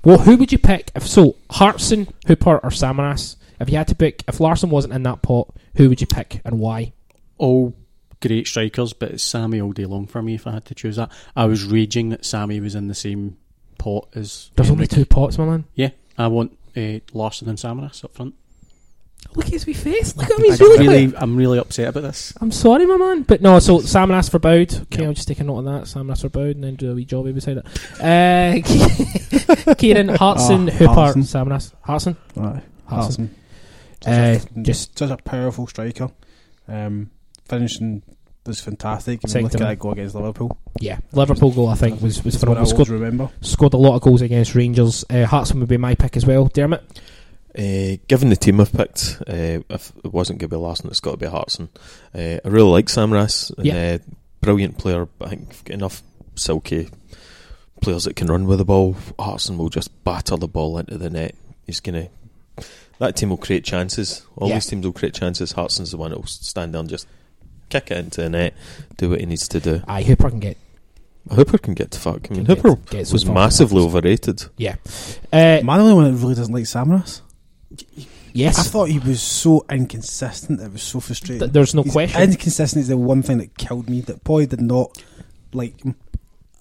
well, who would you pick? If so, Hartson, Hooper, or Samaras. If you had to pick, if Larsson wasn't in that pot, who would you pick and why? all great strikers, but it's Sammy all day long for me if I had to choose that. I was raging that Sammy was in the same pot as. There's only two pots, my man. Yeah, I want uh, Larsson and Samaras up front. Look at his wee face. Look at him. He's I'm really, really, I'm really upset about this. I'm sorry, my man. But no, so Samaras for Boud. Okay, Yeah. I'll just take a note of that. Samaras for Boud and then do a wee jobby beside it. Uh, Ciaran, Hartson, Oh, Hooper. Samaras. Hartson? Aye, Hartson. Hartson. Uh, just such a powerful striker. Um, finishing was fantastic. I mean, look at that goal against Liverpool. Yeah, Liverpool goal I think was was That's what I phenomenal. Scored, remember. scored a lot of goals against Rangers. Uh, Hartson would be my pick as well. Dermot. Uh, given the team I've picked, uh, if it wasn't going to be Larsson, it's got to be Hartson. Uh, I really like Samaras. Yeah. Uh, brilliant player. but I think if you've got enough silky players that can run with the ball. Hartson will just batter the ball into the net. He's going to. That team will create chances. All Yeah. these teams will create chances. Hartson's the one that will stand there and just kick it into the net, do what he needs to do. Aye, Hooper can get. Hooper can get to fuck. I mean, Can Hooper get- get was massively overrated. Yeah. Uh, Am I the only one that really doesn't like Samaras? Yes. I thought he was so inconsistent. It was so frustrating. Th- there's no His question. Inconsistent is the one thing that killed me. That boy did not like him.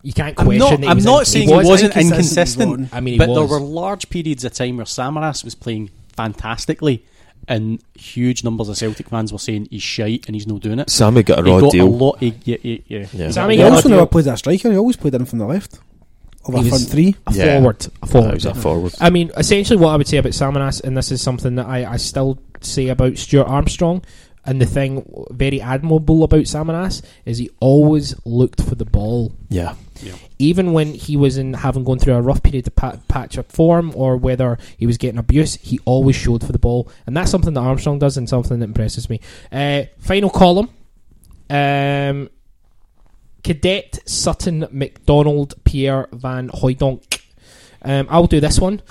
you can't I'm question. not, that he I'm not saying he he, was wasn't inconsistent, inconsistent, I mean, he but was. there were large periods of time where Samaras was playing fantastically, and huge numbers of Celtic fans were saying he's shite and he's not doing it. Sammy got a He raw got deal. a lot. He, yeah, yeah, yeah. Yeah. Sammy He got also a never played as a striker. He always played in from the left, over He front was- three. a Yeah. forward. A forward. he was a forward. I mean, essentially, what I would say about Samaras, and this is something that I, I still say about Stuart Armstrong, and the thing very admirable about Samaras is he always looked for the ball. Yeah. Even when he was in having gone through a rough period to pa- patch up form, or whether he was getting abuse, he always showed for the ball, and that's something that Armstrong does, and something that impresses me. Uh, final column. Um, Cadete Sutton McDonald Pierre Van Hooydonk. Um, I'll do this one.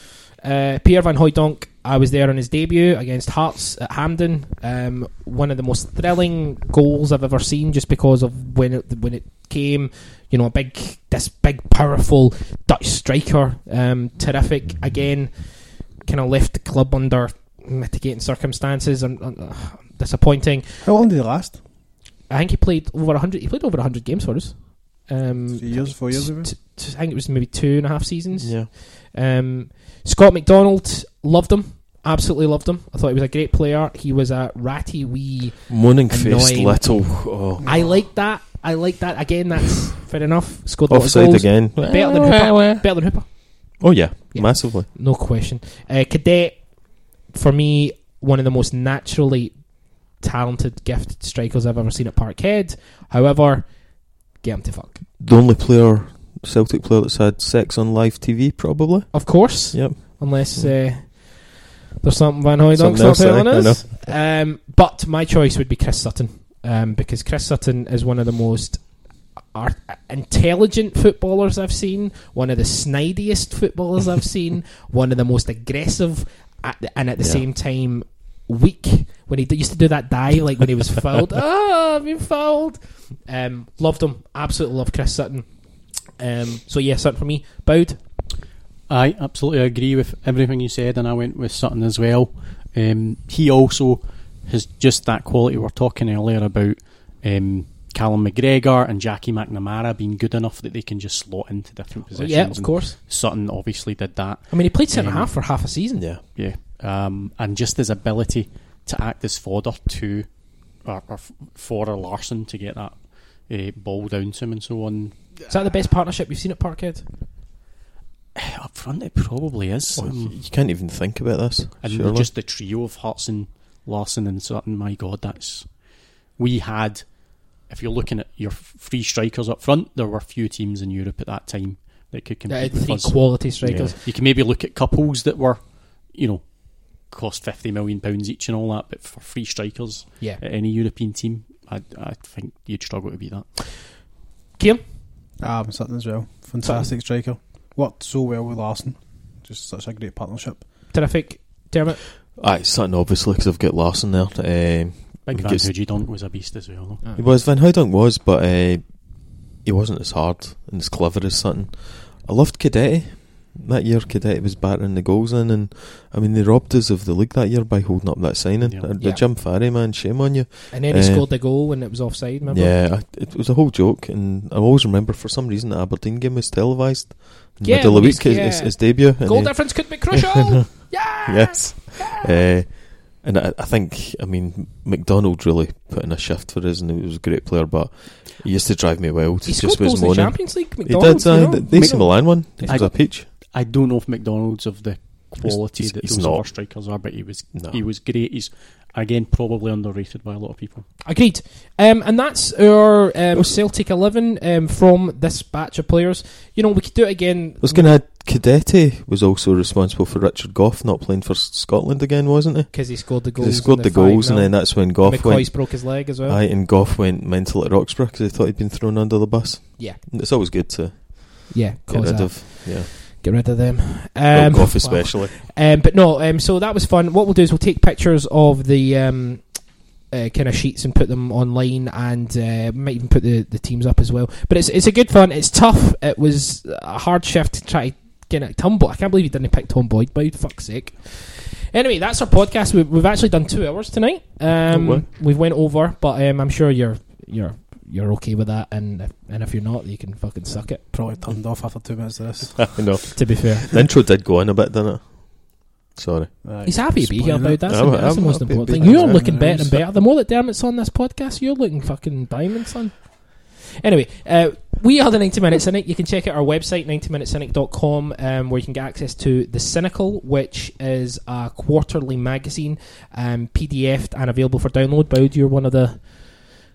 Uh, Pierre Van Hooydonk. I was there on his debut against Hearts at Hampden. Um, one of the most thrilling goals I've ever seen, just because of when it when it came. You know, a big this big powerful Dutch striker. Um, terrific again. Kind of left the club under mitigating circumstances and uh, disappointing. How long did he last? I think he played over hundred. He played over hundred games for us. Um, Three years, four years ago. t- t- I think it was maybe two and a half seasons. Yeah. Um, Scott McDonald loved him. Absolutely loved him. I thought he was a great player. He was a ratty wee. Moaning faced little. Oh. I like that. I like that. Again, that's fair enough. Scored a Offside goals. again. Better than Hooper. Better than Hooper. Oh, yeah. Yeah. Massively. No question. Uh, Cadete, for me, one of the most naturally talented, gifted strikers I've ever seen at Parkhead. However, get him to fuck. The only player, Celtic player that's had sex on live TV, probably. Of course. Yep. Unless uh, there's something Van Hooydonk's not telling I us. Um, but my choice would be Chris Sutton. Um, because Chris Sutton is one of the most art- intelligent footballers I've seen, one of the snidiest footballers I've seen, one of the most aggressive, at the, and at the Yeah. same time weak. When he d- used to do that die, like when he was fouled, oh, I've been fouled. Um, loved him, absolutely love Chris Sutton. Um, so yeah, Sutton for me. Boud. I absolutely agree with everything you said, and I went with Sutton as well. Um, he also has just that quality we were talking earlier about um, Callum McGregor and Jackie McNamara being good enough that they can just slot into different positions. yeah, of and course. Sutton obviously did that. I mean, he played centre Um, half for half a season. Yeah. Yeah, um, and just his ability to act as fodder to or, or for a Larsson to get that uh, ball down to him and so on. Is that the best partnership you've seen at Parkhead? Up front, it probably is. Well, Um, you can't even think about this. and surely. just the trio of Hartson, Larsson, and Sutton. My God, that's we had. If you're looking at your free strikers up front, there were few teams in Europe at that time that could Yeah, compete with three us. quality strikers. You can maybe look at couples that were, you know, cost fifty million pounds each and all that, but for free strikers Yeah. at any European team, I, I think you'd struggle to beat that. Ciaran? Ah, Sutton as well. Fantastic striker. Worked so well with Larsson. Just such a great partnership. Terrific. Dermot? Aye, Sutton obviously because I've got Larsson there. Um, Big he Van gets- was a beast as well. Though. He was Van Hooydonk was, but uh, he wasn't as hard and as clever as Sutton. I loved Cadetti. That year, Cadete was battering the goals in, and I mean, they robbed us of the league that year by holding up that signing. Yeah. The Yeah. Jim Farry, man, shame on you. And then he Uh, scored the goal when it was offside, remember? Yeah, I, it was a whole joke, and I always remember for some reason the Aberdeen game was televised. In Yeah, middle of the week, he's- his, his, his debut. and Goal he- difference could be crucial! yeah! yes. Uh, And I, I think, I mean, McDonald really put in a shift for us, and he was a great player. But he used to drive me wild. He just scored with goals in the moaning. Champions League. He McDonald's, did. you Uh, know? the the AC Milan one. He I- was a peach. I don't know if McDonald's of the quality he's- that he's those not. other strikers are, but he was No. he was great. He's again probably underrated by a lot of people. Agreed. Um, and that's our um, Celtic 11 um, from this batch of players. You know, we could do it again. I was going to add, Cadete was also responsible for Richard Gough not playing for Scotland again, wasn't he? Because he scored the goals. he scored in the, goals, and then that's when Gough McCoist went. broke his leg as well. Aye, and Gough went mental at Roxburgh because he thought he'd been thrown under the bus. Yeah. It's always good to yeah, get rid that. of. Yeah, Get rid of them. Um, wow. especially. Um, but no, um, so that was fun. What we'll do is we'll take pictures of the um, uh, kind of sheets and put them online, and uh, might even put the, the teams up as well. But it's it's a good fun. It's tough. It was a hard shift to try to get it. Tom Boyd. I can't believe he didn't pick Tom Boyd. By fuck's sake. Anyway, that's our podcast. We've, we've actually done two hours tonight. Um, Oh, we've went over, but um, I'm sure you're you're you're okay with that. And if, and if you're not, you can fucking suck it. Probably turned off after two minutes of this. I know. To be fair, The intro did go on a bit, didn't it? Sorry. He's happy to be here, about Boyd. That's, I'm- the, that's I'm most happy important thing. You're here. looking better and better. The more that Dermot's on this podcast, you're looking fucking diamond, son. Anyway, uh, we are the 90 Minute Cynic. You can check out our website, 90minutecynic.com, um, where you can get access to The Cynical, which is a quarterly magazine, um, PDF'd and available for download. Boyd, you're one of the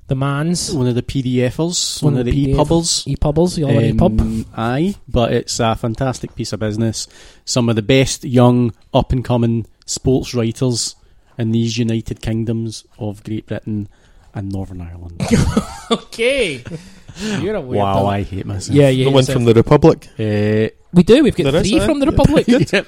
the mans. One of the PDFers, one, of the PDF e-pubbers. E-pubbers, you all um, e-pub. Aye, but it's a fantastic piece of business. Some of the best young, up and coming sports writers in these United Kingdoms of Great Britain and Northern Ireland. Okay. You're a weird wow, dog. I hate myself. Yeah, yeah. the one from the Republic. Uh, We do. We've got There is, three from the Yeah. Republic. yep.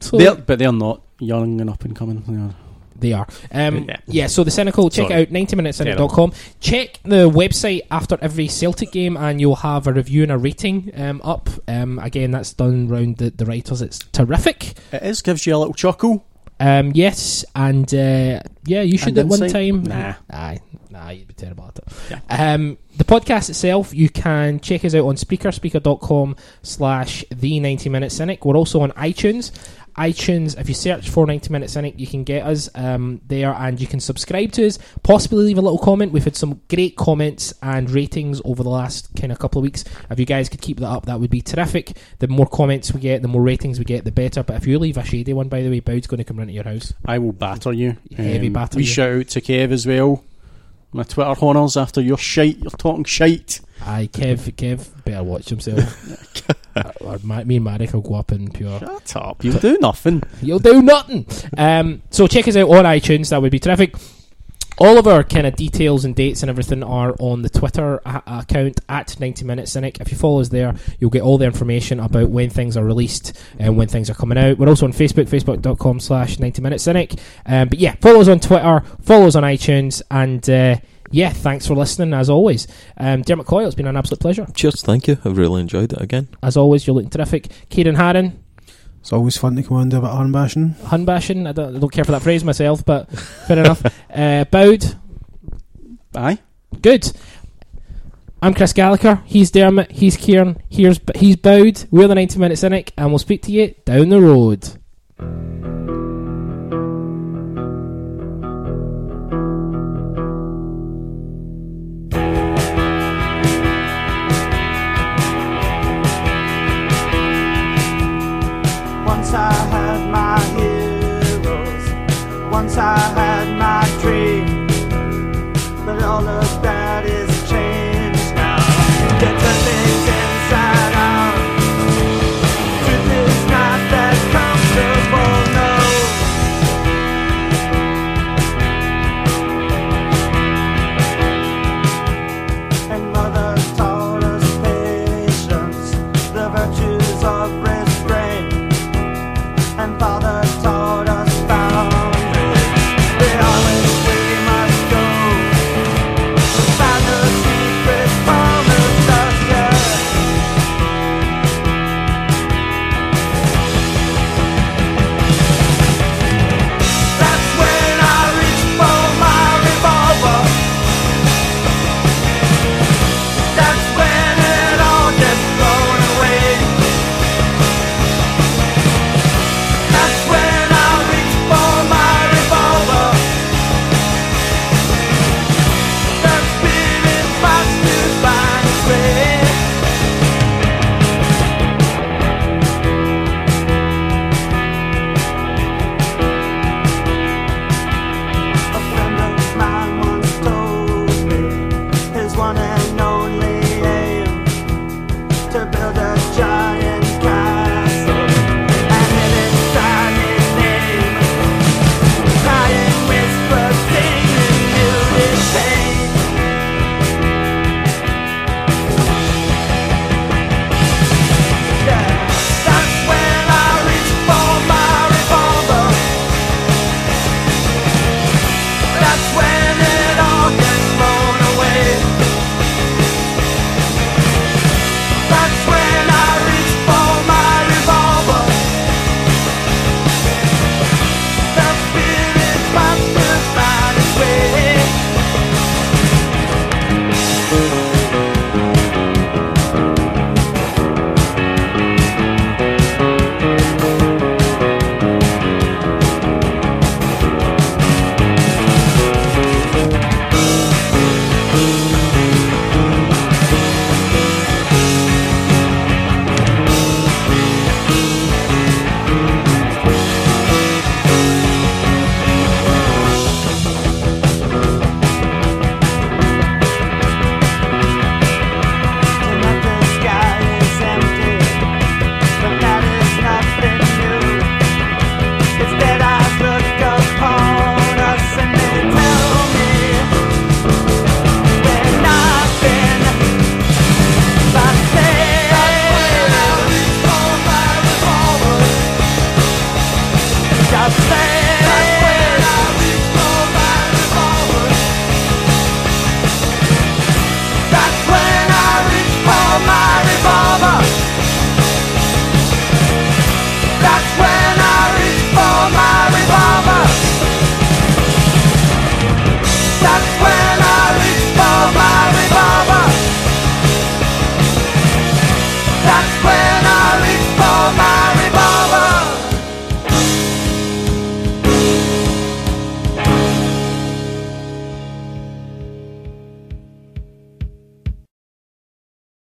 So- They're, but they're not young and up and coming. They are. They are. Um, Yeah. yeah. so the Cynical, check Sorry. it out 90minutecynic.com. Check the website after every Celtic game and you'll have a review and a rating um, up. Um, again, that's done round the, the writers. It's terrific. It is, gives you a little chuckle. Um, yes, and uh, yeah, you should And at one time. Nah. Aye, nah, you'd be terrible at it. Yeah. Um, the podcast itself, you can check us out on speaker, speaker.com slash the 90 minute cynic. We're also on iTunes. iTunes, if you search for 90 Minute Cynic, you can get us um, there and you can subscribe to us, possibly leave a little comment. We've had some great comments and ratings over the last kind of couple of weeks. If you guys could keep that up, that would be terrific. The more comments we get, the more ratings we get, the better. But if you leave a shady one, by the way, Boud's going to come round to your house. I will batter you. Um, Heavy batter We you. shout out to Kev as well. My Twitter honours after your shite. You're talking shite. Aye, Kev, Kev, better watch himself. Uh, or Ma- me and Marek will go up in pure. Shut up. You'll do nothing. You'll do nothing. Um, so check us out on iTunes. That would be terrific. All of our kind of details and dates and everything are on the Twitter a- account at 90 Minute Cynic. If you follow us there, you'll get all the information about when things are released and when things are coming out. We're also on Facebook, facebook.com slash 90 Minute Cynic. Um, but yeah, follow us on Twitter, follow us on iTunes, and uh, yeah, thanks for listening as always. Um, Dermot Coyle, it's been an absolute pleasure. Cheers, thank you. I've really enjoyed it again. As always, you're looking terrific. Ciaran Harran, It's always fun to come on and do a bit of horn bashing. hun bashing. I don't, I don't care for that phrase myself, but fair enough. Uh, Boud, Aye. good. I'm Chris Gallagher. He's Dermot. He's Ciaran. Here's he's Boud. We're the 90 Minute Cynic, and we'll speak to you down the road. Once I had my heroes, once I had my dream, but all of them.